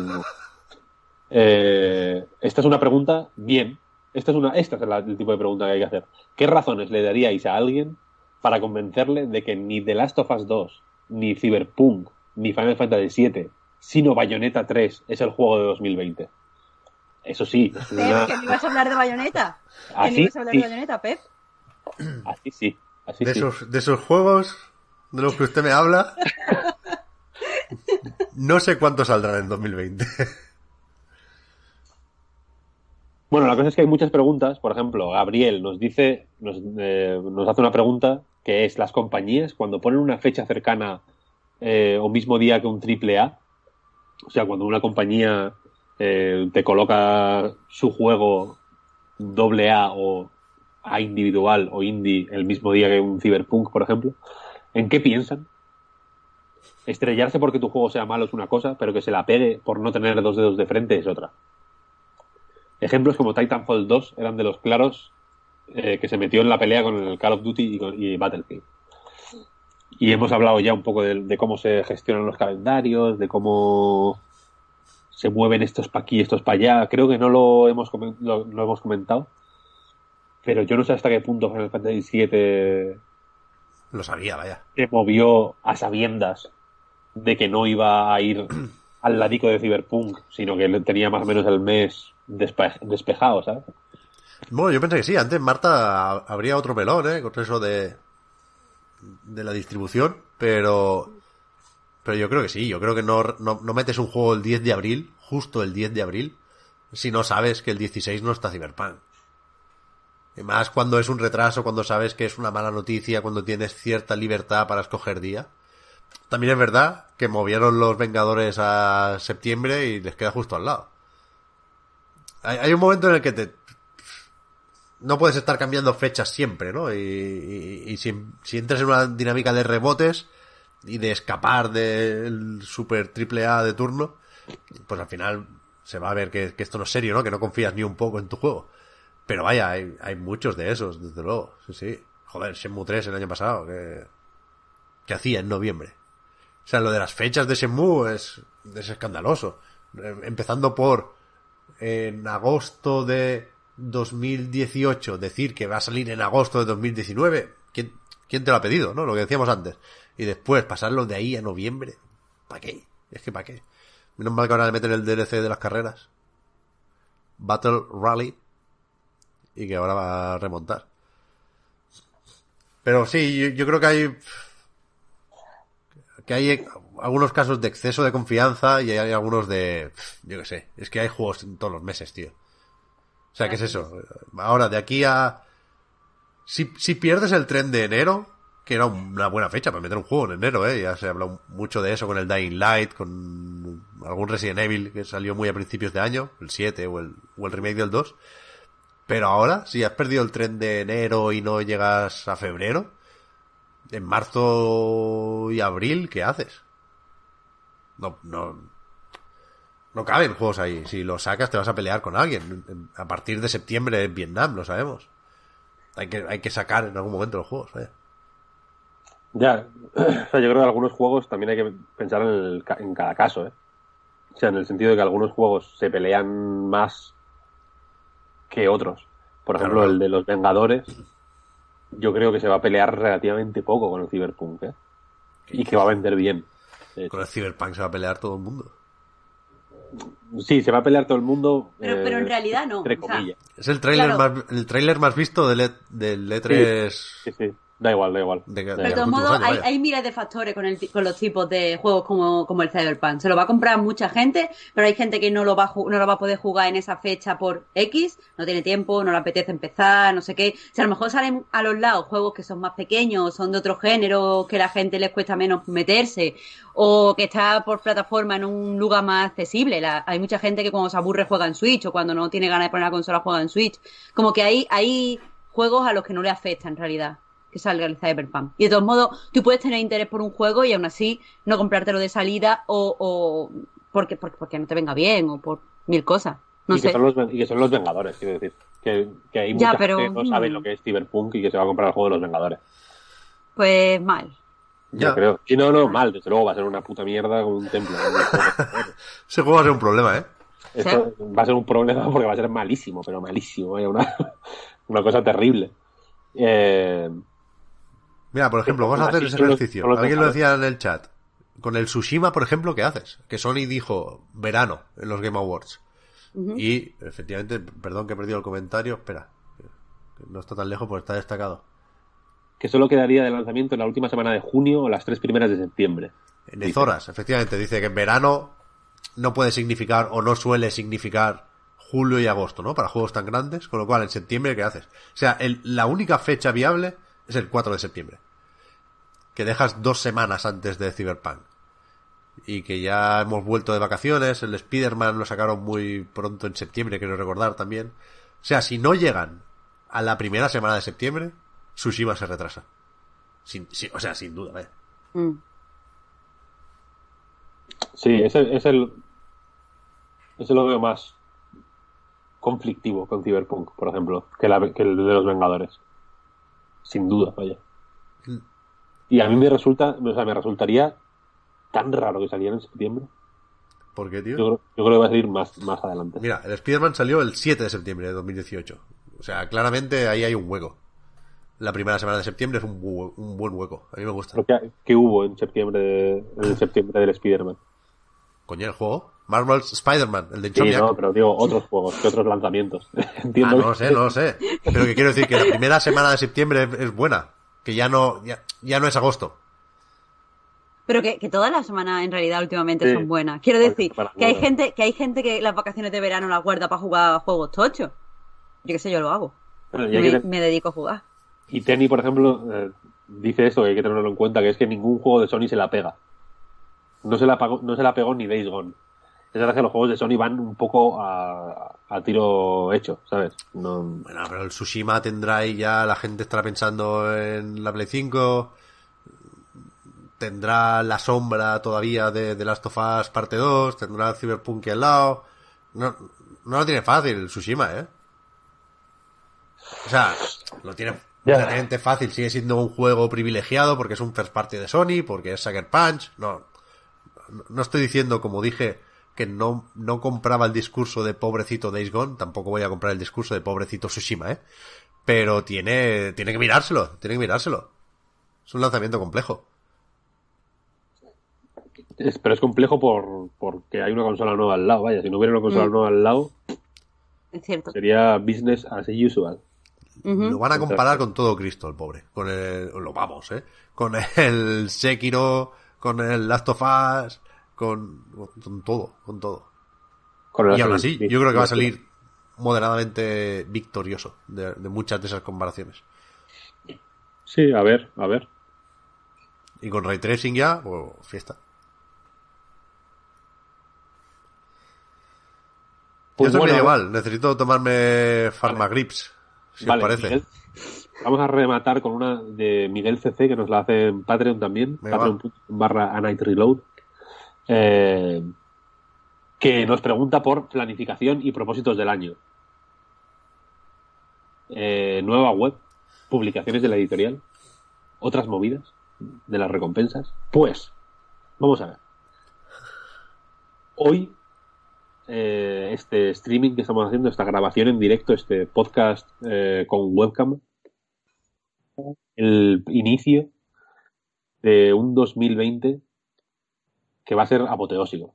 Eh, esta es una pregunta bien. Esta es una, esta es la- el tipo de pregunta que hay que hacer. ¿Qué razones le daríais a alguien para convencerle de que ni The Last of Us 2, ni Cyberpunk, ni Final Fantasy VII, sino Bayonetta 3 es el juego de 2020? Eso sí, es Pep, una- que me ibas a hablar de Bayonetta. Que me así ibas a hablar sí, de Bayonetta, Pep. así sí, así De sí. esos, de esos juegos de los que usted me habla, no sé cuántos saldrán en 2020. Bueno, la cosa es que hay muchas preguntas. Por ejemplo, Gabriel nos dice, nos, eh, nos hace una pregunta que es las compañías cuando ponen una fecha cercana eh, o mismo día que un triple A, o sea, cuando una compañía eh, te coloca su juego doble A o A individual o indie el mismo día que un Cyberpunk, por ejemplo, ¿en qué piensan? Estrellarse porque tu juego sea malo es una cosa, pero que se la pegue por no tener dos dedos de frente es otra. Ejemplos como Titanfall 2 eran de los claros eh, que se metió en la pelea con el Call of Duty y, con- y Battlefield. Y hemos hablado ya un poco de, de cómo se gestionan los calendarios, de cómo se mueven estos para aquí, estos para allá. Creo que no lo hemos, comen- lo, lo hemos comentado. Pero yo no sé hasta qué punto Final Fantasy VII Lo sabía, vaya. se movió a sabiendas de que no iba a ir al ladico de Cyberpunk, sino que tenía más o menos el mes despe- despejado, ¿sabes? Bueno, yo pensé que sí. Antes Marta ha- habría otro pelón, ¿eh? Con eso de, de la distribución, pero... Pero yo creo que sí, yo creo que no, no, metes un juego el 10 de abril, justo el 10 de abril, si no sabes que el 16 no está Cyberpunk. Y más cuando es un retraso, cuando sabes que es una mala noticia, cuando tienes cierta libertad para escoger día. También es verdad que movieron los Vengadores a septiembre y les queda justo al lado. Hay, un momento en el que te, no puedes estar cambiando fechas siempre, ¿no? Y, si entras en una dinámica de rebotes y de escapar del super triple A de turno, pues al final se va a ver que, esto no es serio, ¿no? Que no confías ni un poco en tu juego. Pero vaya, hay, hay muchos de esos, desde luego. Sí, sí. Joder, Shenmue 3 el año pasado, que, que hacía en noviembre. O sea, lo de las fechas de Shenmue es, es escandaloso. Eh, Empezando por en agosto de 2018 decir que va a salir en agosto de 2019. ¿Quién, quién te lo ha pedido, no? Lo que decíamos antes. Y después pasarlo de ahí a noviembre. ¿Para qué? Es que ¿para qué? Menos mal que ahora le meten el DLC de las carreras. Battle Rally. Y que ahora va a remontar. Pero sí, yo, creo que hay que hay algunos casos de exceso de confianza y hay algunos de, yo qué sé, es que hay juegos todos los meses, tío. O sea, ¿qué es eso? Ahora, de aquí a... Si, si pierdes el tren de enero, que era una buena fecha para meter un juego en enero, ¿eh? Ya se ha hablado mucho de eso con el Dying Light, con algún Resident Evil que salió muy a principios de año, el 7 o el, o el remake del 2. Pero ahora, si has perdido el tren de enero y no llegas a febrero, en marzo y abril, ¿qué haces? No, no, no caben juegos ahí. Si los sacas te vas a pelear con alguien. A partir de septiembre en Vietnam, lo sabemos. Hay que, hay que sacar en algún momento los juegos, vaya. Ya, o sea, yo creo que algunos juegos también hay que pensar en, el ca- en cada caso, ¿eh? O sea, en el sentido de que algunos juegos se pelean más que otros. Por ejemplo, claro. el de los Vengadores, yo creo que se va a pelear relativamente poco con el Cyberpunk, ¿eh? Y que va a vender bien. Con el Cyberpunk se va a pelear todo el mundo. Sí, se va a pelear todo el mundo. Pero, eh, pero en realidad no. Entre o sea, comillas. Es el trailer Claro. más, el tráiler más visto del, del E3 Sí, sí. Da igual, da igual. de, todos modos, hay, hay miles de factores con, el, ti- con los tipos de juegos como, como el Cyberpunk. Se lo va a comprar mucha gente, pero hay gente que no lo, va no lo va a poder jugar en esa fecha por X, no tiene tiempo, no le apetece empezar, no sé qué. Si a lo mejor salen a los lados juegos que son más pequeños, son de otro género, que a la gente les cuesta menos meterse, o que está por plataforma en un lugar más accesible. La- hay mucha gente que cuando se aburre juega en Switch, o cuando no tiene ganas de poner la consola juega en Switch. Como que hay, hay juegos a los que no le afecta en realidad que salga el Cyberpunk. Y de todos modos, tú puedes tener interés por un juego y aún así no comprártelo de salida o, o porque, porque, porque no te venga bien o por mil cosas. No y, que son los, y que son los Vengadores, quiero decir. Que, que hay Ya, mucha pero, gente que no sabe mm. lo que es Cyberpunk y que se va a comprar el juego de los Vengadores. Pues mal. Yo Ya. creo. Y no, no, mal, desde luego va a ser una puta mierda con un templo. Ese juego va a ser un problema, ¿eh? Esto va a ser un problema porque va a ser malísimo, pero malísimo, vaya, una, una cosa terrible. Eh, Mira, por ejemplo, vamos a hacer ese ejercicio. Alguien lo decía en el chat. Con el Tsushima, por ejemplo, ¿qué haces? Que Sony dijo verano en los Game Awards. Y, efectivamente, perdón que he perdido el comentario. Espera. No está tan lejos porque está destacado. que solo quedaría de lanzamiento en la última semana de junio o las tres primeras de septiembre. En Ezoras, efectivamente, dice que en verano no puede significar o no suele significar julio y agosto, ¿no? Para juegos tan grandes, con lo cual en septiembre, ¿qué haces? O sea, el- la única fecha viable es el 4 de septiembre. Que dejas dos semanas antes de Cyberpunk. Y que ya hemos vuelto de vacaciones, el Spider-Man lo sacaron muy pronto en septiembre, quiero recordar también. O sea, si no llegan a la primera semana de septiembre, Tsushima se retrasa. Sin, sin- o sea, sin duda, vaya. Mm. Sí, es el. Ese lo veo más conflictivo con Cyberpunk, por ejemplo, que, la- que el de los Vengadores. Sin duda, vaya. Mm. Y a mí me resulta, o sea, me resultaría tan raro que saliera en septiembre. ¿Por qué, tío? Yo creo, yo creo que va a salir más, más adelante. Mira, el Spider-Man salió el 7 de septiembre de 2018. O sea, claramente ahí hay un hueco. La primera semana de septiembre es un, bu- un buen hueco. A mí me gusta. Que hubo en septiembre, de- en septiembre del Spider-Man. Coño, el juego. Marvel's Spider-Man, el de Sí, Insomniac. no, pero digo otros juegos, que otros lanzamientos. Ah, Entiendo no lo sé, no lo sé. Pero que quiero decir que la primera semana de septiembre es, buena. Que ya no, ya, ya no es agosto. Pero que, que todas las semanas en realidad últimamente Sí. son buenas. Quiero decir que hay gente que hay gente que las vacaciones de verano las guarda para jugar a juegos tochos. Yo qué sé, yo lo hago. Bueno, que me dedico a jugar. y Tenny, por ejemplo, eh, dice esto que hay que tenerlo en cuenta, que es que ningún juego de Sony se la pega. No se la, pagó- no se la pegó ni Days Gone. Es verdad que los juegos de Sony van un poco a, a tiro hecho, ¿sabes? No, Bueno, pero el Tsushima tendrá ahí ya, la gente estará pensando en la Play 5. Tendrá la sombra todavía de, de Last of Us parte 2. Tendrá el Cyberpunk al lado. No, no lo tiene fácil el Tsushima, ¿eh? O sea, lo tiene relativamente fácil. Sigue siendo un juego privilegiado porque es un first party de Sony, porque es Sucker Punch. No, no estoy diciendo, como dije, que no, no compraba el discurso de pobrecito Days Gone, tampoco voy a comprar el discurso de pobrecito Tsushima, ¿eh? Pero tiene, tiene que mirárselo, tiene que mirárselo. Es un lanzamiento complejo. es- pero es complejo por, porque hay una consola nueva al lado. Vaya, si no hubiera una consola Mm. nueva al lado, Es cierto. sería business as usual. Lo van a comparar con todo Cristo, el pobre. Con el, lo vamos, ¿eh? Con el Sekiro, con el Last of Us, con, con todo, con todo. Con Y aún así, yo creo que va a salir moderadamente victorioso de, de muchas de esas comparaciones. Sí, a ver, a ver. Y con Ray Tracing ya, pues fiesta. Pues Yo estoy bueno, medio mal, necesito tomarme Pharmagrips, si Vale, os parece. Miguel, vamos a rematar con una de Miguel CC que nos la hace en Patreon también, Venga, Patreon barra A Night Reload, eh, que nos pregunta por planificación y propósitos del año. Eh, nueva web, publicaciones de la editorial, otras movidas de las recompensas. Pues, vamos a ver. Hoy eh, este streaming que estamos haciendo, esta grabación en directo, este podcast con webcam, el inicio de un 2020 que va a ser apoteósico.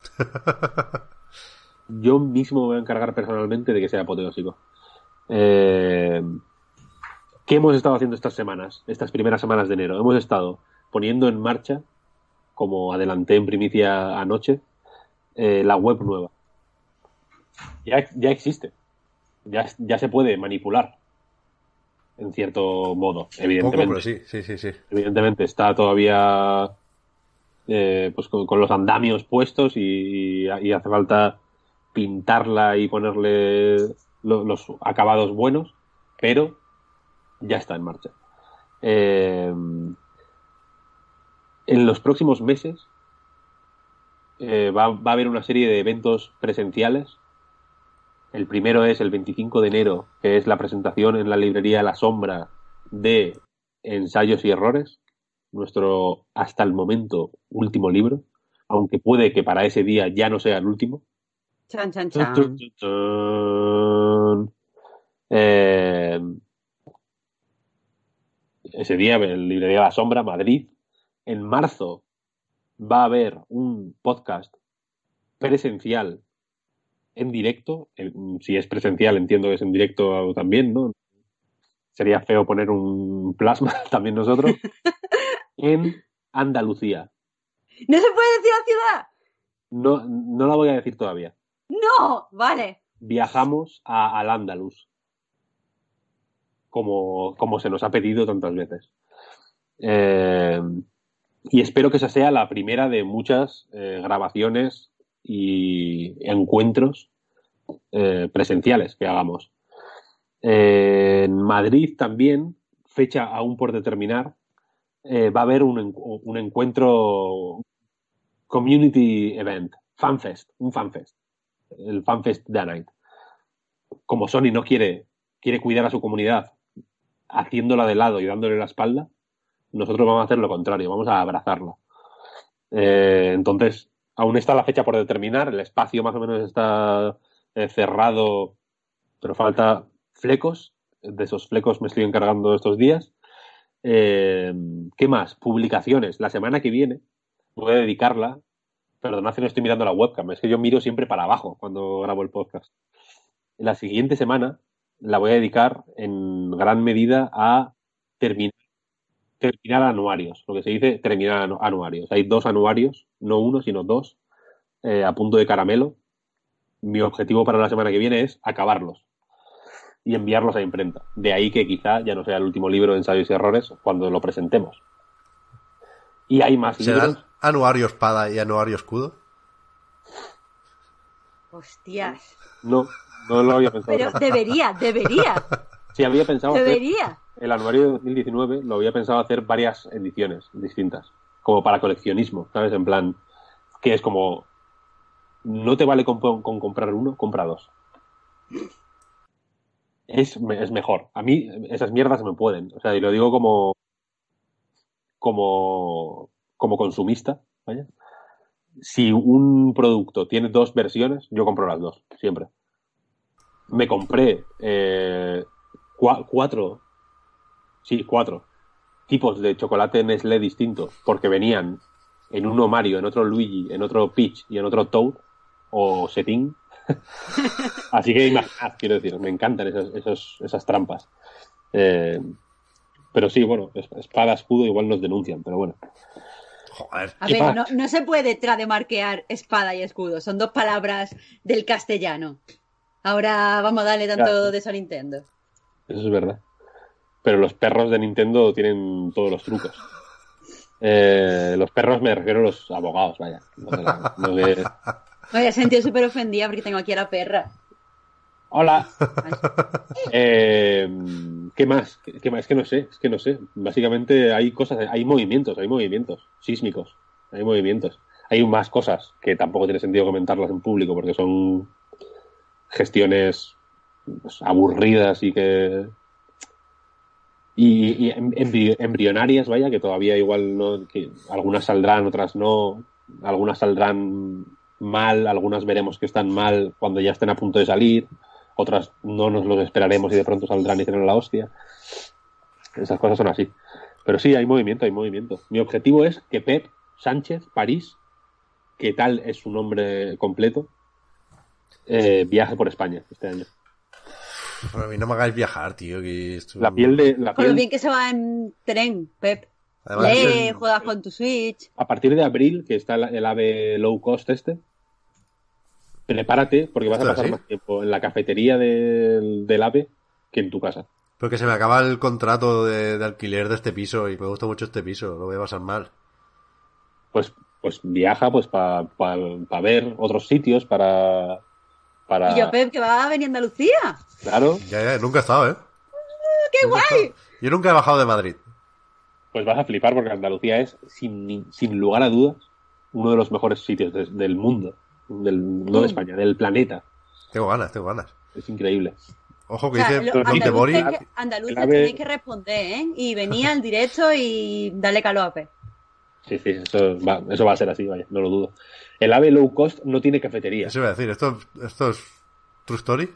Yo mismo me voy a encargar personalmente de que sea apoteósico. Eh, ¿Qué hemos estado haciendo estas semanas, estas primeras semanas de enero? Hemos estado poniendo en marcha, como adelanté en primicia anoche, eh, la web nueva. Ya, ya existe. Ya, ya se puede manipular. En cierto modo, evidentemente. sí, sí, sí, sí. Evidentemente está todavía eh, pues con, con los andamios puestos y, y hace falta pintarla y ponerle lo- los acabados buenos, pero ya está en marcha. Eh, en los próximos meses eh, va, va a haber una serie de eventos presenciales. El primero es el 25 de enero, que es la presentación en la librería La Sombra de Ensayos y Errores, nuestro hasta el momento último libro, aunque puede que para ese día ya no sea el último. Chan, chan, chan. tun, tun, tun. Eh, ese día en Librería La Sombra, Madrid. En marzo va a haber un podcast presencial en directo. En- Si es presencial, entiendo que es en directo también, ¿no? Sería feo poner un plasma también nosotros. en Andalucía. ¿No se puede decir la ciudad? No, no la voy a decir todavía. No, vale. viajamos a, al Andalus, como, como se nos ha pedido tantas veces. Eh, y espero que esa sea la primera de muchas eh, grabaciones y encuentros eh, presenciales que hagamos. Eh, en Madrid también, fecha aún por determinar, eh, va a haber un, un encuentro community event, fanfest, un fanfest el FanFest de Night. Como Sony no quiere, quiere cuidar a su comunidad haciéndola de lado y dándole la espalda, nosotros vamos a hacer lo contrario, vamos a abrazarla. Entonces, aún está la fecha por determinar, el espacio más o menos está eh, cerrado, pero falta flecos. De esos flecos me estoy encargando estos días. Eh, ¿Qué más? Publicaciones. La semana que viene voy a dedicarla Perdonad que no estoy mirando la webcam, es que yo miro siempre para abajo cuando grabo el podcast. La siguiente semana la voy a dedicar en gran medida a terminar terminar anuarios, lo que se dice terminar anu- anuarios. Hay dos anuarios, no uno, sino dos, eh, a punto de caramelo. Mi objetivo para la semana que viene es acabarlos y enviarlos a imprenta. De ahí que quizá ya no sea el último libro de ensayos y errores cuando lo presentemos. Y hay más ¿Se libros. anuario espada y anuario escudo? Hostias. No, no lo había pensado. Pero debería, debería, Sí, había pensado hacer debería. El anuario de 2019, lo había pensado hacer varias ediciones distintas, como para coleccionismo, ¿sabes? En plan, que es como, no te vale con, con comprar uno, compra dos. Es, es mejor. A mí esas mierdas me pueden. O sea, y lo digo como, como, como consumista, ¿vaya? Si un producto tiene dos versiones, yo compro las dos, siempre. Me compré eh, cua- cuatro, sí, cuatro tipos de chocolate Nestlé distintos, porque venían en uno Mario, en otro Luigi, en otro Peach y en otro Toad o Setín. Así que imaginad, quiero decir, me encantan esas, esos- esas trampas. Eh, pero sí, bueno, es- espada, escudo igual nos denuncian, pero bueno. Joder. A ¿Qué ver, no, no se puede trademarquear espada y escudo, son dos palabras del castellano. Ahora vamos a darle tanto Claro. de eso a Nintendo. Eso es verdad. Pero los perros de Nintendo tienen todos los trucos. Eh, los perros me refiero a los abogados, vaya. No de la- no de- sentido súper ofendida porque tengo aquí a la perra. Hola. Eh, ¿Qué más? ¿Qué qué más? Es que no sé, es que no sé. Básicamente hay cosas, hay movimientos, hay movimientos sísmicos, hay movimientos. Hay más cosas que tampoco tiene sentido comentarlas en público porque son gestiones pues, aburridas y que y, y em- embri- embrionarias, vaya, que todavía igual no, que algunas saldrán, otras no, algunas saldrán mal, algunas veremos que están mal cuando ya estén a punto de salir, otras no nos los esperaremos y de pronto saldrán y serán la hostia. Esas cosas son así. Pero sí, hay movimiento, hay movimiento. Mi objetivo es que Pep Sánchez París, que tal es su nombre completo, eh, viaje por España este año. A mí no me hagáis viajar, tío. Que esto- La piel de la Con lo bien que se va en tren, Pep. Además, Lee, es- juegas con tu Switch. a partir de abril, que está el, ave low cost este, prepárate porque vas a ¿Esto es pasar así? más tiempo en la cafetería del, del ave que en tu casa. Porque se me acaba el contrato de, de alquiler de este piso y me gusta mucho este piso. Lo voy a pasar mal. Pues, pues viaja pues para ver otros sitios, para... para Y yo, Pep, que va a venir a Andalucía. Claro, Ya, ya, nunca he estado, ¿eh? ¡Qué Nunca he guay! estado. Yo nunca he bajado de Madrid. pues vas a flipar porque Andalucía es, sin, sin lugar a dudas, uno de los mejores sitios de- del mundo. Del, no de España, del planeta. Tengo ganas, tengo ganas. Es increíble. Ojo O que sea, dice andaluces, que- andaluces tenéis que responder, ¿eh? Y venía al directo y darle calor a Pep. Sí, sí, eso va, eso va a ser así, vaya, no lo dudo. El ave low cost no tiene cafetería. Eso iba a decir, esto, esto es True Story.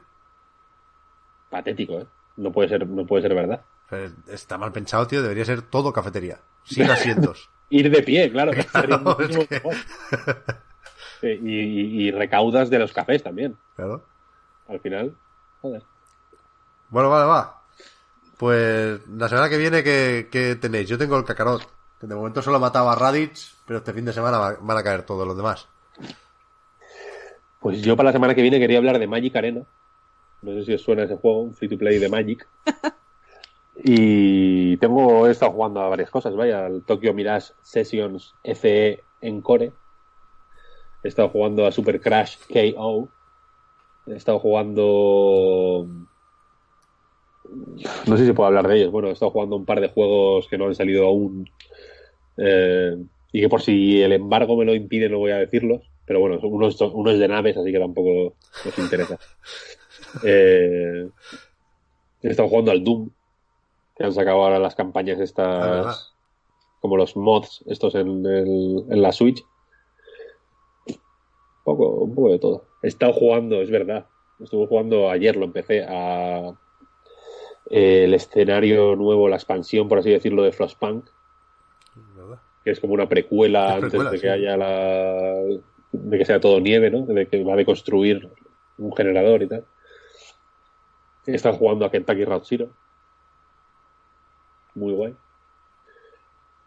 Patético, ¿eh? No puede ser, no puede ser verdad. Pero Está mal pensado, tío. Debería ser todo cafetería. Sin asientos. Ir de pie, claro. que es que- y, y- y recaudas de los cafés también, Claro. al final. Joder. Bueno, vale, va. Pues la semana que viene, ¿qué, qué tenéis? Yo tengo el Kakarot. Que de momento solo he matado a Raditz, pero este fin de semana va- van a caer todos los demás. Pues yo para la semana que viene quería hablar de Magic Arena. No sé si os suena ese juego, un free to play de Magic. Y tengo, he estado jugando a varias cosas, vaya, al Tokyo Mirage Sessions FE Encore. He estado jugando a Super Crash KO. He estado jugando. No sé si puedo hablar de ellos. Bueno, he estado jugando un par de juegos que no han salido aún. Eh, y que por si el embargo me lo impide, no voy a decirlos. Pero bueno, uno es, uno es de naves, así que tampoco nos interesa. Eh, he estado jugando al Doom, que han sacado ahora las campañas Ah, estas, como los mods estos en, el- en la Switch. Un poco, un poco de todo. He estado jugando, es verdad. Estuve jugando ayer, lo empecé a eh, el escenario nuevo, la expansión, por así decirlo, de Frostpunk. Que es como una precuela Es antes de que haya la de que sea todo nieve, ¿no? De que va a deconstruir un generador y tal. Estado jugando a Kentucky Route Zero. Muy guay.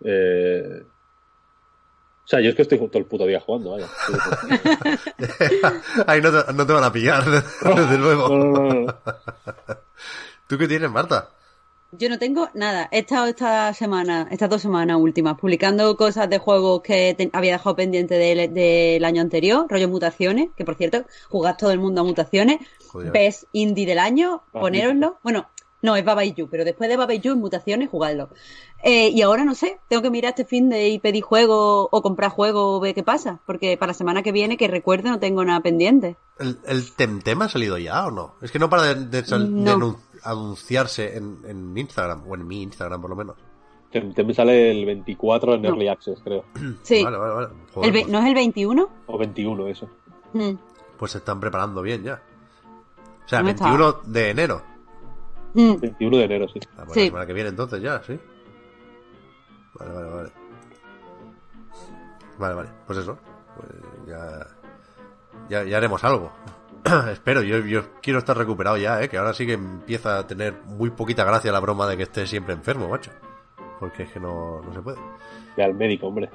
Eh, O sea, yo es que estoy todo el puto día jugando, vaya. Ahí no te, no te van a pillar, desde luego. No, no. ¿Tú qué tienes, Marta? Yo no tengo nada. He estado esta semana, estas dos semanas últimas, publicando cosas de juegos que te- había dejado pendiente del, del año anterior, rollo mutaciones, que por cierto, jugad todo el mundo a mutaciones. Best indie del año, ponéroslo. Bueno, no, es Baba y Yu, pero después de Baba y Yu, en mutaciones, jugadlo. Eh, y ahora no sé, tengo que mirar este fin de y pedir juego o comprar juego o ver qué pasa, porque para la semana que viene, que recuerde, no tengo nada pendiente. ¿El, el Temtem ha salido ya o no? Es que no para de, de de No. anun- anunciarse en, en Instagram, o en mi Instagram por lo menos. Te, te me sale el 24 en No. Early Access, creo. Sí. Vale, vale, vale. Joder, El ve- pues, ¿No es el 21? O 21, eso. Mm. pues se están preparando bien ya. O sea, ¿Dónde está? 21 de enero. Mm. 21 de enero, sí. Ah, pues Sí. La semana que viene entonces ya, ¿sí? Vale, vale, vale. Vale, vale. Pues eso. Pues ya, ya, ya haremos algo. Espero, yo, yo quiero estar recuperado ya, ¿eh? Que ahora sí que empieza a tener muy poquita gracia la broma de que esté siempre enfermo, macho. Porque es que no, no se puede. Ve al médico, hombre.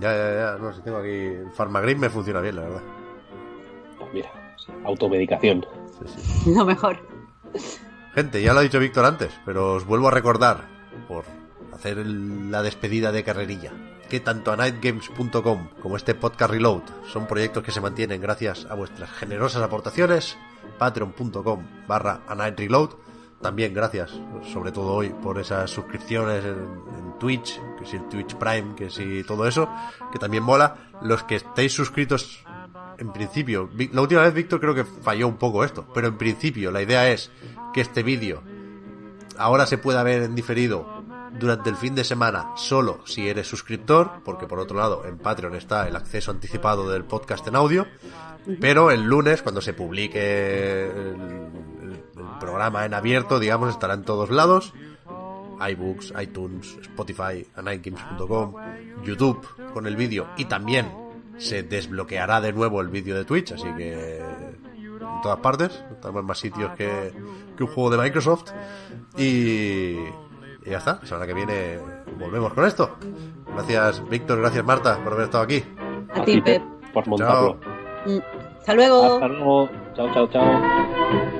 Ya, ya, ya. No, si tengo aquí... El Farmagrim me funciona bien, la verdad. Pues mira, automedicación. Sí, sí. Lo mejor. Gente, ya lo ha dicho Víctor antes, pero os vuelvo a recordar, por hacer el- la despedida de carrerilla, que tanto a nightgames.com como este podcast Reload son proyectos que se mantienen gracias a vuestras generosas aportaciones, patreon.com barra a night reload, también gracias, sobre todo hoy, por esas suscripciones en, Twitch, que si el Twitch Prime, que si todo eso, que también mola, los que estéis suscritos en principio, la última vez Víctor creo que falló un poco esto, pero en principio la idea es que este vídeo ahora se pueda ver en diferido durante el fin de semana solo si eres suscriptor, porque por otro lado en Patreon está el acceso anticipado del podcast en audio, pero el lunes cuando se publique el, programa en abierto, digamos, estará en todos lados. iBooks, iTunes, Spotify, anightgames.com, YouTube con el vídeo y también se desbloqueará de nuevo el vídeo de Twitch, así que en todas partes, estamos en más sitios que, que un juego de Microsoft. Y, y ya está, la semana que viene volvemos con esto. Gracias Víctor, gracias Marta por haber estado aquí. A ti, Pep. Por montarlo. Mm. Hasta luego. Hasta luego. Chao, chao, chao.